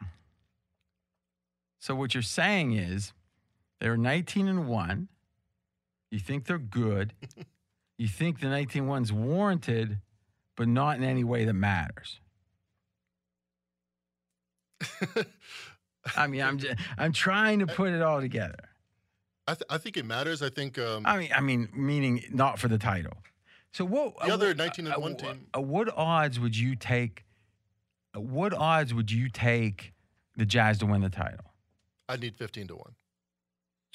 so what you're saying is they're 19 and one. You think they're good. you think the 19 one's warranted, but not in any way that matters. I mean, I'm just, I'm trying to put it all together. I, th- I think it matters. I think um, I mean, I mean, meaning not for the title. So what? the other what- 19 and uh, 1 team. uh, what odds would you take? uh, What odds would you take the Jazz to win the title? I'd need 15 to 1.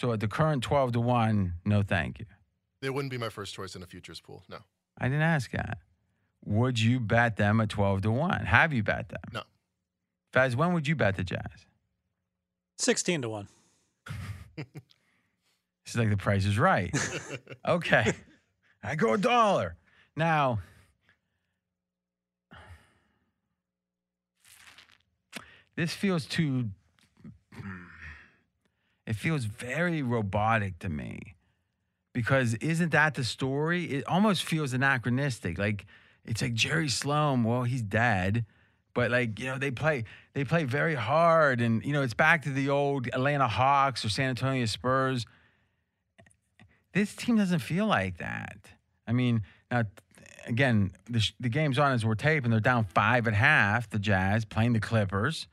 So at the current twelve to one, no, thank you. They wouldn't be my first choice in a futures pool. No. I didn't ask that. Would you bet them at twelve to one? Have you bet them? No. Fez, when would you bet the Jazz? 16 to 1. It's like the price is right. okay. I go a dollar. Now, this feels too, it feels very robotic to me because isn't that the story? It almost feels anachronistic. Like it's like Jerry Sloan. Well, he's dead, but like you know, they play they play very hard, and you know, it's back to the old Atlanta Hawks or San Antonio Spurs. This team doesn't feel like that. I mean, now again, the, sh- the game's on as we're taping. They're down five at half. The Jazz playing the Clippers.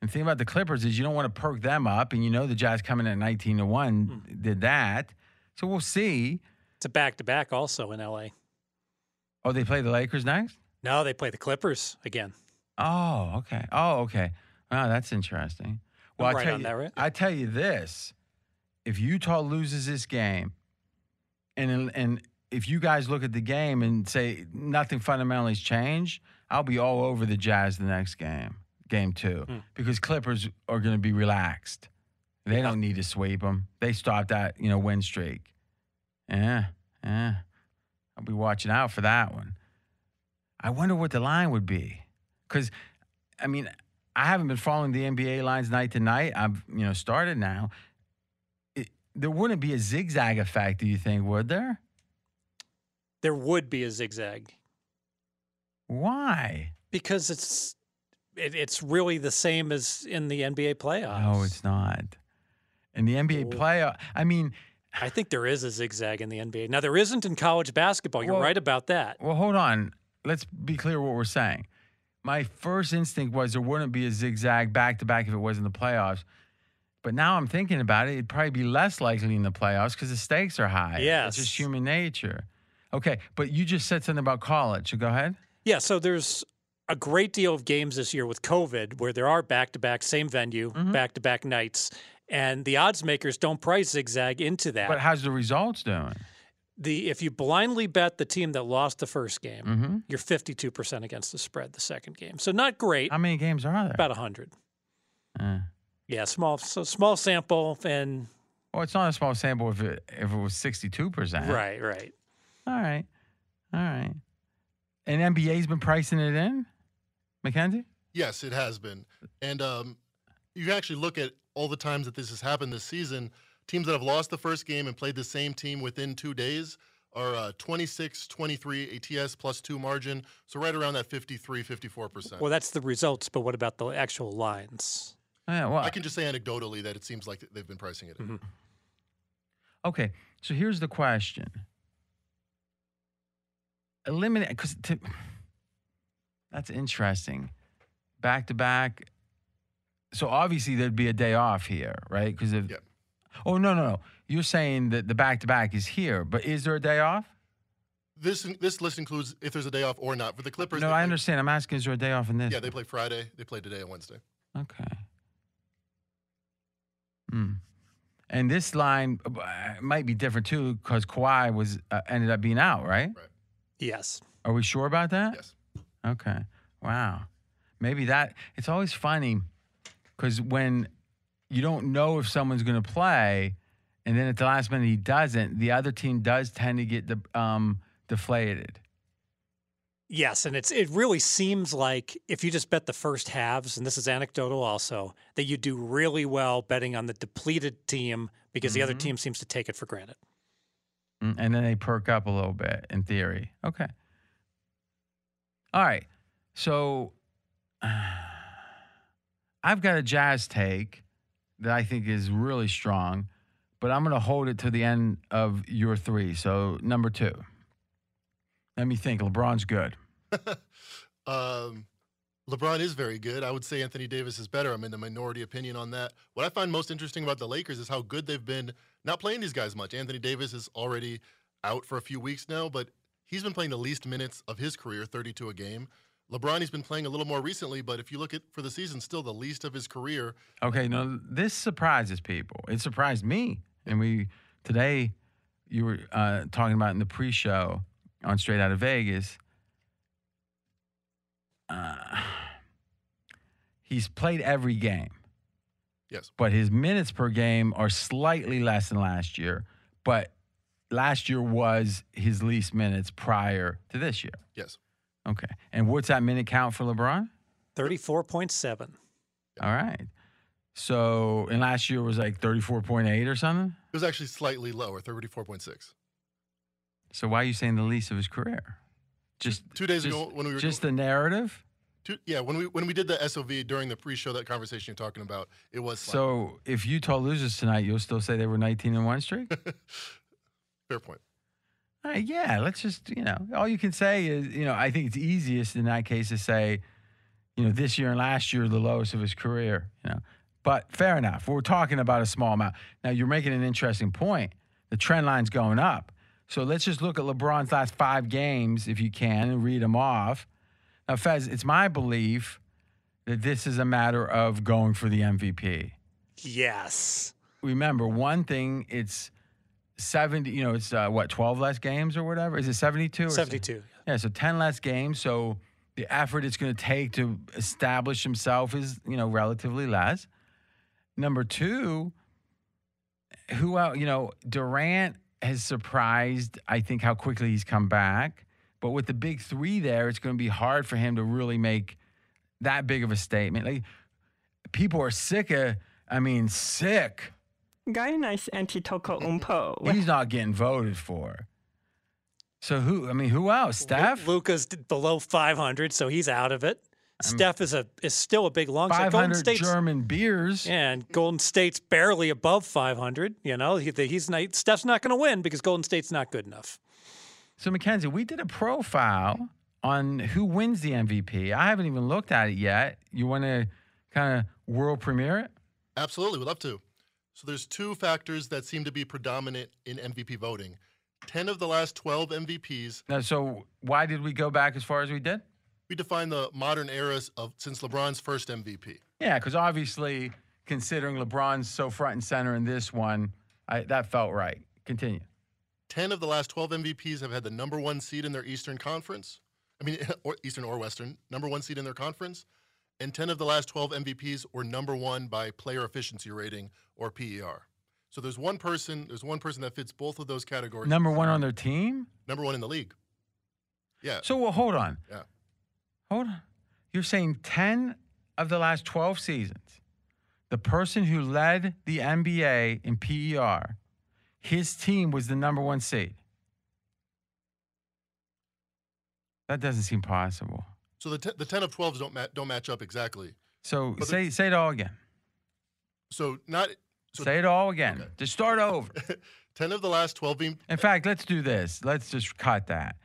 And the thing about the Clippers is you don't want to perk them up, and you know the Jazz coming at nineteen to one hmm. did that. So we'll see. It's a back to back also in LA. Oh, they play the Lakers next. No, they play the Clippers again. Oh, okay. Oh, okay. Oh, that's interesting. Well, I'm I right tell on you, that, right? I tell you this: if Utah loses this game, and and if you guys look at the game and say nothing fundamentally has changed, I'll be all over the Jazz the next game, game two, Hmm. because Clippers are going to be relaxed. They don't need to sweep them. They stopped that you know win streak. Yeah, yeah. I'll be watching out for that one. I wonder what the line would be, because I mean, I haven't been following the NBA lines night to night. I've you know started now. It, there wouldn't be a zigzag effect, do you think? Would there? There would be a zigzag Why? because it's it, it's really the same as in the NBA playoffs. No, it's not. In the NBA playoff, I mean, I think there is a zigzag in the NBA. Now there isn't in college basketball. You're Well- right about that. well, hold on. Let's be clear what we're saying. My first instinct was there wouldn't be a zigzag back to back if it was in the playoffs. But now I'm thinking about it, it'd probably be less likely in the playoffs because the stakes are high. Yeah, It's just human nature. Okay, but you just said something about college. So go ahead. Yeah, so there's a great deal of games this year with COVID where there are back to back, same venue, back to back nights. And the odds makers don't price zigzag into that. But how's the results doing? The if you blindly bet the team that lost the first game, Mm-hmm. you're 52% against the spread the second game. So not great. How many games are there? About 100. Uh, Yeah, small so small sample and well, it's not a small sample if it if it was sixty two percent. right, right. All right. All right. And NBA's been pricing it in, Mackenzie. Yes, it has been. And um, you actually look at all the times that this has happened this season. Teams that have lost the first game and played the same team within two days are uh, 26 23 ATS plus two margin. So right around that 53, 54%. Well, that's the results, but what about the actual lines? Yeah. Well, I can just say anecdotally that it seems like they've been pricing it. in. okay. So here's the question. Eliminate because that's interesting. Back to back. So obviously there'd be a day off here, right? Because if. Yeah. Oh no no no! You're saying that the back to back is here, but is there a day off? This this list includes if there's a day off or not. For the Clippers, No, I play- understand. I'm asking, is there a day off in this? Yeah, they play Friday. They play today and Wednesday. Okay. Hmm. And this line uh, might be different too because Kawhi was uh, ended up being out, right? Right. Yes. Are we sure about that? Yes. Okay. Wow. Maybe that. It's always funny because when you don't know if someone's going to play, and then at the last minute he doesn't, the other team does tend to get de- um, deflated. Yes, and it's it really seems like if you just bet the first halves, and this is anecdotal also, that you do really well betting on the depleted team because the other Mhm. team seems to take it for granted. Mm, And then they perk up a little bit in theory. Okay. All right. So I've got a jazz take that I think is really strong, but I'm going to hold it to the end of your three. So number two. Let me think. LeBron's good. Um, LeBron is very good. I would say Anthony Davis is better. I'm in the minority opinion on that. What I find most interesting about the Lakers is how good they've been not playing these guys much. Anthony Davis is already out for a few weeks now, but he's been playing the least minutes of his career, 32 a game. LeBron, he's been playing a little more recently, but if you look at for the season, still the least of his career. Okay, no, this surprises people. It surprised me. And we today you were uh, talking about in the pre-show on Straight Out of Vegas. Uh, he's played every game, Yes. but his minutes per game are slightly less than last year. But last year was his least minutes prior to this year. Yes. Okay, and what's that minute count for LeBron? 34.7. All right. So, and last year was like 34.8 or something? It was actually slightly lower, 34.6. So why are you saying the least of his career? Just two days just- ago when we were just the narrative. two, yeah when we when we did the SOV during the pre-show that conversation you're talking about it was slight. So if Utah loses tonight, you'll still say they were 19 and one streak. fair point. Uh, yeah, let's just, you know, all you can say is, you know, I think it's easiest in that case to say, you know, this year and last year, the lowest of his career, you know. But fair enough. We're talking about a small amount. Now, you're making an interesting point. The trend line's going up. So let's just look at LeBron's last five games, if you can, and read them off. Now, Fez, it's my belief that this is a matter of going for the MVP Yes. remember one thing it's 70 you know it's uh, what 12 less games or whatever? Is it 72 or 72. yeah so 10 less games so the effort it's going to take to establish himself is you know relatively less. Number two who else you know durant has surprised i think how quickly he's come back but with the big three there it's going to be hard for him to really make that big of a statement. Like people are sick of i mean sick Giannis Antetokounmpo. He's not getting voted for. So who? I mean, who else? Steph. Luka's below 500, so he's out of it. Steph is a is still a big long shot. Five Golden State's German beers. Yeah, and Golden State's barely above 500. You know, he, he's not, Steph's not going to win because Golden State's not good enough. So Mackenzie, we did a profile on who wins the MVP. I haven't even looked at it yet. You want to kind of world premiere it? Absolutely, we'd love to. So there's two factors that seem to be predominant in MVP voting. 10 of the last 12 MVPs, Now, so why did we go back as far as we did? we define the modern eras of since LeBron's first MVP. Yeah, because obviously, considering LeBron's so front and center in this one, I, that felt right. Continue. 10 of the last 12 MVPs have had the number 1 seed in their Eastern Conference. I mean or Eastern or Western, number 1 seed in their conference. And 10 of the last 12 MVPs were number 1 by player efficiency rating or PER. So there's one person, there's one person that fits both of those categories. Number one on their team. Number 1 in the league. Yeah. So well, hold on. Yeah. Hold on. You're saying 10 of the last 12 seasons, the person who led the NBA in PER, his team was the number one seed. That doesn't seem possible. So the, t- the 10 of 12s don't ma- don't match up exactly. So But say say it all again. So not so say it all again. Just start over. 10 of the last 12 being In fact, let's do this. Let's just cut that.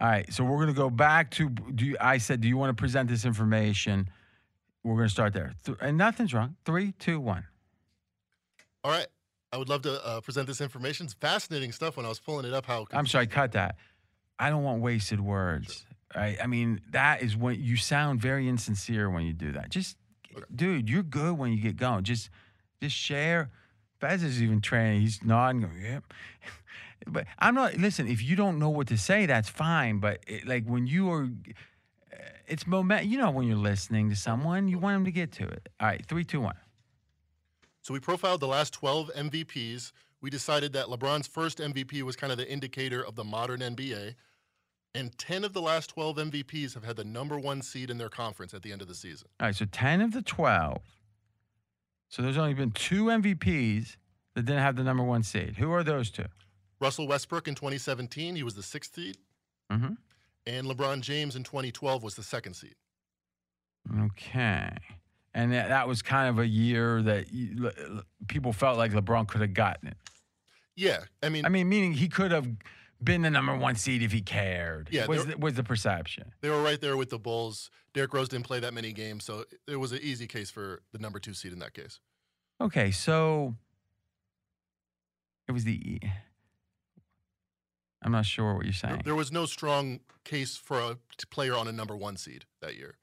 All right. So we're gonna go back to. Do you, I said? Do you want to present this information? We're gonna start there. Th- and nothing's wrong. Three, two, one. All right. I would love to uh, present this information. It's fascinating stuff when I was pulling it up. How I'm sorry, cut that. I don't want wasted words. Right? I mean, that is when you sound very insincere when you do that. Just, dude, you're good when you get going. Just, just share. Fez is even training. He's nodding. Going, yep. But I'm not. Listen, if you don't know what to say, that's fine. But it, like when you are, it's moment. You know, when you're listening to someone, you want them to get to it. All right, three, two, one. So we profiled the last 12 MVPs. We decided that LeBron's first MVP was kind of the indicator of the modern NBA. And 10 of the last 12 MVPs have had the number one seed in their conference at the end of the season. All right, so 10 of the 12. So there's only been two MVPs that didn't have the number one seed. Who are those two? Russell Westbrook in 2017, he was the sixth seed. Mm-hmm. And LeBron James in 2012 was the second seed. Okay. And that, was kind of a year that you, le- le- people felt like LeBron could have gotten it. Yeah. I mean, I mean, meaning he could have been the number one seed if he cared. Yeah, was the, was the perception. they were right there with the Bulls. Derrick Rose didn't play that many games, so it was an easy case for the number two seed in that case. Okay, so it was the. I'm not sure what you're saying. there was no strong case for a player on a number one seed that year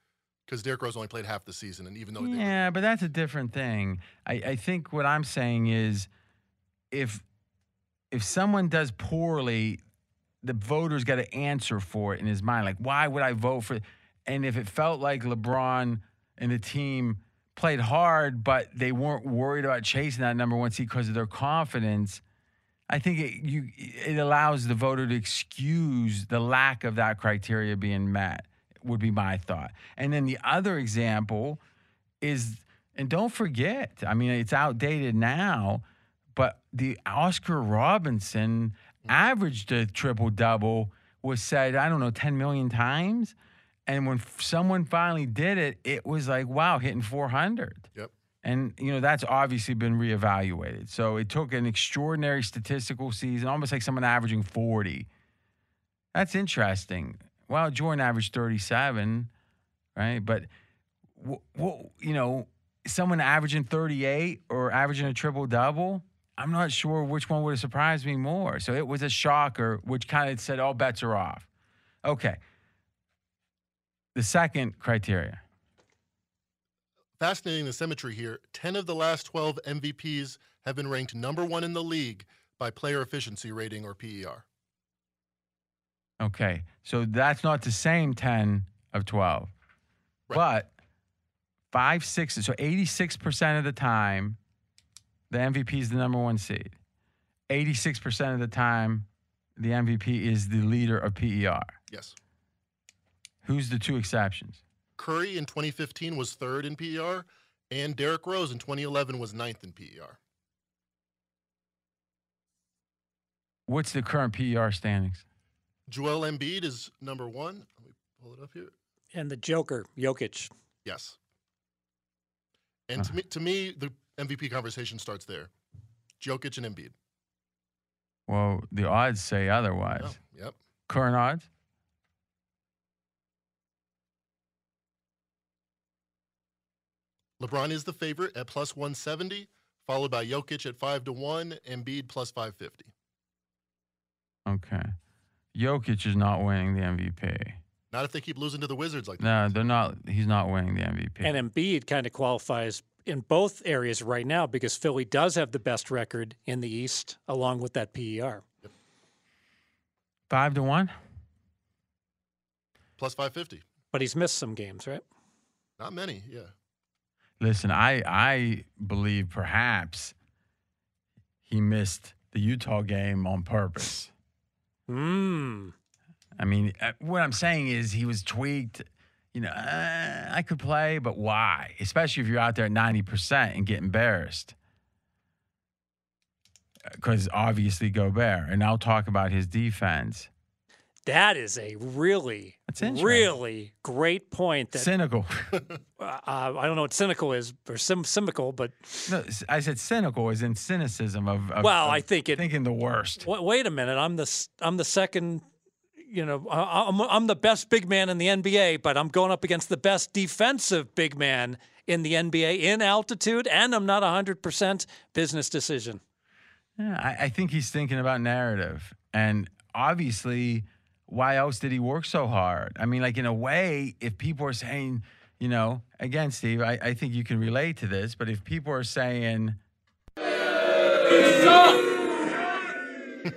because Derrick Rose only played half the season, and even though Yeah, but that's a different thing. I, I think what I'm saying is if if someone does poorly, the voter's got to answer for it in his mind. Like, why would I vote for? And if it felt like LeBron and the team played hard, but they weren't worried about chasing that number one seed because of their confidence, I think it you it allows the voter to excuse the lack of that criteria being met. Would be my thought. And then the other example is, and don't forget, I mean, it's outdated now, but the Oscar Robertson Mm-hmm. averaged a triple double was said, I don't know, 10 million times. And when f- someone finally did it, it was like, wow, hitting 400. Yep. And, you know, that's obviously been reevaluated. So it took an extraordinary statistical season, almost like someone averaging 40. That's interesting. Well, Jordan averaged 37, right? But, w- w- you know, someone averaging 38 or averaging a triple double, I'm not sure which one would have surprised me more. So it was a shocker, which kind of said all bets are off. Okay. The second criteria. Fascinating the symmetry here. 10 of the last 12 MVPs have been ranked number one in the league by player efficiency rating or PER. Okay. So that's not the same 10 of 12. But five, six, so 86% of the time, the MVP is the number one seed. 86% of the time, the MVP is the leader of PER. Yes. Who's the two exceptions? Curry in 2015 was third in PER, and Derrick Rose in 2011 was ninth in PER. What's the current PER standings? Joel Embiid is number one. Let me pull it up here. And the Joker, Jokic. Yes. And to uh. me, to me, the MVP conversation starts there. Jokic and Embiid. Well, the odds say otherwise. Yeah, yep. Current odds? LeBron is the favorite at plus 170, followed by Jokic at 5 to 1, Embiid plus 550. Okay. Jokic is not winning the MVP. Not if they keep losing to the Wizards like that. No, they're not. He's not winning the MVP. And Embiid kind of qualifies in both areas right now because Philly does have the best record in the East, along with that PER. Five to one. Plus 550. But he's missed some games, right? Not many, yeah. Listen, I I believe perhaps he missed the Utah game on purpose. Hmm. I mean, uh, what I'm saying is he was tweaked. You know, uh, I could play, but why? Especially if you're out there at 90% and get embarrassed. Because obviously Gobert, and I'll talk about his defense. That is a really, really great point. That Cynical. uh, I don't know what cynical is or sim- cynical, but No, I said cynical is in cynicism of, of well, of I think it. thinking the worst. Wait, wait a minute, I'm the I'm the second. You know, I- I'm I'm the best big man in the NBA, but I'm going up against the best defensive big man in the NBA in altitude, and I'm not 100 percent business decision. Yeah, I, I think he's thinking about narrative. And obviously, why else did he work so hard? I mean, like, in a way, if people are saying, you know, again, Steve, I, I think you can relate to this, but if people are saying,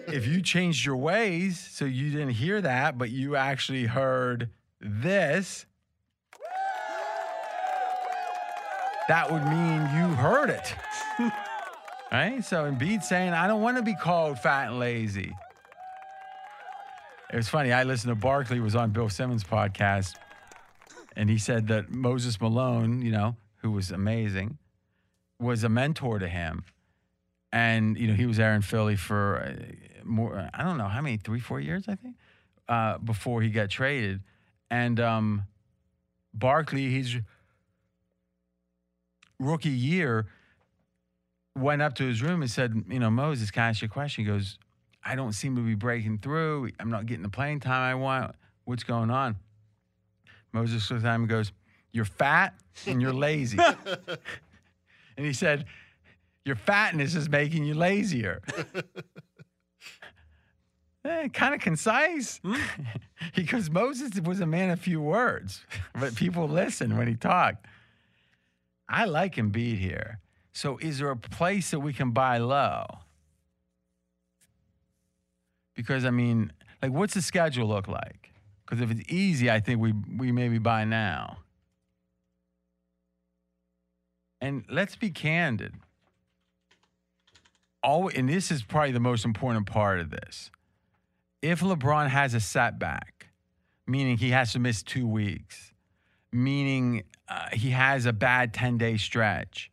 if you changed your ways, so you didn't hear that, but you actually heard this, that would mean you heard it. right? So Embiid saying, I don't want to be called fat and lazy. It was funny. I listened to Barkley was on Bill Simmons' podcast, and he said that Moses Malone, you know, who was amazing, was a mentor to him. And, you know, he was there in Philly for uh, more, I don't know how many, three, four years, I think, uh, before he got traded. And um, Barkley, his rookie year, went up to his room and said, you know, Moses, can I ask you a question? He goes, I don't seem to be breaking through. I'm not getting the playing time I want. What's going on? Moses looks at him and goes, You're fat and you're lazy. and he said, Your fatness is making you lazier. eh, kind of concise. he goes, Moses was a man of few words, but people listened when he talked. I like Embiid here. So is there a place that we can buy low? Because I mean, like, what's the schedule look like? Because if it's easy, I think we we maybe buy now. And let's be candid. And this is probably the most important part of this. If LeBron has a setback, meaning he has to miss two weeks, meaning uh, he has a bad ten day stretch,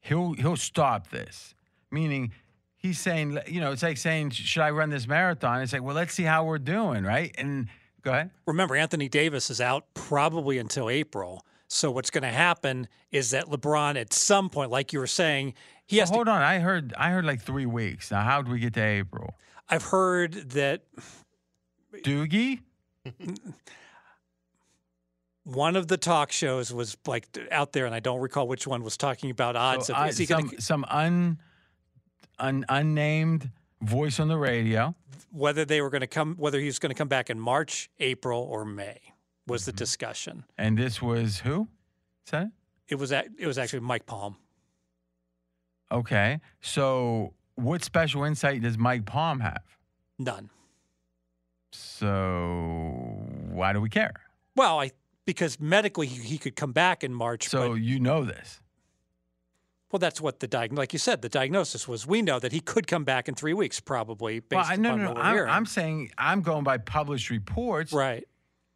he'll he'll stop this. Meaning he's saying, you know, it's like saying, should I run this marathon? It's like, well, let's see how we're doing, right? And go ahead. Remember, Anthony Davis is out probably until April. So what's going to happen is that LeBron, at some point, like you were saying, he has Well, hold on. I heard, I heard like three weeks. Now, how do we get to April? I've heard that Doogie? one of the talk shows was like out there, and I don't recall which one was talking about odds. So, of, uh, he some gonna, some un, un unnamed voice on the radio. whether they were going to come, whether he was going to come back in March, April, or May was the discussion. And this was who? Said it? It was ac- it was actually Mike Palm. Okay. So, what special insight does Mike Palm have? None. So, why do we care? Well, I because medically he, he could come back in March. So, but, you know this. well, that's what the diag like you said the diagnosis was. We know that he could come back in three weeks, probably. Based Well, I, no, no, no. I'm. I'm saying I'm going by published reports. right.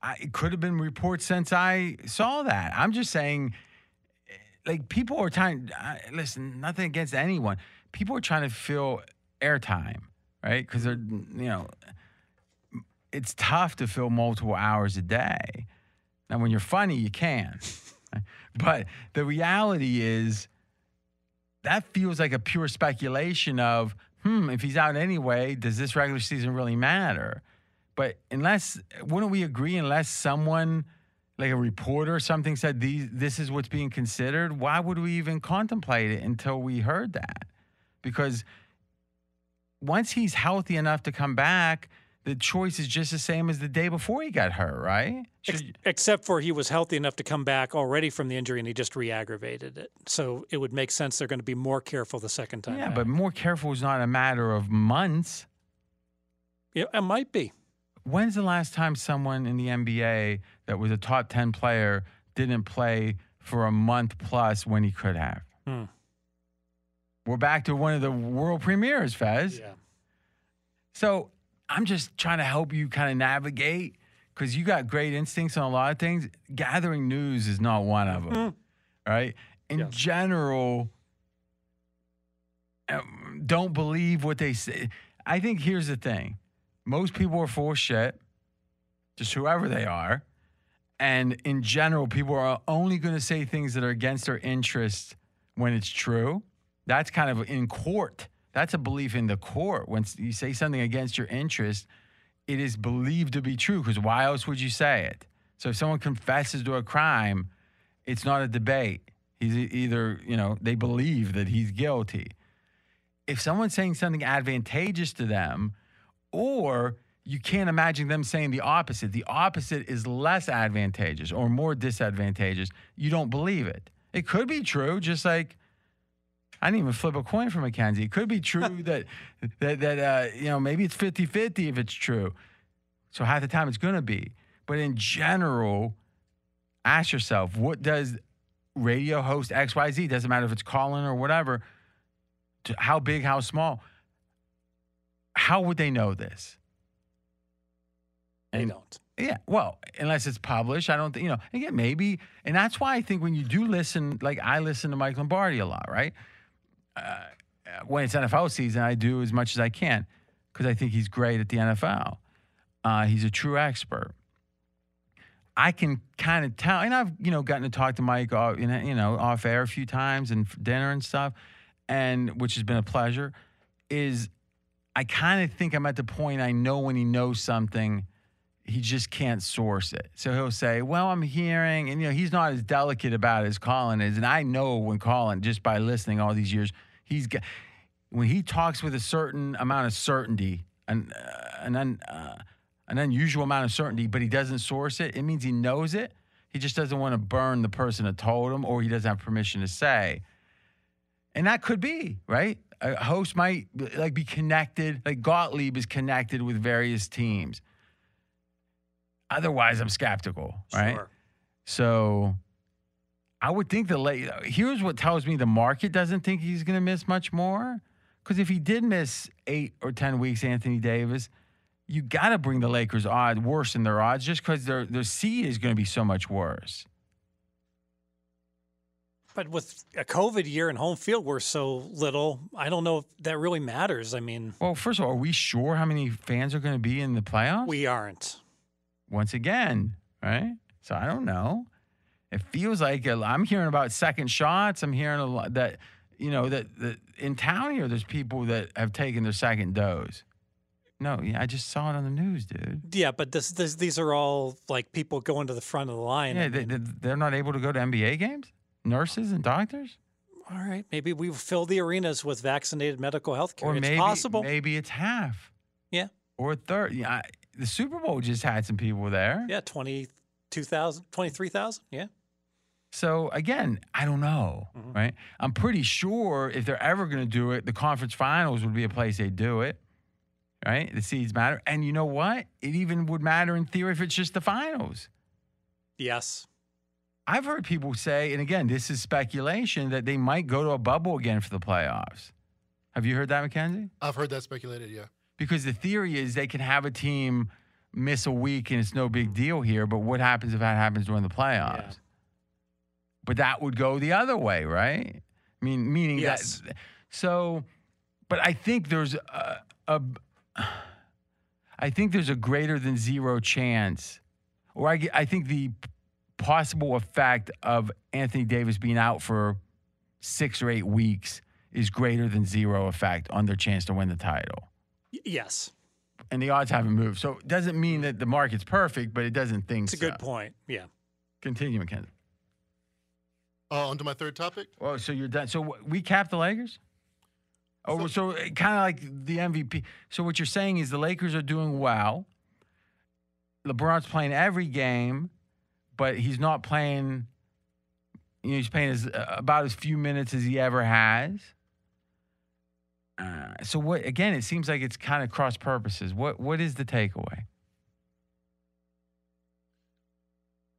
I, it could have been reports since I saw that. I'm just saying, eh, like people are trying. Uh, listen, nothing against anyone. People are trying to fill airtime, right? Because they're, you know, it's tough to fill multiple hours a day. Now, when you're funny, you can, but the reality is that feels like a pure speculation of, hmm, if he's out anyway, does this regular season really matter? But unless, wouldn't we agree, unless someone, like a reporter or something, said these, this is what's being considered, why would we even contemplate it until we heard that? Because once he's healthy enough to come back, the choice is just the same as the day before he got hurt, right? Should- except for he was healthy enough to come back already from the injury and he just re-aggravated it. So it would make sense they're going to be more careful the second time. yeah, back. but more careful is not a matter of months. yeah, it might be. When's the last time someone in the NBA that was a top 10 player didn't play for a month plus when he could have? Hmm. We're back to one of the world premieres, Fez. Yeah. So I'm just trying to help you kind of navigate because you got great instincts on a lot of things. Gathering news is not one of them, right? In general, um, don't believe what they say. I think here's the thing most people are full of shit, just whoever they are. And in general, people are only going to say things that are against their interest when it's true. That's kind of in court. That's a belief in the court. When you say something against your interest, it is believed to be true because why else would you say it? So if someone confesses to a crime, it's not a debate. He's either, you know, they believe that he's guilty. If someone's saying something advantageous to them, or you can't imagine them saying the opposite, the opposite is less advantageous or more disadvantageous, you don't believe it. It could be true, just like I didn't even flip a coin for Mackenzie. It could be true that that that uh, you know maybe it's 50-50 if it's true. So half the time it's going to be. But in general, ask yourself, what does radio host XYZ, doesn't matter if it's Colin or whatever, how big, how small, how would they know this? They And- don't. yeah, well, unless it's published, I don't think, you know, again, maybe, and that's why I think when you do listen, like I listen to Mike Lombardi a lot, right? Uh, when it's NFL season, I do as much as I can because I think he's great at the NFL. Uh, he's a true expert. I can kind of tell, and I've, you know, gotten to talk to Mike, off, you know, you know, off air a few times and for dinner and stuff, and which has been a pleasure. Is I kind of think I'm at the point I know when he knows something he just can't source it. So he'll say, "Well, I'm hearing," and you know, he's not as delicate about it as Colin is, and I know when Colin, just by listening all these years, he's got when he talks with a certain amount of certainty, an uh, an un, uh, an unusual amount of certainty, but he doesn't source it. It means he knows it. He just doesn't want to burn the person that told him, or he doesn't have permission to say. And that could be right. A host might like be connected, like Gottlieb is connected with various teams. Otherwise, I'm skeptical, right? Sure. So I would think the late. Here's what tells me the market doesn't think he's going to miss much more. Because if he did miss eight or ten weeks, Anthony Davis, you got to bring the Lakers odd worse than their odds, just because their their seed is going to be so much worse. But with a COVID year and home field were so little, I don't know if that really matters. I mean, Well, first of all, are we sure how many fans are going to be in the playoffs? we aren't. Once again, right? So I don't know. It feels like I'm hearing about second shots. I'm hearing a lot that, you know, that, that in town here, there's people that have taken their second dose. No, yeah, I just saw it on the news, dude. Yeah, but this, this these are all like people going to the front of the line. Yeah, I mean, they, they're not able to go to NBA games. Nurses and doctors, all right, maybe we fill the arenas with vaccinated medical health care. or it's maybe possible. maybe it's half Yeah. or a third. Yeah, I- the Super Bowl just had some people there. Yeah, 22,000, 23,000. Yeah. So again, I don't know, Mm-hmm. right? I'm pretty sure if they're ever going to do it, the conference finals would be a place they do it, right? The seeds matter, and you know what? It even would matter in theory if it's just the finals. Yes. I've heard people say, and again, this is speculation, that they might go to a bubble again for the playoffs. Have you heard that, Mackenzie? I've heard that speculated. Yeah. Because the theory is they can have a team miss a week and it's no big hmm. deal here, but what happens if that happens during the playoffs? But that would go the other way, right? I mean, meaning Yes. that. So, but I think there's a, a, I think there's a greater than zero chance, or I, I think the possible effect of Anthony Davis being out for six or eight weeks is greater than zero effect on their chance to win the title yes. and the odds haven't moved. So it doesn't mean that the market's perfect, but it doesn't think It's a good point. Yeah. Continue, Mackenzie. Uh, on to my third topic. Oh, so you're done. So wh- we capped the Lakers? Oh, so, kind of like the MVP. So what you're saying is the Lakers are doing well. LeBron's playing every game, but he's not playing. You know, he's playing as uh, about as few minutes as he ever has. Uh, so what? Again, it seems like it's kind of cross purposes. What What is the takeaway?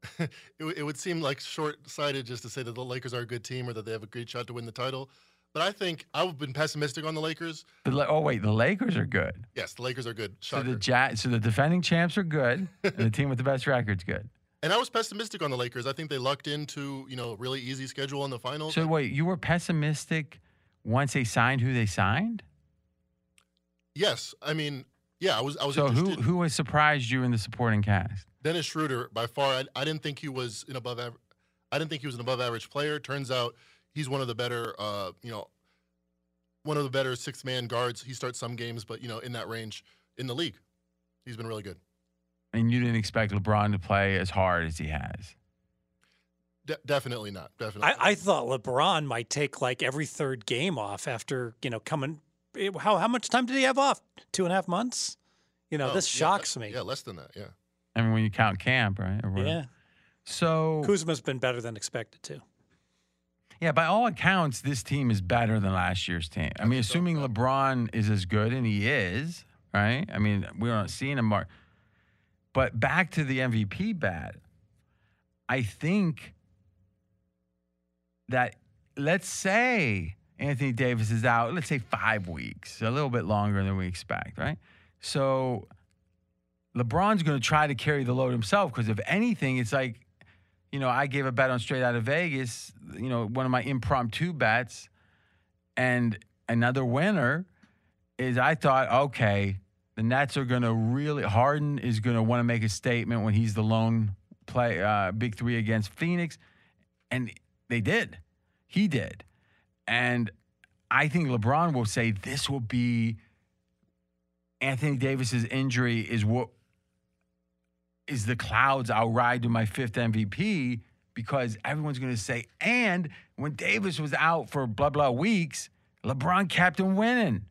it, it would seem like short-sighted just to say that the Lakers are a good team or that they have a great shot to win the title. But I think I've been pessimistic on the Lakers. The, oh wait, the Lakers are good. Yes, the Lakers are good. So the ja- so the defending champs are good, and the team with the best record's good. And I was pessimistic on the Lakers. I think they lucked into you know a really easy schedule in the finals. So wait, you were pessimistic once they signed who they signed. yes, I mean yeah, I was I was So who interested. who has surprised you in the supporting cast? Dennis Schroeder, by far, I, I didn't think he was an above average. I didn't think he was an above average player. Turns out he's one of the better, uh, you know, one of the better six man guards. He starts some games, but you know, in that range in the league, he's been really good. And you didn't expect LeBron to play as hard as he has. De- definitely not. Definitely. I, I thought LeBron might take like every third game off after, you know, coming. eh, How, how much time did he have off? Two and a half months? You know, Oh, this yeah, shocks me. Yeah, less than that. Yeah. I mean, when you count camp, right? Yeah. So Kuzma's been better than expected, too. yeah, by all accounts, this team is better than last year's team. I mean, assuming LeBron is as good, and he is, right? I mean, we're not seeing him mark. But back to the MVP bet, I think that let's say Anthony Davis is out, let's say five weeks, a little bit longer than we expect, right? So LeBron's going to try to carry the load himself because if anything, it's like, you know, I gave a bet on straight out of Vegas, you know, one of my impromptu bets, and another winner is I thought, okay, the Nets are going to really Harden is going to want to make a statement when he's the lone play uh, big three against Phoenix, and they did, he did, and I think LeBron will say this will be Anthony Davis's injury is what is the clouds I'll ride to my fifth MVP because everyone's going to say, and when Davis was out for blah, blah weeks, LeBron kept him winning.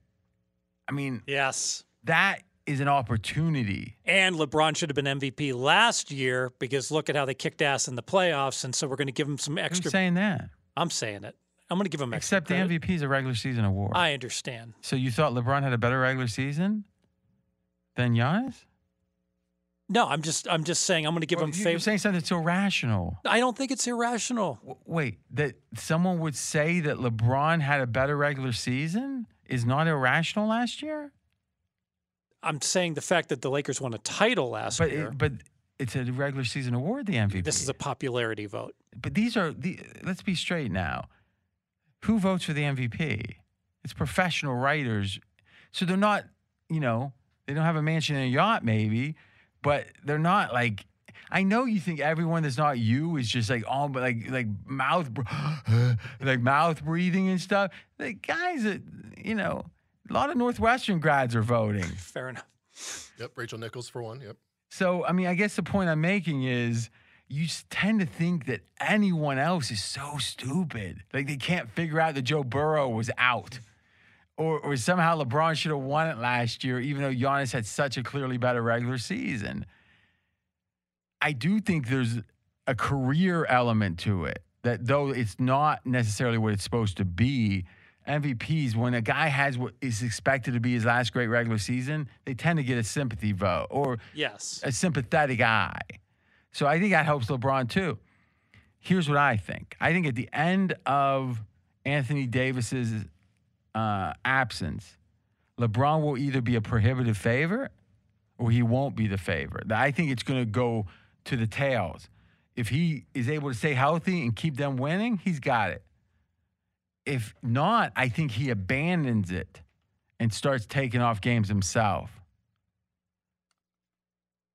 I mean, Yes. That is an opportunity. And LeBron should have been MVP last year because look at how they kicked ass in the playoffs. And so we're going to give him some extra. Who's saying that? I'm saying it. I'm going to give him extra. Except the. MVP is a regular season award. I understand. so you thought LeBron had a better regular season than Giannis? No, I'm just I'm just saying I'm going to give Well, him favor. You're saying something that's irrational. I don't think it's irrational. W- Wait, that someone would say that LeBron had a better regular season is not irrational last year? I'm saying the fact that the Lakers won a title last But year. it, but it's a regular season award, the MVP. this is a popularity vote. But these are the. Let's be straight now. Who votes for the MVP? It's professional writers, so they're not. You know, they don't have a mansion and a yacht, maybe, but they're not like. I know you think everyone that's not you is just like all but like like mouth like mouth breathing and stuff. The guys that you know, a lot of Northwestern grads are voting. Fair enough. Yep, Rachel Nichols for one. Yep. So, I mean, I guess the point I'm making is you tend to think that anyone else is so stupid. Like they can't figure out that Joe Burrow was out. Or, or somehow LeBron should have won it last year, even though Giannis had such a clearly better regular season. I do think there's a career element to it that though it's not necessarily what it's supposed to be, MVPs, when a guy has what is expected to be his last great regular season, they tend to get a sympathy vote or Yes. a sympathetic eye. So I think that helps LeBron too. Here's what I think. I think at the end of Anthony Davis's uh, absence, LeBron will either be a prohibitive favorite or he won't be the favorite. I think it's going to go to the tails. If he is able to stay healthy and keep them winning, he's got it. If not, I think he abandons it and starts taking off games himself.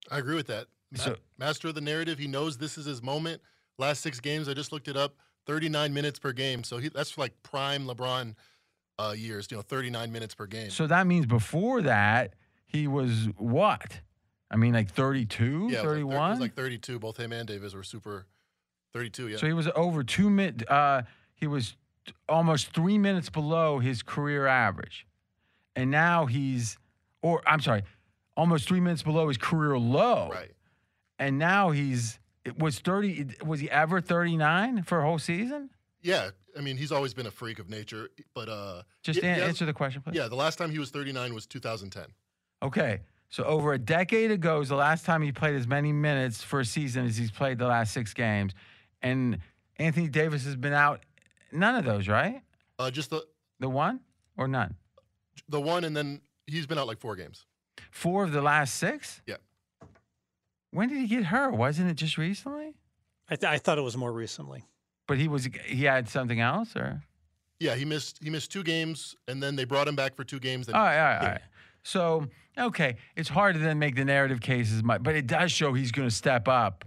I agree with that. Ma- So- master of the narrative. He knows this is his moment. Last six games, I just looked it up. 39 minutes per game. So he, that's like prime LeBron uh, years. You know, 39 minutes per game. So that means before that, he was what? I mean, like 32, yeah, it was like thir- 31? Was like 32. Both him and Davis were super. 32. Yeah. So he was over two minutes. Uh, he was almost three minutes below his career average, and now he's, or I'm sorry, almost three minutes below his career low. Right. And now he's it was thirty. Was he ever thirty nine for a whole season? yeah. I mean, he's always been a freak of nature. But uh, Just yeah, an- has- answer the question, please. Yeah. The last time he was 39 was 2010. Okay. So over a decade ago is the last time he played as many minutes for a season as he's played the last six games, and Anthony Davis has been out. None of those, right? Uh, just the The one or none? the one, and then he's been out like four games. Four of the last six? Yeah. When did he get hurt? Wasn't it just recently? I, th- I thought it was more recently. But he was he had something else or? Yeah, he missed he missed two games, and then they brought him back for two games. Then All right, all right, all right. So okay, it's hard to then make the narrative case as much, but it does show he's going to step up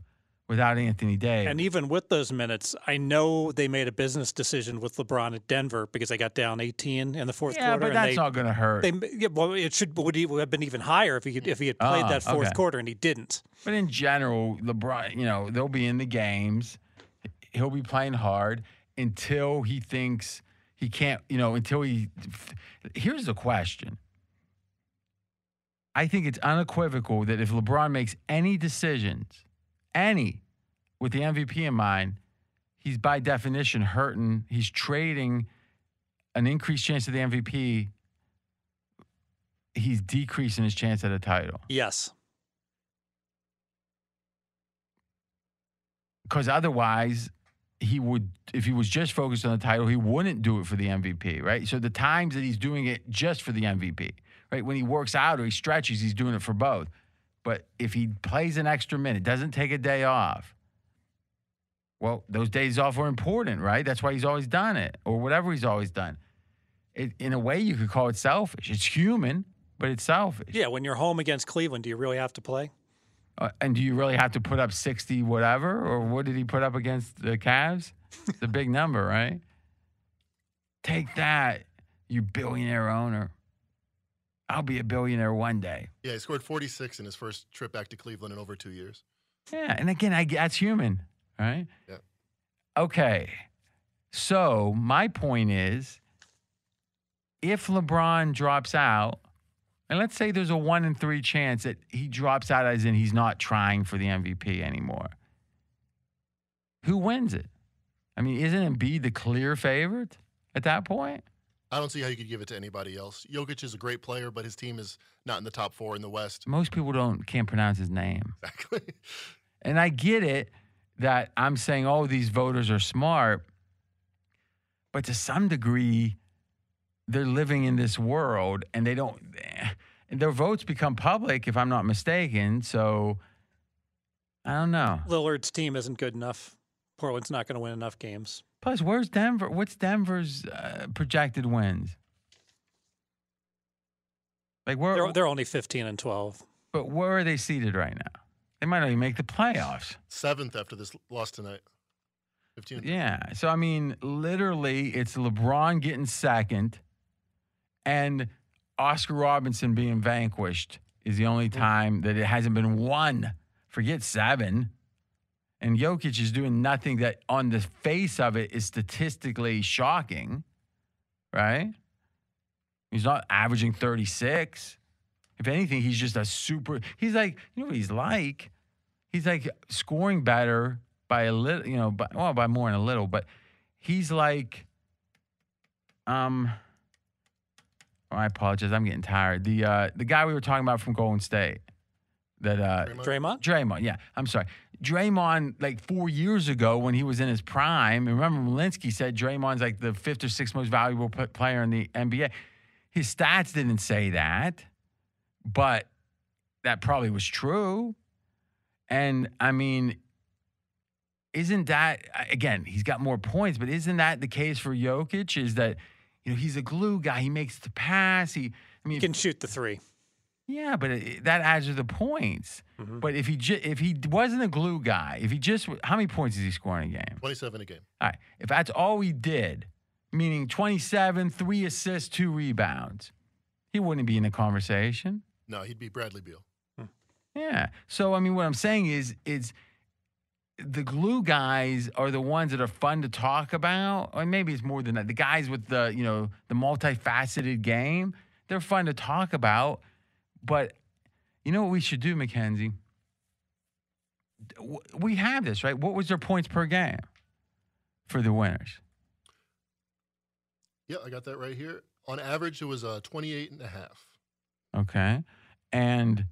without Anthony Davis. And even with those minutes, I know they made a business decision with LeBron at Denver because they got down 18 in the fourth Yeah, quarter. but and that's they- not going to hurt. They, yeah, well, it should would he would have been even higher if he could, if he had played Ah, that fourth okay. quarter and he didn't. But in general, LeBron, you know, they'll be in the games. He'll be playing hard until he thinks he can't, you know, until he. Here's the question. I think it's unequivocal that if LeBron makes any decisions, any, with the MVP in mind, he's by definition hurting. He's trading an increased chance of the MVP. He's decreasing his chance at a title. Yes. because otherwise he would if he was just focused on the title he wouldn't do it for the mvp right so the times that he's doing it just for the mvp right when he works out or he stretches he's doing it for both but if he plays an extra minute doesn't take a day off well those days off are important right that's why he's always done it or whatever he's always done it, in a way you could call it selfish it's human but it's selfish Yeah, when you're home against Cleveland, do you really have to play? uh, and do you really have to put up 60 whatever? Or what did he put up against the Cavs? It's a big number, right? Take that, you billionaire owner. I'll be a billionaire one day. Yeah, he scored 46 in his first trip back to Cleveland in over two years. Yeah. And again, I, that's human, right? Yeah. Okay. So my point is if LeBron drops out, and let's say there's a one in three chance that he drops out, as in he's not trying for the MVP anymore. Who wins it? I mean, isn't Embiid the clear favorite at that point? I don't see how you could give it to anybody else. Jokic is a great player, but his team is not in the top four in the West. Most people don't can't pronounce his name. Exactly. And I get it that I'm saying, oh, these voters are smart, but to some degree, they're living in this world and they don't, and their votes become public, if I'm not mistaken. So I don't know. Lillard's team isn't good enough. Portland's not going to win enough games. Plus, where's Denver? What's Denver's uh, projected wins? Like where? They're, they're only 15 and 12. but where are they seated right now? They might not even make the playoffs. Seventh after this loss tonight. 15. Yeah. So I mean, literally, it's LeBron getting second, and Oscar Robertson being vanquished is the only time that it hasn't been won. Forget seven. And Jokic is doing nothing that, on the face of it, is statistically shocking, right? He's not averaging 36. If anything, he's just a super. He's like, you know what he's like? He's like scoring better by a little, you know, by, well, by more than a little, but he's like, um, oh, I apologize. I'm getting tired. The uh, the guy we were talking about from Golden State, that uh, Draymond? Draymond, yeah. I'm sorry. Draymond, like four years ago when he was in his prime, remember Malinsky said Draymond's like the fifth or sixth most valuable p- player in the NBA. His stats didn't say that, but that probably was true. And I mean, isn't that again? He's got more points, but isn't that the case for Jokic? Is that you know he's a glue guy? He makes the pass. He, I mean, He can shoot the three. Yeah, but it, that adds to the points. Mm-hmm. But if he ju- if he wasn't a glue guy, if he just how many points is he scoring a game? 27 a game. All right, if that's all he did, meaning 27, three assists, two rebounds, he wouldn't be in the conversation. No, he'd be Bradley Beal. Yeah. So I mean, what I'm saying is, is the glue guys are the ones that are fun to talk about, or maybe it's more than that. The guys with the you know the multifaceted game, they're fun to talk about. But you know what we should do, Mackenzie? We have this right. What was their points per game for the winners? Yeah, I got that right here. On average, it was uh, 28 and a half. Okay, and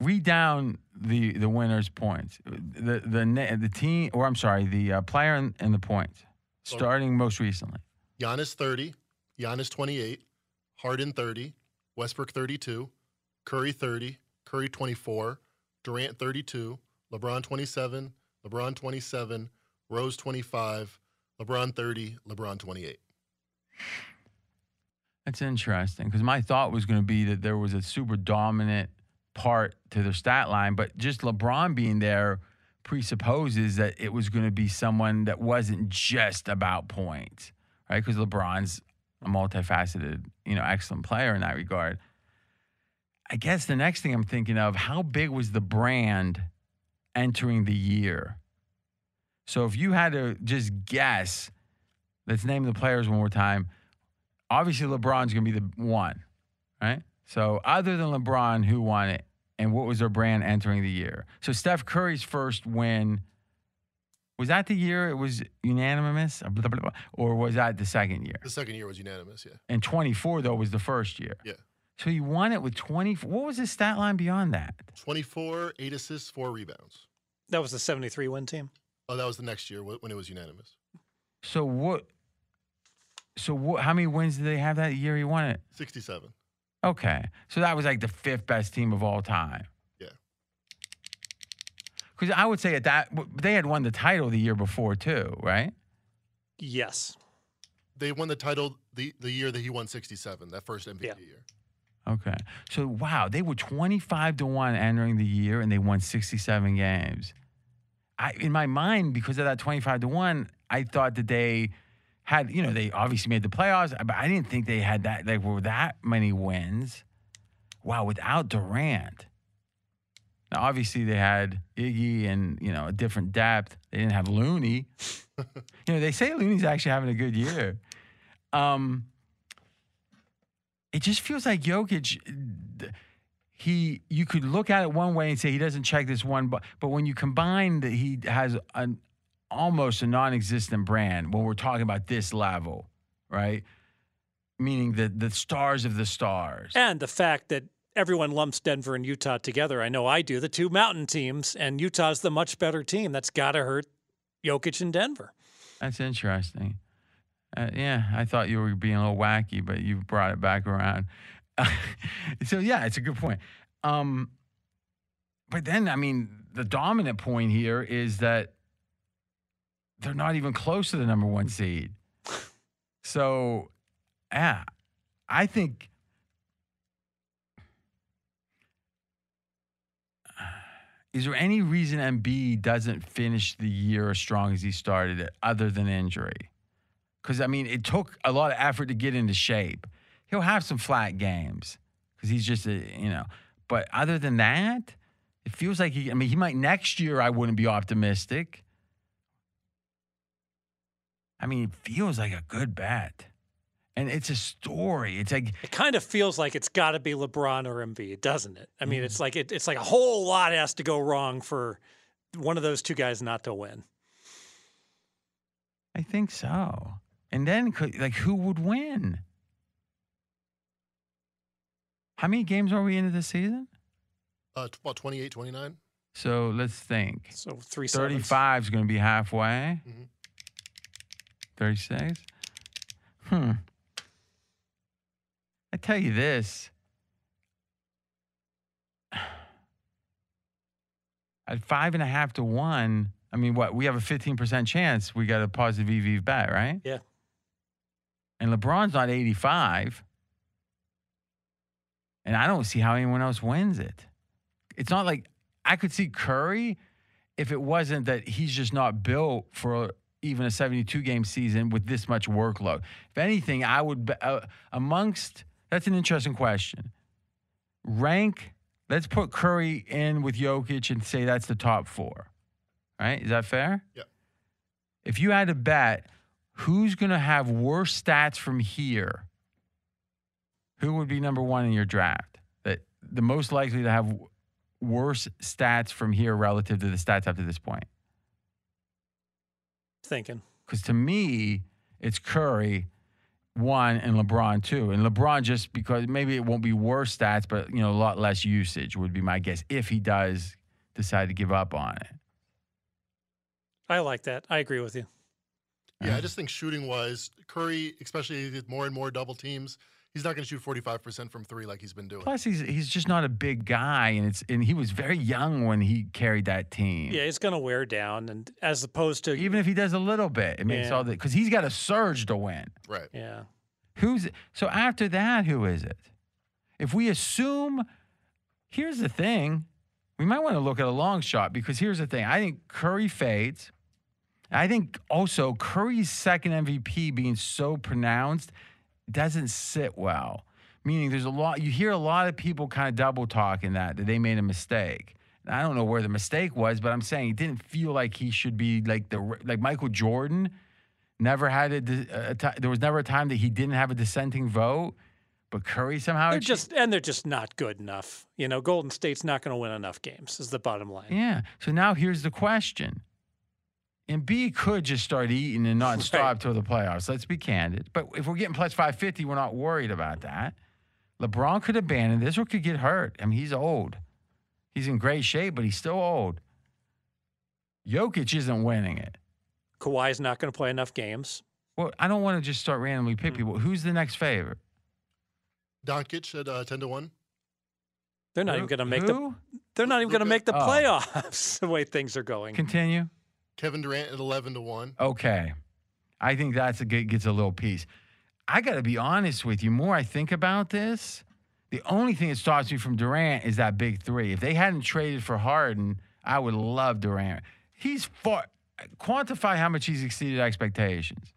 read down the the winners' points. The the the team, or I'm sorry, the uh, player and, and the points, starting most recently. Giannis 30, Giannis 28, Harden 30, Westbrook 32, Curry 30, Curry 24, Durant 32, LeBron 27, LeBron 27, Rose 25, LeBron 30, LeBron 28. That's interesting because my thought was going to be that there was a super dominant part to their stat line, but just LeBron being there presupposes that it was going to be someone that wasn't just about points, right? Because LeBron's a multifaceted, you know, excellent player in that regard. I guess the next thing I'm thinking of, how big was the brand entering the year? So if you had to just guess, let's name the players one more time. Obviously, LeBron's going to be the one, right? So other than LeBron, who won it, and what was their brand entering the year? So Steph Curry's first win was that the year it was unanimous, uh, Blah, blah, blah, or was that the second year? The second year was unanimous, yeah. And 24 though was the first year. Yeah. So he won it with 24. What was his stat line beyond that? 24, eight assists, four rebounds. That was the 73 win team. Oh, that was the next year when it was unanimous. So what? So what? How many wins did they have that year he won it? 67. Okay, so that was like the fifth best team of all time. Yeah. Because I would say at that they had won the title the year before too, right? Yes. They won the title the, the year that he won 67, that first MVP year. Okay, so wow, they were twenty-five to one entering the year, and they won sixty-seven games. I, in my mind, because of that twenty-five to one, I thought that they had, you know, they obviously made the playoffs, but I didn't think they had that, like, were that many wins. Wow, without Durant. Now, obviously, they had Iggy and, you know, a different depth. They didn't have Looney. you know, they say Looney's actually having a good year. Um, it just feels like Jokic, he, you could look at it one way and say he doesn't check this one, but, but when you combine that he has an almost a non-existent brand when we're talking about this level, right? Meaning the the stars of the stars. And the fact that everyone lumps Denver and Utah together. I know I do, the two mountain teams, and Utah's the much better team. That's got to hurt Jokic and Denver. That's interesting. Uh, yeah, I thought you were being a little wacky, but you brought it back around. so yeah, it's a good point. Um, but then, I mean, the dominant point here is that they're not even close to the number one seed. So, yeah, I think is there any reason Embiid doesn't finish the year as strong as he started it, other than injury? Because I mean, it took a lot of effort to get into shape. He'll have some flat games because he's just a you know. But other than that, it feels like he. I mean, he might next year. I wouldn't be optimistic. I mean, it feels like a good bet. And it's a story. It's like It kind of feels like it's got to be LeBron or Embiid, doesn't it? I mean, it's like it, it's like a whole lot has to go wrong for one of those two guys not to win. I think so. And then, could- like, who would win? How many games are we into the season? Uh, t- about 28, 29. So let's think. So three sevens. 35 is going to be halfway. Mhm. 36. Hmm. I tell you this. At five and a half to one, I mean, what? We have a 15% chance we got a positive EV bet, right? Yeah. And LeBron's not 85. And I don't see how anyone else wins it. It's not like I could see Curry if it wasn't that he's just not built for even a 72 game season with this much workload. If anything, I would, uh, amongst, that's an interesting question. Rank, let's put Curry in with Jokic and say that's the top four. Right? Is that fair? Yeah. If you had to bet who's going to have worse stats from here, who would be number one in your draft? That the most likely to have worse stats from here relative to the stats up to this point? Thinking. Because to me, it's Curry one and LeBron two, and LeBron just because maybe it won't be worse stats, but you know a lot less usage would be my guess if he does decide to give up on it. I like that. I agree with you. Yeah, I just think shooting wise, Curry, especially with more and more double teams, he's not going to shoot 45% from three like he's been doing. Plus, he's he's just not a big guy, and it's and he was very young when he carried that team. Yeah, it's going to wear down, and as opposed to Even if he does a little bit, it makes Yeah. all the because he's got a surge to win. Right. yeah, Who's so after that? Who is it? If we assume, here's the thing, we might want to look at a long shot because here's the thing. I think Curry fades. I think also Curry's second MVP being so pronounced doesn't sit well. Meaning, there's a lot. You hear a lot of people kind of double talking that that they made a mistake. And I don't know where the mistake was, but I'm saying it didn't feel like he should be like the like Michael Jordan. Never had a, a ti- there was never a time that he didn't have a dissenting vote, but Curry somehow they're achieved- just and they're just not good enough. You know, Golden State's not going to win enough games. Is the bottom line. Yeah. So now here's the question. Embiid could just start eating and not stop till the playoffs. Let's be candid. But if we're getting plus 550, we're not worried about that. LeBron could abandon this or could get hurt. I mean, he's old. He's in great shape, but he's still old. Jokic isn't winning it. Kawhi's not going to play enough games. Well, I don't want to just start randomly Hmm. pick people. Who's the next favorite? Doncic at uh, 10 to 1. They're not Who- even going to make who? the. They're not even going to make the Oh. playoffs the way things are going. Continue. Kevin Durant at 11 to 1. Okay. I think that's a good gets a little piece. I got to be honest with you. More I think about this, the only thing that stops me from Durant is that big three. If they hadn't traded for Harden, I would love Durant. He's far. Quantify how much he's exceeded expectations.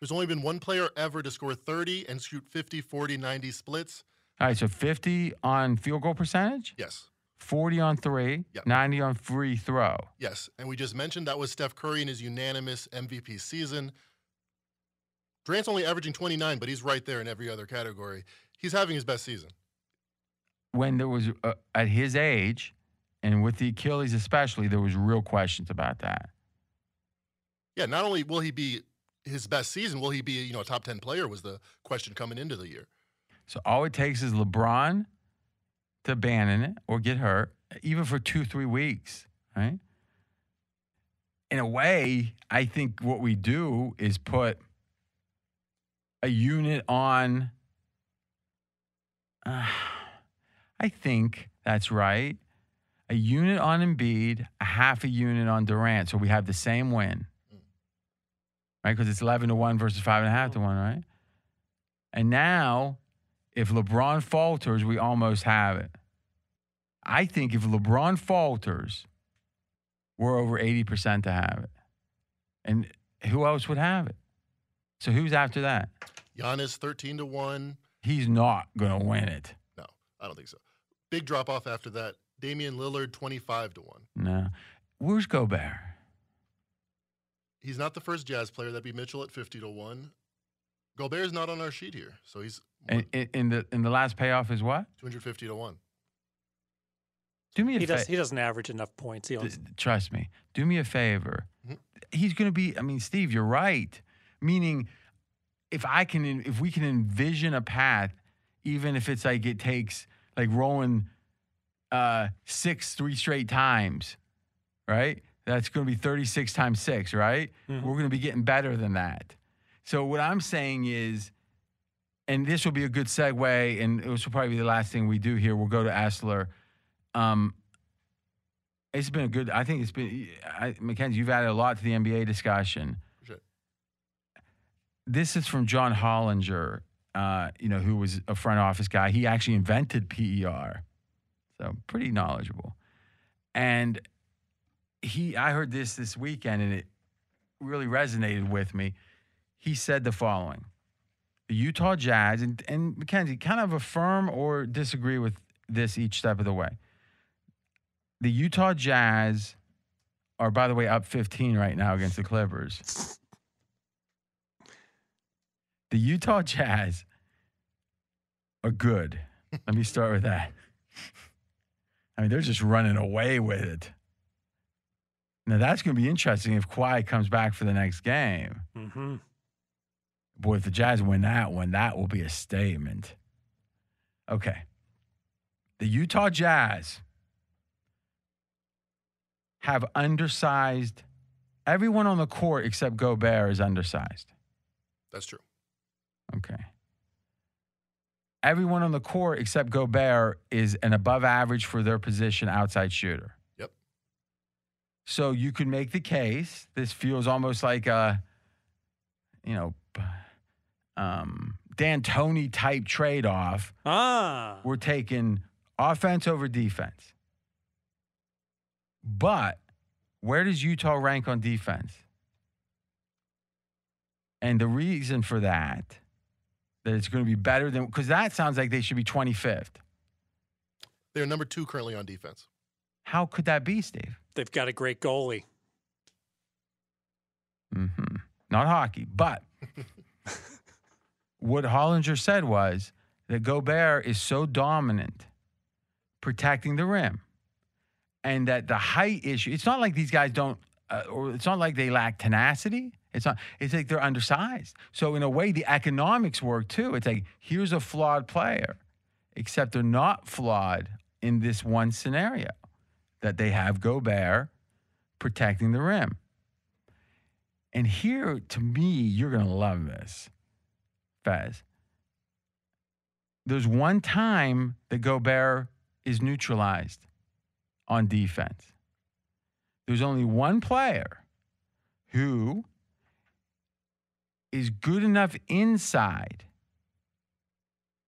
There's only been one player ever to score 30 and shoot 50, 40, 90 splits. All right, so 50 on field goal percentage, Yes. 40 on three, Yep. 90 on free throw. Yes. And we just mentioned that was Steph Curry in his unanimous MVP season. Durant's only averaging 29, but he's right there in every other category. He's having his best season. When there was uh, at his age, and with the Achilles especially, there was real questions about that. Yeah, not only will he be his best season, will he be, you know, a top 10 player was the question coming into the year. So all it takes is LeBron to abandon it or get hurt, even for two, three weeks, right? In a way, I think what we do is put a unit on. Uh, I think that's right. A unit on Embiid, a half a unit on Durant. So we have the same win. right? Because it's 11 to 1 versus 5.5 to 1, right? And now, if LeBron falters, we almost have it. I think if LeBron falters, we're over 80% to have it. And who else would have it? So who's after that? Giannis 13 to 1. He's not going to win it. No, I don't think so. Big drop off after that. Damian Lillard 25 to 1. No. Where's Gobert? He's not the first Jazz player. That'd be Mitchell at 50 to 1. Gobert's not on our sheet here. So he's In, in, in the in the last payoff is what? 250 to 1. Do me a He does. He doesn't average enough points. He owns, trust me. Do me a favor. Mhm. He's going to be. I mean, Steve, you're right. Meaning, if I can, if we can envision a path, even if it's like it takes like rolling uh, six three straight times, right? That's going to be 36 times six, right? We're going to be getting better than that. So what I'm saying is, and this will be a good segue, and this will probably be the last thing we do here. We'll go to Essler. Um, it's been a good. I think it's been. I, Mackenzie, you've added a lot to the NBA discussion. Sure. This is from John Hollinger. Uh, you know, who was a front office guy. He actually invented PER, so pretty knowledgeable. And he, I heard this this weekend, and it really resonated with me. He said the following: The Utah Jazz, and and Mackenzie, kind of affirm or disagree with this each step of the way the Utah Jazz are, by the way, up 15 right now against the Clippers. The Utah Jazz are good. Let me start with that. I mean, they're just running away with it. Now, that's going to be interesting if Kawhi comes back for the next game. mm-hmm. Boy, if the Jazz win that one, that will be a statement. Okay. The Utah Jazz have undersized everyone on the court except Gobert is undersized. That's true. Okay. Everyone on the court except Gobert is an above average for their position outside shooter. Yep. So you could make the case. This feels almost like a, you know, um, D'Antoni type trade off. Ah, We're taking offense over defense. But where does Utah rank on defense? And the reason for that, that it's going to be better than, because that sounds like they should be 25th. They're number two currently on defense. How could that be, Steve? they've got a great goalie. Mm-hmm. Not hockey, but what Hollinger said was that Gobert is so dominant protecting the rim, and that the height issue. It's not like these guys don't, uh, or it's not like they lack tenacity. It's not. It's like they're undersized. So in a way, the economics work too. It's like here's a flawed player, except they're not flawed in this one scenario that they have Gobert protecting the rim. And here, to me, you're going to love this, Fez. There's one time that Gobert is neutralized on defense. There's only one player who is good enough inside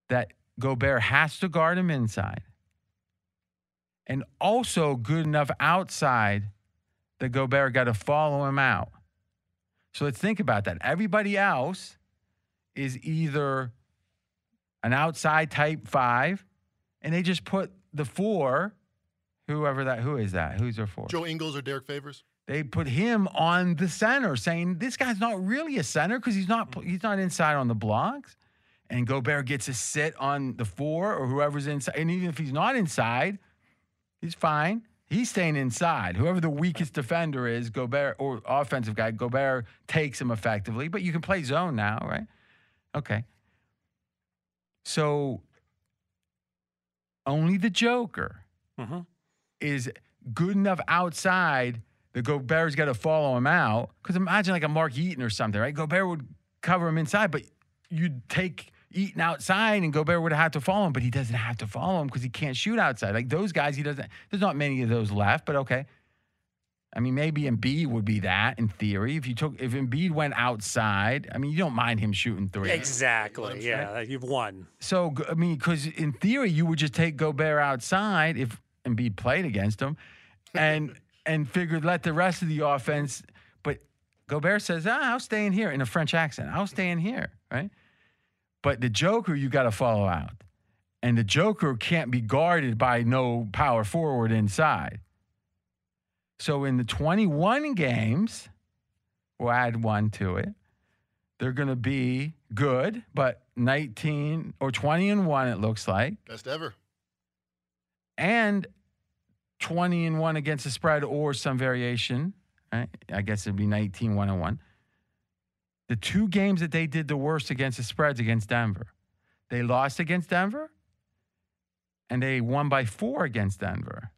that Gobert has to guard him inside, and also good enough outside that Gobert got to follow him out. So let's think about that. Everybody else is either an outside type five, and they just put the four, whoever that, who is that? Who's their four? Joe Ingles or Derrick Favors? They put him on the center, saying this guy's not really a center because he's not he's not inside on the blocks. And Gobert gets to sit on the four or whoever's inside. And even if he's not inside, he's fine. He's staying inside. Whoever the weakest defender is, Gobert or offensive guy, Gobert takes him effectively. But you can play zone now, right? Okay. So only the Joker Mm-hmm. is good enough outside that Gobert's got to follow him out. Because imagine like a Mark Eaton or something, right? Gobert would cover him inside, but you'd take Eaton outside and Gobert would have to follow him, but he doesn't have to follow him because he can't shoot outside. Like those guys, he doesn't, there's not many of those left, but okay. I mean, maybe Embiid would be that in theory. If you took, if Embiid went outside, I mean, you don't mind him shooting three. Exactly. Yeah, you've won. So I mean, because in theory, you would just take Gobert outside if Embiid played against him, and and figured let the rest of the offense. But Gobert says, ah, "I'll stay in here" in a French accent. I'll stay in here, right? But the Joker, you got to follow out, and the Joker can't be guarded by no power forward inside. So in the 21 games, we'll add one to it. They're going to be good, but 19 or 20 and 1, it looks like, Best ever. and 20 and 1 against the spread or some variation. Right? I guess it'd be 19 1 and 1. The two games that they did the worst against the spreads against Denver, they lost against Denver and they won by four against Denver.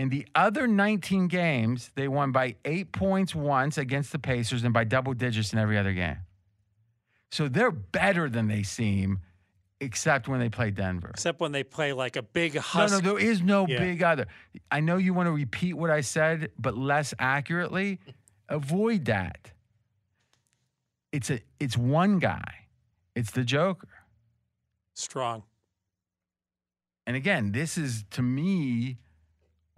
In the other 19 games, they won by eight points once against the Pacers and by double digits in every other game. So they're better than they seem, except when they play Denver. Except when they play like a big husk. No, no, there is no Yeah. big other. I know you want to repeat what I said, but less accurately. Avoid that. It's a it's one guy. It's the Joker. Strong. And again, this is to me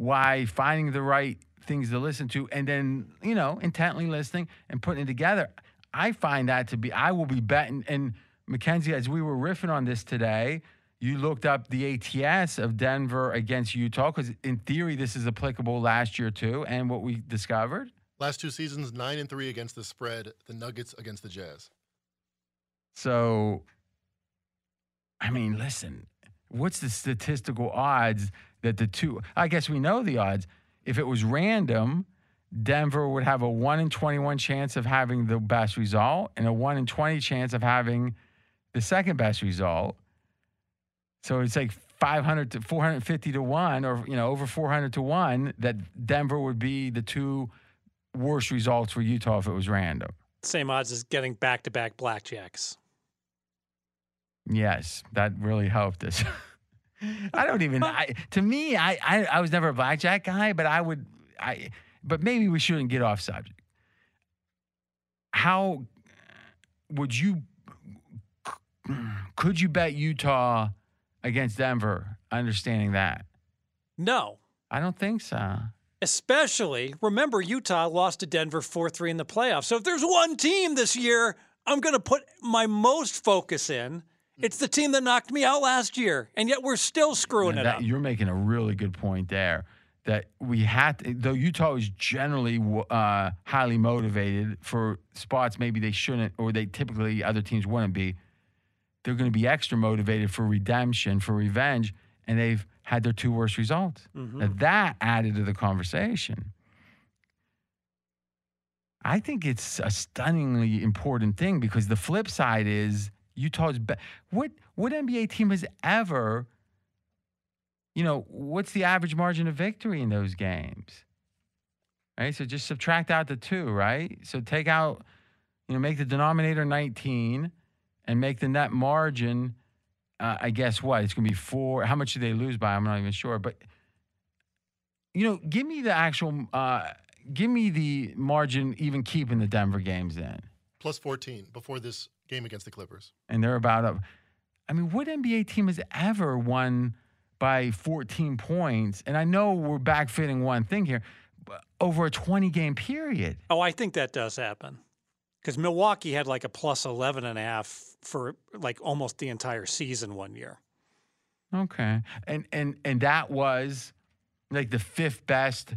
why finding the right things to listen to and then, you know, intently listening and putting it together. I find that to be, I will be betting. And Mackenzie, as we were riffing on this today, you looked up the ATS of Denver against Utah because in theory, this is applicable last year too. And what we discovered, Last two seasons, nine and three against the spread. The Nuggets against the Jazz. So, I mean, listen, what's the statistical odds that the two? I guess we know the odds. If it was random, Denver would have a 1 in 21 chance of having the best result and a 1 in 20 chance of having the second best result. So it's like 500 to 450 to 1 or you know over 400 to 1 that Denver would be the two worst results for Utah if it was random. Same odds as getting back to back blackjacks. Yes, that really helped us. I don't even. I, to me, I, I I was never a blackjack guy, but I would. I but maybe we shouldn't get off subject. How would you? Could you bet Utah against Denver? Understanding that, No. I don't think so. Especially, remember, Utah lost to Denver 4 3 in the playoffs. So if there's one team this year I'm going to put my most focus in, it's the team that knocked me out last year. And yet we're still screwing it up. You're making a really good point there. That we had, to, though Utah is generally uh, highly motivated for spots maybe they shouldn't, or they typically other teams wouldn't be. They're going to be extra motivated for redemption, for revenge, and they've had their two worst results. Now, that added to the conversation. I think it's a stunningly important thing because the flip side is Utah's. Be- what what NBA team has ever, you know, what's the average margin of victory in those games? Right. So just subtract out the two. Right. So take out, you know, make the denominator nineteen, and make the net margin. Uh, I guess what it's going to be four. How much do they lose by? I'm not even sure, but you know, give me the actual. Uh, give me the margin, even keeping the Denver games in. Plus 14 before this game against the Clippers. and they're about up. I mean, what NBA team has ever won by 14 points? And I know we're backfitting one thing here, but over a 20 game period. Oh, I think that does happen. Because Milwaukee had like a plus 11 and a half for like almost the entire season one year. Okay, and and and that was like the fifth best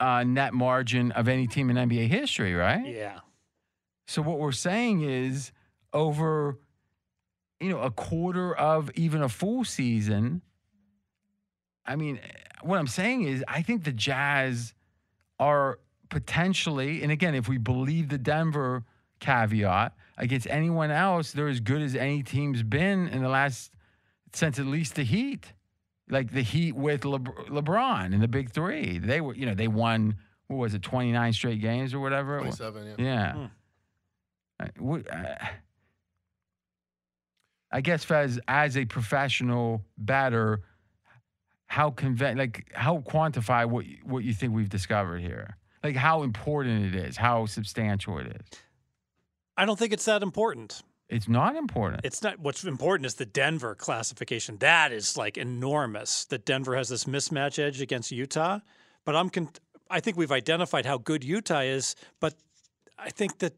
uh, net margin of any team in NBA history, right? Yeah. So what we're saying is over, you know, a quarter of even a full season. I mean, what I'm saying is, I think the Jazz are potentially, and again, if we believe the Denver caveat against anyone else, they're as good as any team's been in the last since at least the Heat, like the Heat with Lebr- LeBron and the Big Three. They were, you know, they won what was it, 29 straight games or whatever. 27, yeah. Yeah. Hmm. I- uh, I guess Fez, as a professional bettor, how conve- like how quantify what what you think we've discovered here? like how important it is, how substantial it is. I don't think it's that important. It's not important. It's not. What's important is the Denver classification. That is like enormous. That Denver has this mismatch edge against Utah. But I'm. Con- I think we've identified how good Utah is. But I think that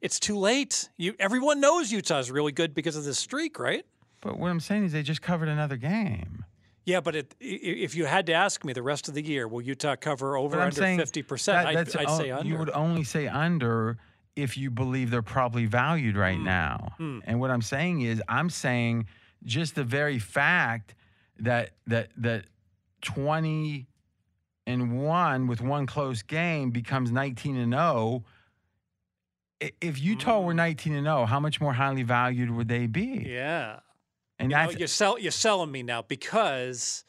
it's too late. You. Everyone knows Utah's really good because of this streak, right? But what I'm saying is they just covered another game. Yeah, but it, if you had to ask me the rest of the year, will Utah cover over I'm under fifty percent? that- I'd, I'd say under. You would only say under if you believe they're probably valued right now. Hmm. And what I'm saying is, I'm saying just the very fact that that that 20 and one with one close game becomes 19 and 0. If Utah were 19 and 0, how much more highly valued would they be? Yeah. And you know, you're, sell, you're selling me now because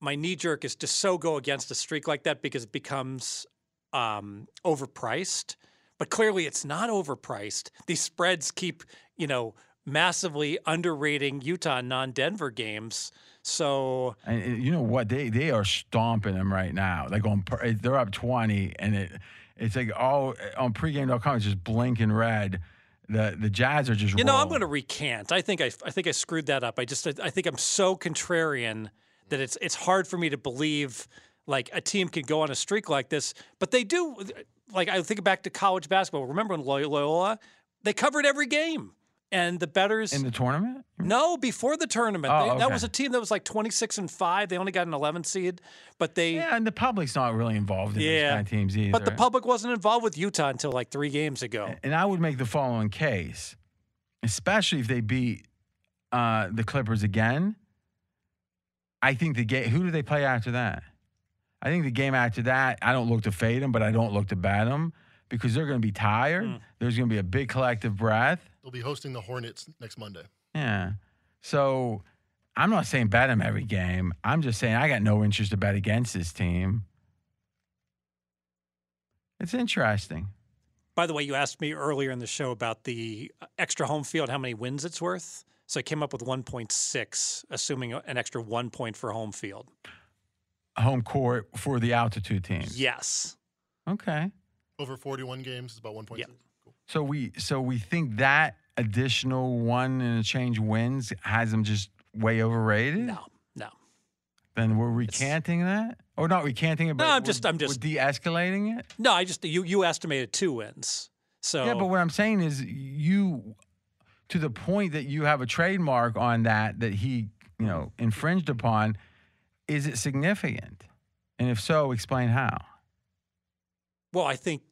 my knee jerk is to so go against a streak like that because it becomes um, overpriced. But clearly, it's not overpriced. These spreads keep, you know, massively underrating Utah non-Denver games. So And you know what? They they are stomping them right now. Like on, per- they're up twenty, and it it's like all on pregame.com. It's just blinking red. The the Jazz are just You know, I'm going to recant. I think I, I think I screwed that up. I just, I, I think I'm so contrarian that it's, it's hard for me to believe like a team could go on a streak like this. But they do. Like I think back to college basketball. Remember when Loyola? They covered every game, and the betters in the tournament. No, before the tournament. Oh, They- That was a team that was like 26 and five. They only got an 11 seed, but they. Yeah, and the public's not really involved in these Yeah, kind of teams either. But the public wasn't involved with Utah until like three games ago. and I would make the following case, especially if they beat uh, the Clippers again. I think the game. Who do they play after that? I think the game after that. I don't look to fade them, but I don't look to bet them because they're going to be tired. Hmm. There's going to be a big collective breath. They'll be hosting the Hornets next Monday. Yeah. So I'm not saying bet them every game. I'm just saying I got no interest to bet against this team. It's interesting. By the way, you asked me earlier in the show about the uh, extra home field, how many wins it's worth. So I came up with 1.6, assuming an extra one point for home field. Home court for the altitude team. Yes. Okay. Over 41 games is about 1.6. So we so we think that additional one and a change wins has them just way overrated. No, no. Then we're recanting that, or not recanting it, but No, I'm we're- just- I'm just- de-escalating it. No, I just you you estimated two wins. So Yeah, but what I'm saying is you, to the point that you have a trademark on that that he you know infringed upon, is it significant? And if so, explain how. well, I think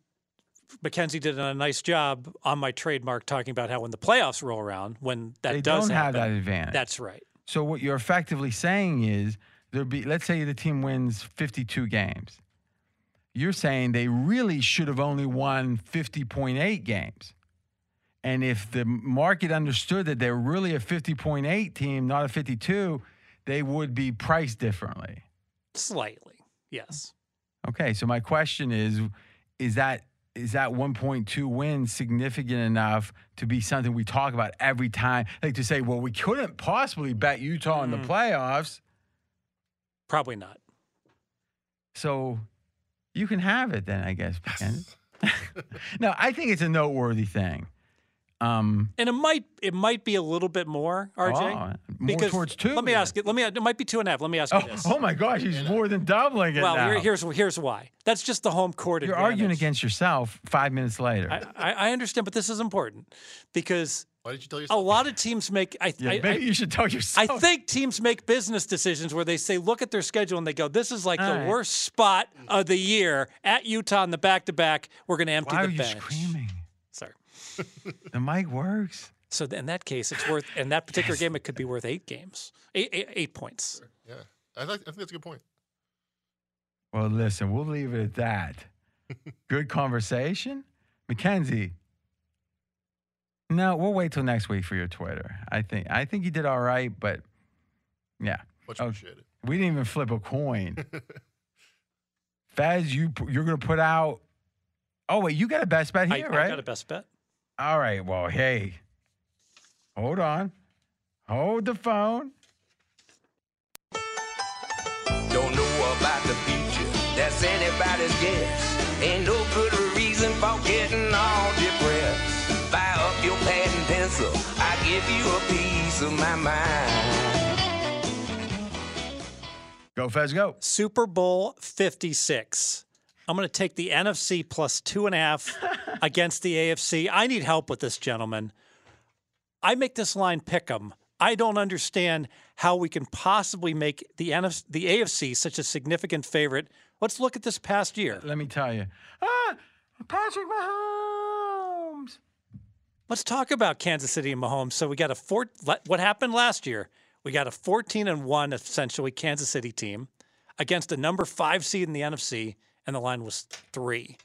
Mackenzie did a nice job on my trademark talking about how when the playoffs roll around, when that they does don't have that advantage. That's right. So what you're effectively saying is there be let's say the team wins 52 games. You're saying they really should have only won 50.8 games. And if the market understood that they're really a 50.8 team, not a 52, they would be priced differently. Slightly, yes. Okay, so my question is is that is that 1.2 wins significant enough to be something we talk about every time? Like to say, well, we couldn't possibly bet Utah in the Mm. playoffs. Probably not. So you can have it then, I guess. Mackenzie. no, I think it's a noteworthy thing. Um, And it might it might be a little bit more, RJ. Oh, more towards two Let me then. ask it. Let me. It might be two and a half. Let me ask you oh, this. oh my gosh, he's more than doubling it well, now. here's here's why. That's just the home court You're advantage. arguing against yourself five minutes later. I, I, I understand, but this is important because Why did you tell a lot of teams make. I, yeah, I, maybe I, you should tell yourself. I think teams make business decisions where they say, look at their schedule and they go, this is like All the right. worst spot of the year at Utah in the back to back. We're going to empty Why the are you bench. screaming? Sorry. The mic works. So in that case, it's worth in that particular game, it could be worth eight games, eight, eight, eight points. Yeah, I, think- I think that's a good point. Well, listen, we'll leave it at that. Good conversation. Mackenzie. No, we'll wait till next week for your Twitter. I think I think you did all right, but yeah. Much Oh, appreciated. We didn't even flip a coin. Fez, you you're gonna put out. Oh wait, you got a best bet I, here, I right? got a best bet. All right. Well, hey, hold on, hold the phone. Don't know about the future. That's anybody's guess. Ain't no good reason for getting all depressed. Fire up your pad and pencil. I give you a piece of my mind. Go Fez, go. Super Bowl 56. I'm going to take the NFC plus two and a half against the AFC. I need help with this, gentlemen. I make this line pick 'em. I don't understand how we can possibly make the NFC, the AFC such a significant favorite. Let's look at this past year. Let me tell you. Ah, Patrick Mahomes. Let's talk about Kansas City and Mahomes. So we got a four. What happened last year? We got a 14 and one essentially Kansas City team against a number five seed in the NFC, and the line was three.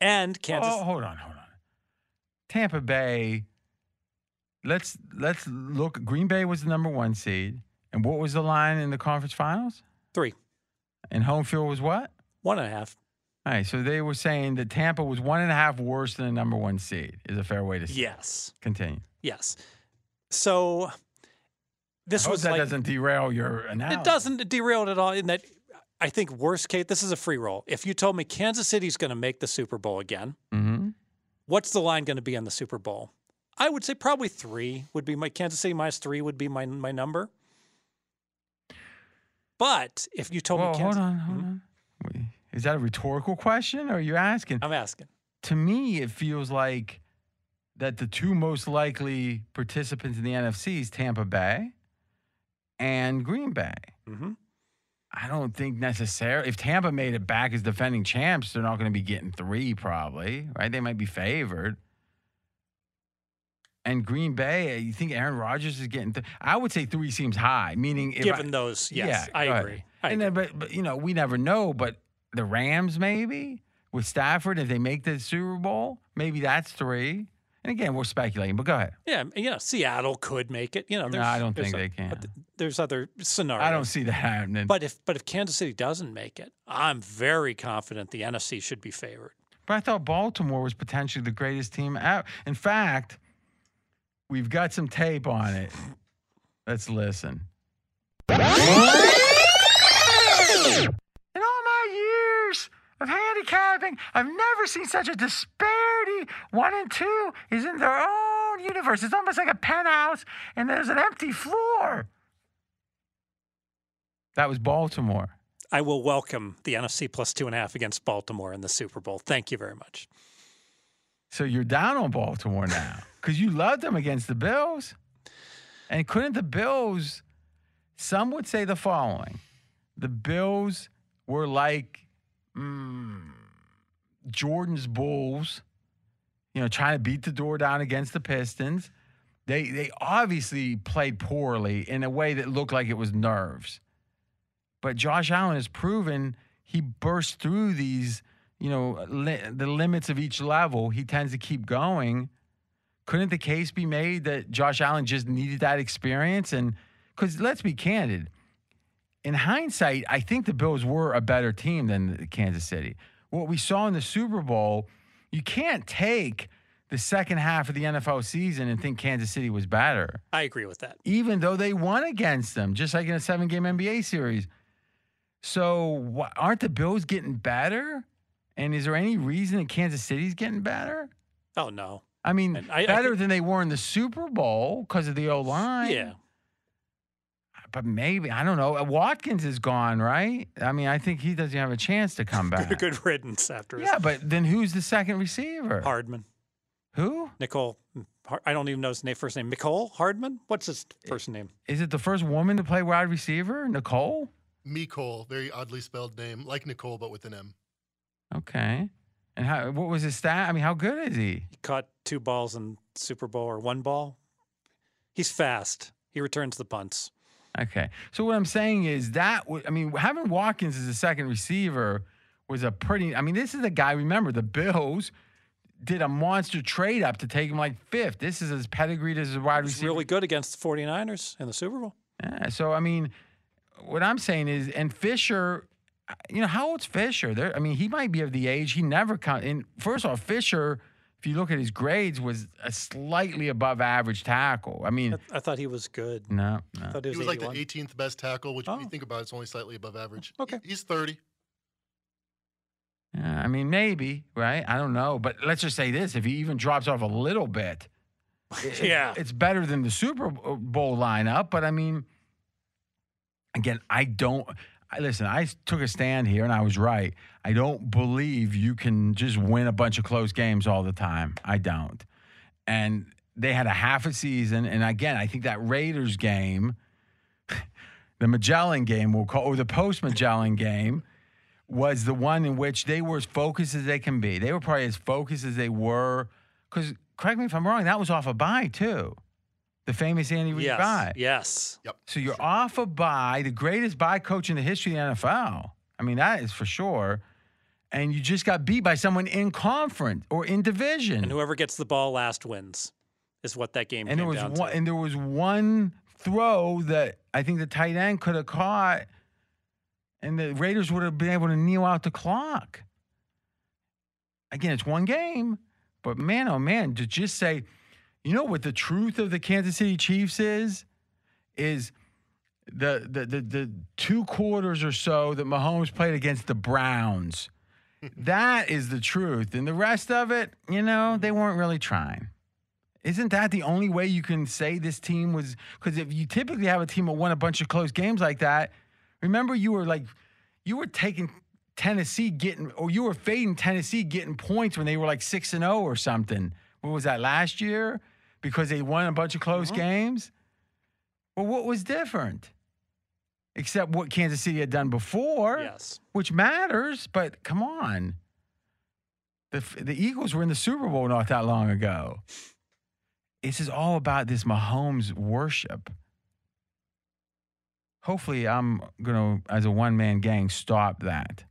And Kansas. Oh, hold on, hold on. Tampa Bay. Let's let's look. Green Bay was the number one seed, and what was the line in the conference finals? Three. And home field was what? One and a half. All right, so they were saying that Tampa was one and a half worse than the number one seed. Is a fair way to say. Yes. Continue. Yes. So this I hope was that like, doesn't derail your analysis. It doesn't derail it at all. In that, I think worst case, this is a free roll. If you told me Kansas City's going to make the Super Bowl again, Mm-hmm. what's the line going to be on the Super Bowl? I would say probably three would be my Kansas City minus three would be my my number. But if you told me, hold Kansas, on, hold on. Wait, Is that a rhetorical question, or are you asking? I'm asking. To me, it feels like that the two most likely participants in the NFC is Tampa Bay and Green Bay. Mm-hmm. I don't think necessarily if Tampa made it back as defending champs, they're not going to be getting three, probably, right? They might be favored. And Green Bay, uh, you think Aaron Rodgers is getting? Th- I would say three seems high. Meaning, if Given I, those, yes, I agree. I and then, but, but you know, we never know. But the Rams, maybe with Stafford, if they make the Super Bowl, maybe that's three. And again, we're speculating. But go ahead. yeah, you know, Seattle could make it. You know, No, I don't there's think a- they can. but th- there's other scenarios. I don't see that happening. But if but if Kansas City doesn't make it, I'm very confident the NFC should be favored. But I thought Baltimore was potentially the greatest team out. In fact, we've got some tape on it. Let's listen. In all my years of handicapping, I've never seen such a disparity. One and two is in their own universe. It's almost like a penthouse, and there's an empty floor. That was Baltimore. I will welcome the NFC plus two and a half against Baltimore in the Super Bowl. Thank you very much. So you're down on Baltimore now because you loved them against the Bills. And couldn't the Bills, some would say the following the Bills were like mm, Jordan's Bulls, you know, trying to beat the door down against the Pistons. They, they obviously played poorly in a way that looked like it was nerves. But Josh Allen has proven he bursts through these, you know, li- the limits of each level. He tends to keep going. Couldn't the case be made that Josh Allen just needed that experience? And because let's be candid, in hindsight, I think the Bills were a better team than Kansas City. What we saw in the Super Bowl, you can't take the second half of the NFL season and think Kansas City was better I agree with that. even though they won against them, just like in a seven game NBA series. So, aren't the Bills getting better? And is there any reason that Kansas City's getting better? Oh no. I mean, I- I better than they were in the Super Bowl because of the O line. Yeah. But maybe, I don't know. Watkins is gone, right? I mean, I think he doesn't have a chance to come back. Good riddance after his yeah, but then who's the second receiver? Hardman. Who? Nicole. I don't even know his name, first name. Nicole Hardman? What's his first name? Is it the first woman to play wide receiver? Nicole? Nicole, very oddly spelled name, like Nicole but with an M. Okay. And how? what was his stat? I mean, how good is he? He caught two balls in Super Bowl or one ball. He's fast. He returns the punts. Okay. So what I'm saying is that I mean having Watkins as a second receiver was a pretty. I mean this is a guy. Remember the Bills did a monster trade up to take him like fifth. This is as pedigreed as a wide He's receiver. really good against the 49ers in the Super Bowl. Yeah. So I mean, what I'm saying is, and Fisher, you know, how old's Fisher? There. I mean, he might be of the age. He never come. And first off, Fisher. If you look at his grades, was a slightly above average tackle. I mean, I thought he was good. no, I thought he He was, was like the 18th best tackle, which when you Oh. think about it, it's only slightly above average. Okay. He- He's 30. Yeah, I mean, maybe, right? I don't know. But let's just say this if he even drops off a little bit, it- Yeah. it's better than the Super Bowl lineup. But I mean, again, I don't. I, listen, I took a stand here and I was right. I don't believe you can just win a bunch of close games all the time. I don't. And they had a half a season. And again, I think that Raiders game, the Magellan game, we'll call, or the post Magellan game, was the one in which they were as focused as they can be. They were probably as focused as they were. Because, correct me if I'm wrong, that was off a bye, too. The famous Andy Reid Yes. bye. Yes. Yep. So you're off a bye, the greatest bye coach in the history of the NFL. I mean, that is for sure. And you just got beat by someone in conference or in division. And whoever gets the ball last wins, is what that game And there came was down one, to. and there was one throw that I think the tight end could have caught, and the Raiders would have been able to kneel out the clock. Again, it's one game, but man, oh man, to just say, you know what the truth of the Kansas City Chiefs is, is the the the, the two quarters or so that Mahomes played against the Browns. that is the truth, and the rest of it, you know, they weren't really trying. Isn't that the only way you can say this team was? Because if you typically have a team that won a bunch of close games like that, remember you were like, you were taking Tennessee getting, or you were fading Tennessee getting points when they were like six and zero or something. What was that last year? Because they won a bunch of close uh-huh. games. Well, what was different? Except what Kansas City had done before, Yes. which matters. But come on, the the Eagles were in the Super Bowl not that long ago. This is all about this Mahomes worship. Hopefully, I'm gonna, as a one man gang, stop that.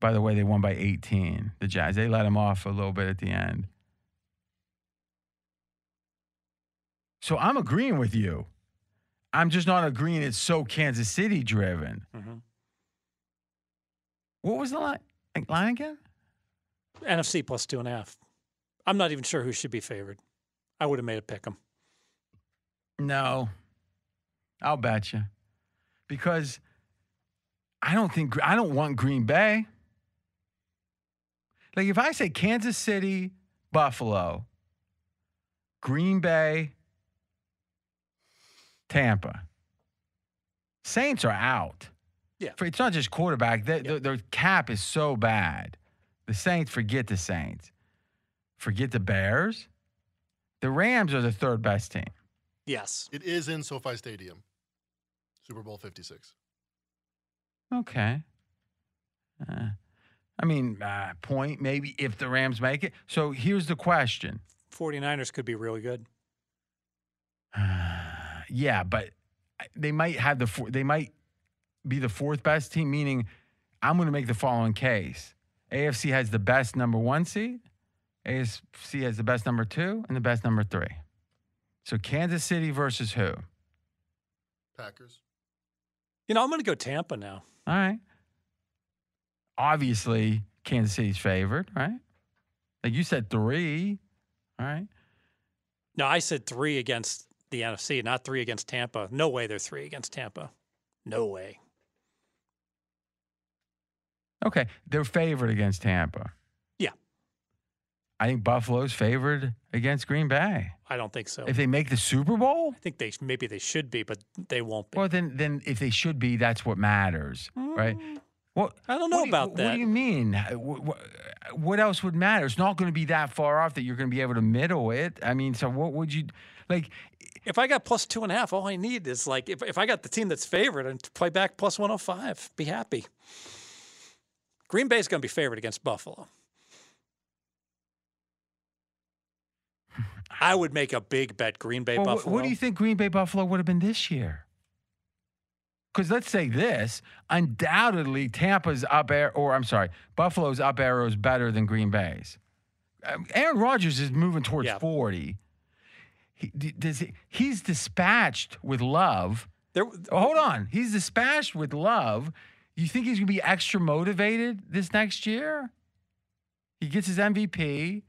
By the way, they won by 18. The Jazz they let them off a little bit at the end. So I'm agreeing with you. I'm just not agreeing it's so Kansas City driven. Mhm. What was the line, line again? NFC plus two and a half. I'm not even sure who should be favored. I would have made a pick pick 'em. No, I'll bet you, because I don't think I don't want Green Bay. Like if I say Kansas City, Buffalo, Green Bay, Tampa, Saints are out. Yeah. It's not just quarterback. Their, their, their cap is so bad. The Saints forget the Saints. Forget the Bears. The Rams are the third best team. Yes. It is in SoFi Stadium. Super Bowl 56. Okay. Uh, I mean, uh, point maybe if the Rams make it. So here's the question. 49ers could be really good. Yeah, but they might have the four, they might be the fourth best team. Meaning, I'm going to make the following case: AFC has the best number one seed, AFC has the best number two, and the best number three. So Kansas City versus who? Packers. You know, I'm going to go Tampa now. All right. Obviously, Kansas City's favored, right? Like you said, three. All right. No, I said three against the NFC, not three against Tampa. No way they're three against Tampa. No way. Okay, they're favored against Tampa. Yeah. I think Buffalo's favored against Green Bay. I don't think so. If they make the Super Bowl, I think they maybe they should be, but they won't be. well, then then if they should be, that's what matters, mm. right? What I don't know do you- about What do you mean? What, what else would matter? It's not going to be that far off that you're going to be able to middle it. I mean, so what would you like? If I got plus two and a half, all I need is like if, if I got the team that's favored and to play back plus 105, be happy. Green Bay's going to be favored against Buffalo. I would make a big bet Green Bay Well, Buffalo. what do you think Green Bay Buffalo would have been this year? Because let's say this, undoubtedly Tampa's up air, or I'm sorry, Buffalo's up arrow is better than Green Bay's. Um, Aaron Rodgers is moving towards Yeah. 40. He, does he, he's dispatched with love. There, hold on. He's dispatched with love. You think he's going to be extra motivated this next year? He gets his MVP.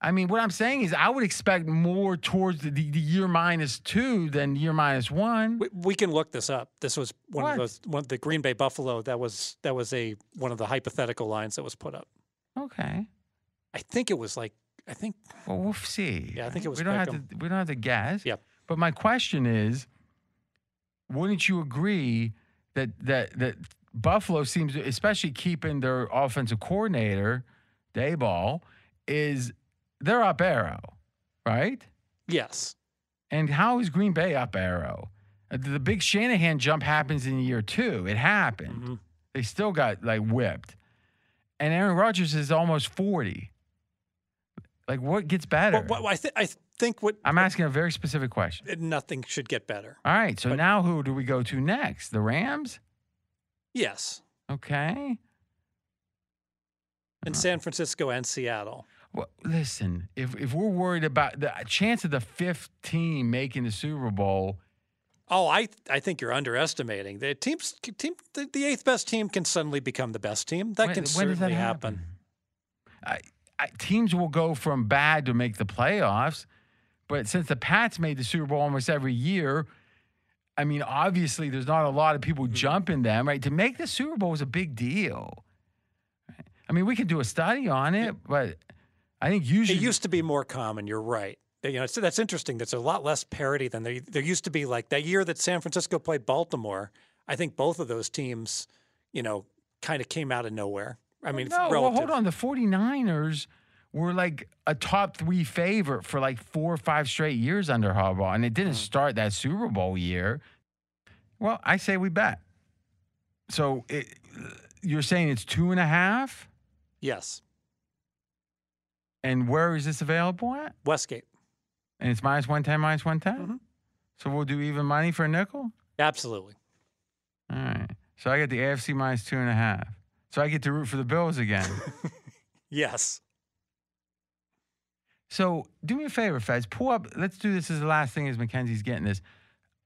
I mean, what I'm saying is, I would expect more towards the, the, the year minus two than year minus one. We, we can look this up. This was one What? of those one the Green Bay Buffalo. That was that was a one of the hypothetical lines that was put up. Okay. I think it was like I think Well, we'll see. Yeah, I think it was We don't have to. We don't have to guess. Yep. But my question is, wouldn't you agree that that that Buffalo seems, to, especially keeping their offensive coordinator, Daboll, is they're up arrow, right? yes. And how is Green Bay up arrow? Uh, The big Shanahan jump happens in year two. It happened. Mm-hmm. They still got like whipped. And Aaron Rodgers is almost 40. Like, what gets better? Well, well, I think I think what I'm asking a very specific question. nothing should get better. All right. So But- now who do we go to next? The Rams? Yes. Okay. In uh-huh. San Francisco and Seattle. Well, listen, if, if we're worried about the chance of the fifth team making the Super Bowl, Oh, I I think you're underestimating the teams. Team the, the eighth best team can suddenly become the best team. That When- can when does certainly that happen. I, I, teams will go from bad to make the playoffs. But since the Pats made the Super Bowl almost every year, I mean, obviously there's not a lot of people mm-hmm. jumping them, right? To make the Super Bowl is a big deal. I mean, we can do a study on it, but I think usually It used to be more common. You're right. You know, that's interesting. There's a lot less parity than there there used to be. Like that year that San Francisco played Baltimore, I think both of those teams, you know, kind of came out of nowhere. I mean, no, well, relative. hold on. The 49ers were like a top three favorite for like four or five straight years under Harbaugh, and it didn't Hmm. start that Super Bowl year. Well, I say we bet. So it, you're saying it's two and a half? Yes, And where is this available at? Westgate. And it's minus 110, minus 110? Mm-hmm. So we'll do even money for a nickel? Absolutely. All right. So I get the AFC minus two and a half. So I get to root for the Bills again. Yes. So do me a favor, Fez. Pull up. Let's do this as the last thing as Mackenzie's getting this.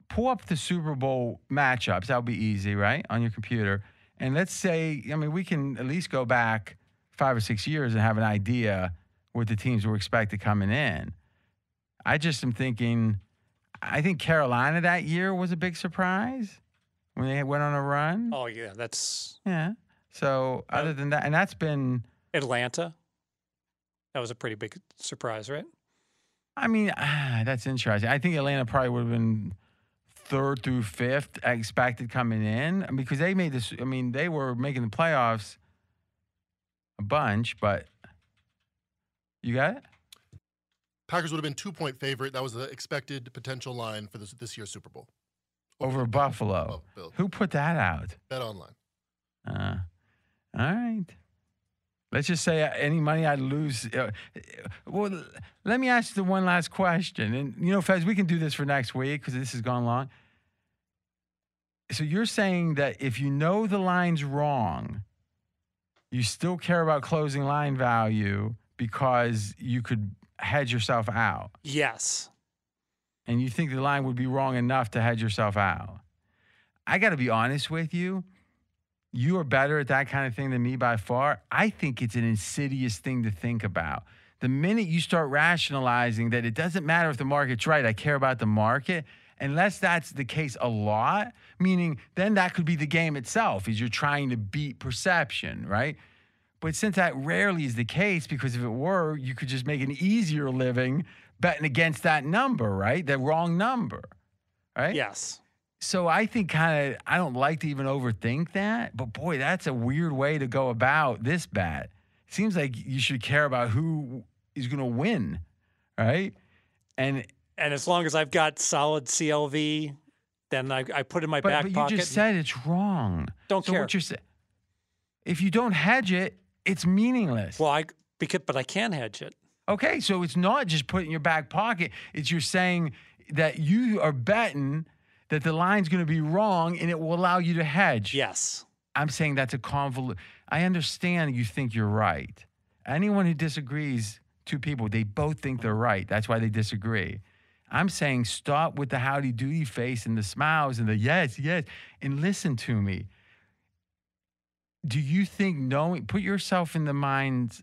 Pull up the Super Bowl matchups. That'll be easy, right? On your computer. And let's say, I mean, we can at least go back five or six years and have an idea what the teams were expected coming in. I just am thinking, I think Carolina that year was a big surprise when they went on a run. Oh yeah, that's Yeah. So other than that, and that's been Atlanta. That was a pretty big surprise, right? I mean, ah, that's interesting. I think Atlanta probably would have been third through fifth expected coming in because they made this. I mean, they were making the playoffs a bunch, but you got it. Packers would have been two point favorite. That was the expected potential line for this this year's Super Bowl. Over Buffalo. Bills. Who put that out? Bet online. Uh, all right. Let's just say uh, any money I'd lose. Uh, well, let me ask you the one last question. And, you know, Fez, we can do this for next week because this has gone long. So you're saying that if you know the line's wrong, you still care about closing line value because you could hedge yourself out. Yes. And you think the line would be wrong enough to hedge yourself out. I got to be honest with you. You are better at that kind of thing than me by far. I think it's an insidious thing to think about. The minute you start rationalizing that it doesn't matter if the market's right, I care about the market, unless that's the case a lot, meaning then that could be the game itself, is you're trying to beat perception, right? But since that rarely is the case, because if it were, you could just make an easier living betting against that number, right? The wrong number, right? Yes. So I think kind of I don't like to even overthink that, but boy, that's a weird way to go about this bet. Seems like you should care about who is going to win, right? And And as long as I've got solid CLV, then I, I put in my but, back but you pocket. just said it's wrong. Don't so care. What you're saying? If you don't hedge it, it's meaningless. well, I because but I can hedge it. Okay, so it's not just put in your back pocket. It's you're saying that you are betting that the line's going to be wrong and it will allow you to hedge. Yes. I'm saying that's a convolute. I understand you think you're right. Anyone who disagrees, two people, they both think they're right. That's why they disagree. I'm saying stop with the howdy doody face and the smiles and the yes, yes, and listen to me. Do you think knowing, put yourself in the minds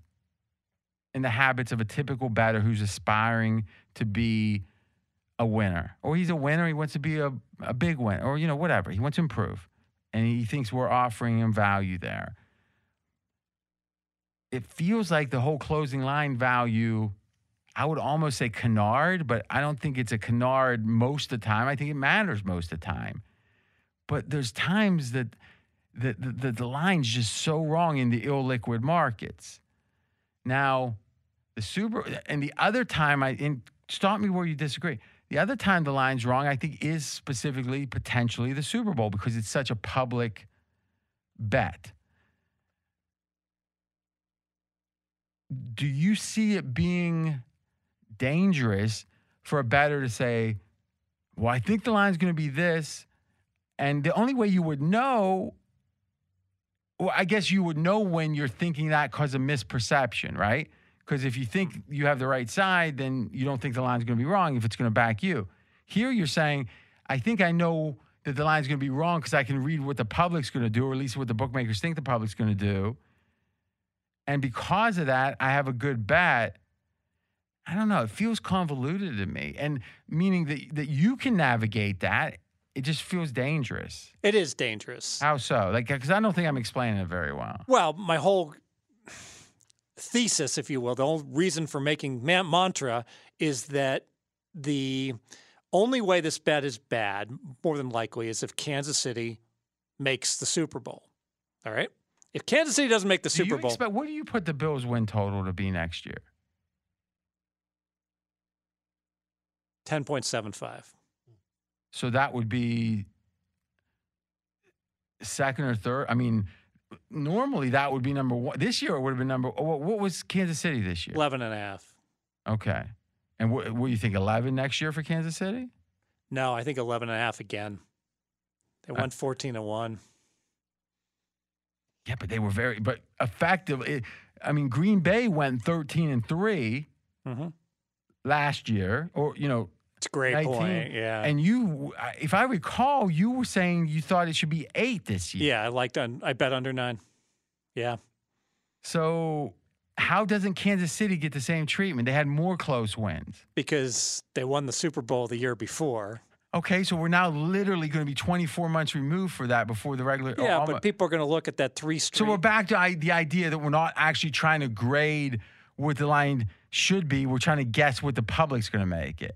in the habits of a typical bettor who's aspiring to be a winner, or he's a winner. He wants to be a, a big winner, or you know whatever. He wants to improve, and he thinks we're offering him value there. It feels like the whole closing line value. I would almost say canard, but I don't think it's a canard most of the time. I think it matters most of the time. But there's times that the, the, the, line's just so wrong in the illiquid markets. Now, the super and the other time I and stop me where you disagree. The other time the line's wrong, I think, is specifically potentially the Super Bowl because it's such a public bet. Do you see it being dangerous for a bettor to say, well, I think the line's going to be this. And the only way you would know, well, I guess you would know when you're thinking that because of misperception, right? Because if you think you have the right side, then you don't think the line's going to be wrong if it's going to back you. Here you're saying, I think I know that the line's going to be wrong because I can read what the public's going to do, or at least what the bookmakers think the public's going to do. And because of that, I have a good bet. I don't know. It feels convoluted to me. And meaning that, that you can navigate that, it just feels dangerous. It is dangerous. How so? Like, because I don't think I'm explaining it very well. Well, my whole thesis, if you will, the whole reason for making man- mantra is that the only way this bet is bad, more than likely, is if Kansas City makes the Super Bowl. All right. If Kansas City doesn't make the Do Super you Bowl, expect, what do you put the Bills' win total to be next year? ten point seven five. So that would be second or third. I mean, normally that would be number one. This year it would have been number. What, what was Kansas City this year? 11 and a half. Okay. And what, what do you think? Eleven next year for Kansas City? No, I think 11 and a half again. They Uh, 14 and 1. Yeah, but they were very, but effective. It, I mean, Green Bay went thirteen and 3 Mhm. last year, or you know, It's a great 19. point. Yeah. And you, if I recall, you were saying you thought it should be eight this year. yeah, I liked un- I bet under 9. Yeah. So how doesn't Kansas City get the same treatment? They had more close wins. Because they won the Super Bowl the year before. Okay, so we're now literally going to be 24 months removed for that before the regular. Yeah, oh, but people are going to look at that three straight. so we're back to I, the idea that we're not actually trying to grade what the line should be. We're trying to guess what the public's going to make it.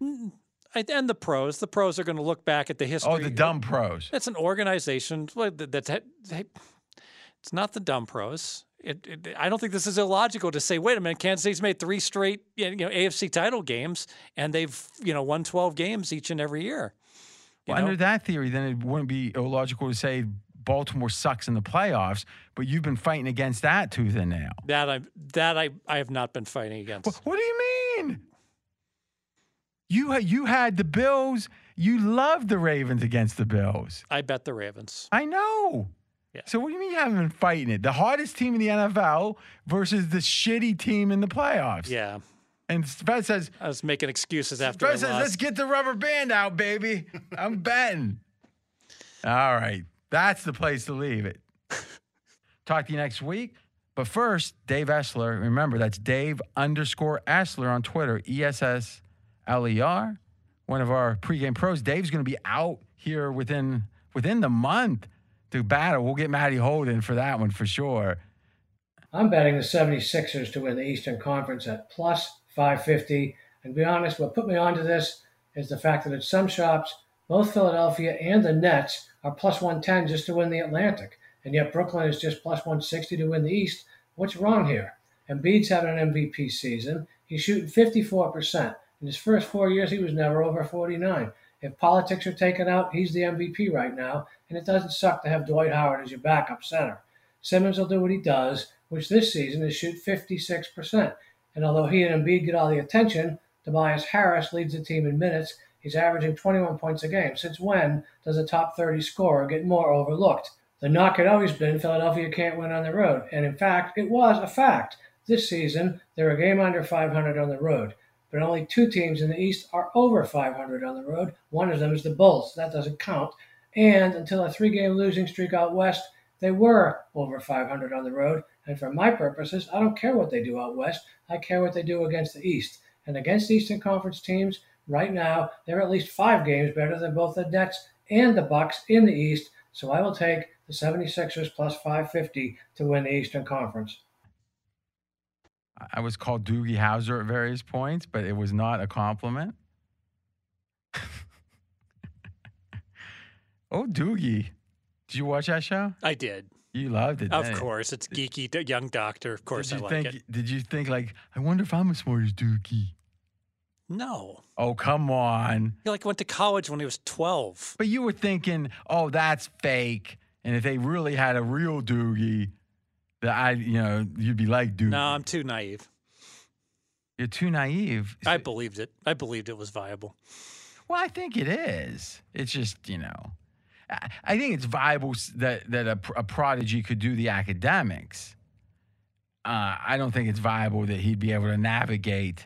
And the pros. The pros are going to look back at the history. Oh, the dumb pros. It's an organization that- that's it's not the dumb pros. It, it, I don't think this is illogical to say, wait a minute, Kansas City's made three straight you know AFC title games, and they've you know won 12 games each and every year. Well, under that theory, then it wouldn't be illogical to say Baltimore sucks in the playoffs, but you've been fighting against that tooth and nail. that I that I I have not been fighting against. What do you mean? You had you had the Bills. You loved the Ravens against the Bills. I bet the Ravens. I know. Yeah. So what do you mean you haven't been fighting it? The hardest team in the NFL versus the shitty team in the playoffs. Yeah, And Fed says, I was making excuses after I Fed says, lost. let's get the rubber band out, baby. I'm betting. All right. That's the place to leave it. Talk to you next week. But first, Dave Essler. Remember, that's Dave underscore Essler on Twitter, E S S L E R. One of our pregame pros. Dave's going to be out here within within the month to battle. We'll get Matty Holden for that one for sure. I'm betting the 76ers to win the Eastern Conference at plus 550. And to be honest, what put me onto this is the fact that at some shops, both Philadelphia and the Nets are plus 110 just to win the Atlantic. And yet Brooklyn is just plus 160 to win the East. What's wrong here? Embiid's having an MVP season. He's shooting 54%. In his first four years, he was never over 49. If politics are taken out, he's the MVP right now. And it doesn't suck to have Dwight Howard as your backup center. Simmons will do what he does, which this season is shoot 56%. And although he and Embiid get all the attention, Tobias Harris leads the team in minutes. He's averaging 21 points a game. Since when does a top 30 scorer get more overlooked? The knock had always been Philadelphia can't win on the road. And in fact, it was a fact. This season, they're a game under 500 on the road. But only two teams in the East are over 500 on the road. One of them is the Bulls. That doesn't count. And until a three game losing streak out west, they were over 500 on the road. And for my purposes, I don't care what they do out west. I care what they do against the East. And against Eastern Conference teams, right now, they're at least five games better than both the Nets and the Bucks in the East. So I will take the 76ers plus 550 to win the Eastern Conference. I was called Doogie Howser at various points, but it was not a compliment. oh, Doogie. Did you watch that show? I did. You loved it. Of course, it's geeky, young doctor. Of course, I like think? it. Did you think like I wonder if I'm as smart as Doogie? No, Oh, come on. he like went to college when he was twelve. But you were thinking, oh, that's fake. And if they really had a real Doogie, that I, you know, you'd be like dude. No, I'm too naive. You're too naive. I believed it. I believed it was viable. Well, I think it is. It's just, you know, I, I think it's viable that that a, a prodigy could do the academics. Uh, I don't think it's viable that he'd be able to navigate.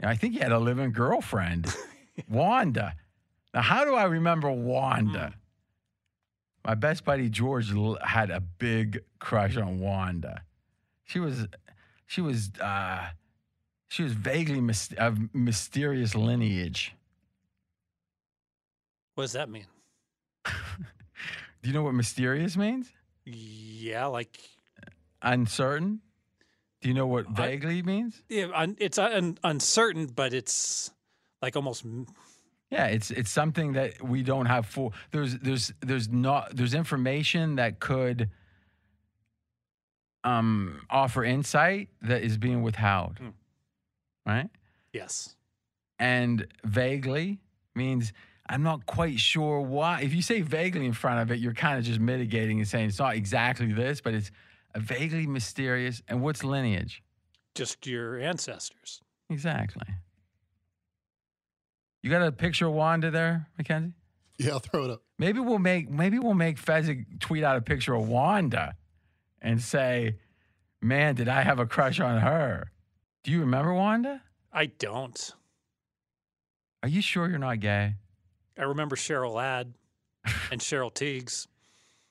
You know, I think he had a living girlfriend, Wanda. Now, how do I remember Wanda? My best buddy George l- had a big crush on Wanda. She was, she was, uh, she was vaguely of mysterious lineage. What does that mean? Do you know what mysterious means? Yeah, like Uncertain. Do you know what vaguely means? yeah, un, it's un, uncertain, but it's like almost. Yeah, it's it's something that we don't have full. There's there's there's not there's information that could um offer insight that is being withheld. Hmm. Right? Yes. And vaguely means I'm not quite sure why. If you say vaguely in front of it, you're kind of just mitigating and saying it's not exactly this, but it's a vaguely mysterious. And what's lineage? Just your ancestors. Exactly. You got a picture of Wanda there, Mackenzie? Yeah, I'll throw it up. Maybe we'll make maybe we'll make Fezzik tweet out a picture of Wanda and say, Man, did I have a crush on her? Do you remember Wanda? I don't. Are you sure you're not gay? I remember Cheryl Ladd and Cheryl Tiegs,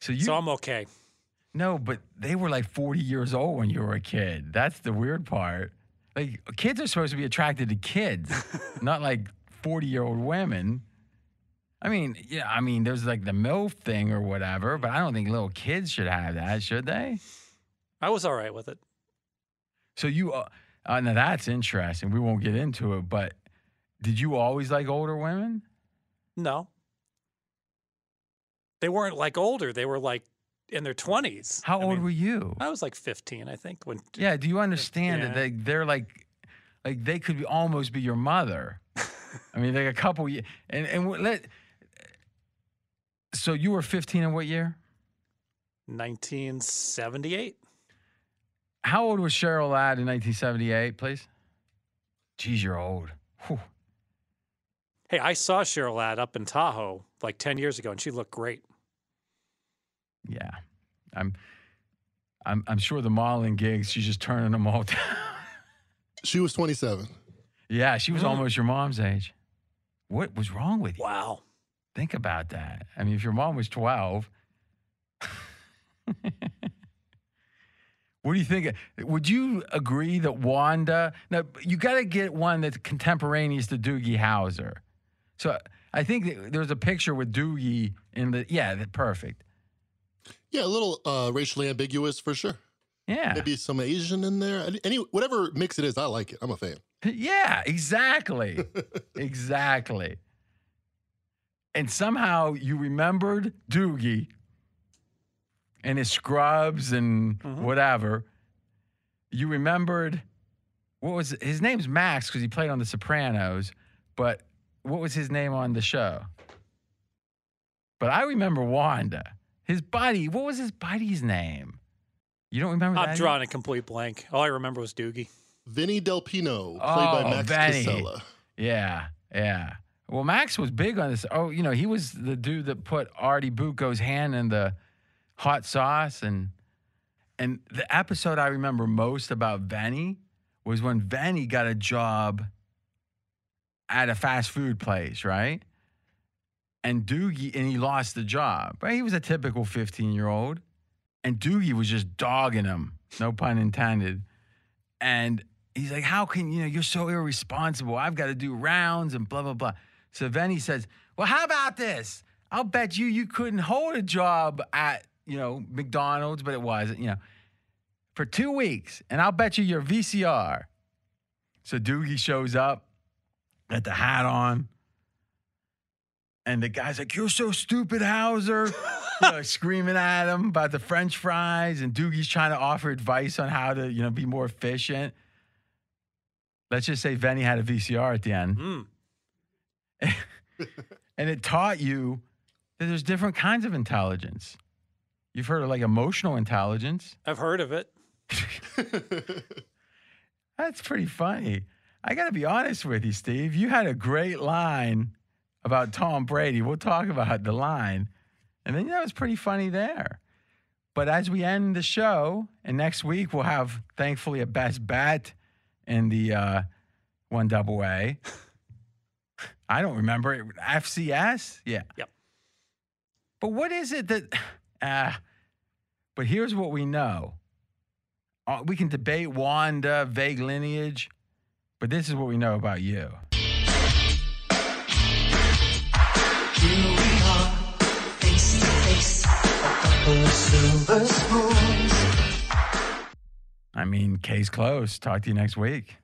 So you so I'm okay. No, but they were like 40 years old when you were a kid. That's the weird part. Like kids are supposed to be attracted to kids, not like 40 year old women. I mean, yeah, I mean, there's like the MILF thing or whatever, but I don't think little kids should have that, should they? I was all right with it. So you, uh, uh, now that's interesting. We won't get into it, but did you always like older women? No. They weren't like older. They were like in their 20s. How I old mean, were you? I was like 15, I think. When Yeah. Do you understand Yeah. that they, they're like, like they could be, almost be your mother? I mean, like a couple years. And, and what- let, so you were 15 in what year? 1978. How old was Cheryl Ladd in 1978, please? Geez, you're old. Whew. Hey, I saw Cheryl Ladd up in Tahoe like 10 years ago, and she looked great. Yeah. I'm, I'm, I'm sure the modeling gigs, she's just turning them all down. She was 27. Yeah, she was Mm. almost your mom's age. What was wrong with you? Wow. Think about that. I mean, if your mom was 12, what do you think? Would you agree that Wanda, now you got to get one that's contemporaneous to Doogie Howser. So I think that there's a picture with Doogie in the, yeah, that perfect. Yeah, a little uh, racially ambiguous for sure. Yeah. Maybe some Asian in there. Any- Any whatever mix it is, I like it. I'm a fan. Yeah, exactly. exactly. And somehow you remembered Doogie and his scrubs and mm-hmm. whatever. You remembered what was his name's Max because he played on The Sopranos, but what was his name on the show? But I remember Wanda. His buddy, what was his buddy's name? You don't remember I'm that? drawing a complete blank. All I remember was Doogie. Vinny Del Pino, played Oh, by Max Vinny. Casella. Yeah, yeah. Well, Max was big on this. Oh, you know, he was the dude that put Artie Bucco's hand in the hot sauce, and and the episode I remember most about Vinny was when Vinny got a job at a fast food place, right? And Doogie, and he lost the job. Right? He was a typical 15 year old, and Doogie was just dogging him no pun intended. And he's like, How can you know you're so irresponsible? I've got to do rounds and blah blah blah. So then he says, Well, how about this? I'll bet you you couldn't hold a job at, you know, McDonald's, but it wasn't, you know, for two weeks, and I'll bet you your VCR. So Doogie shows up, got the hat on, and the guy's like, You're so stupid, Howser. you know, screaming at him about the French fries, and Doogie's trying to offer advice on how to, you know, be more efficient. Let's just say Vinny had a VCR at the end. Mm. and it taught you that there's different kinds of intelligence. You've heard of like emotional intelligence. I've heard of it. That's pretty funny. I got to be honest with you, Steve. You had a great line about Tom Brady. We'll talk about the line. And then that was pretty funny there. But as we end the show, and next week we'll have thankfully a best bet in the uh, one double A. I don't remember it. FCS? Yeah. Yep. But what is it that uh, but here's what we know. Uh, we can debate Wanda, vague lineage, but this is what we know about you. I mean, case closed. Talk to you next week.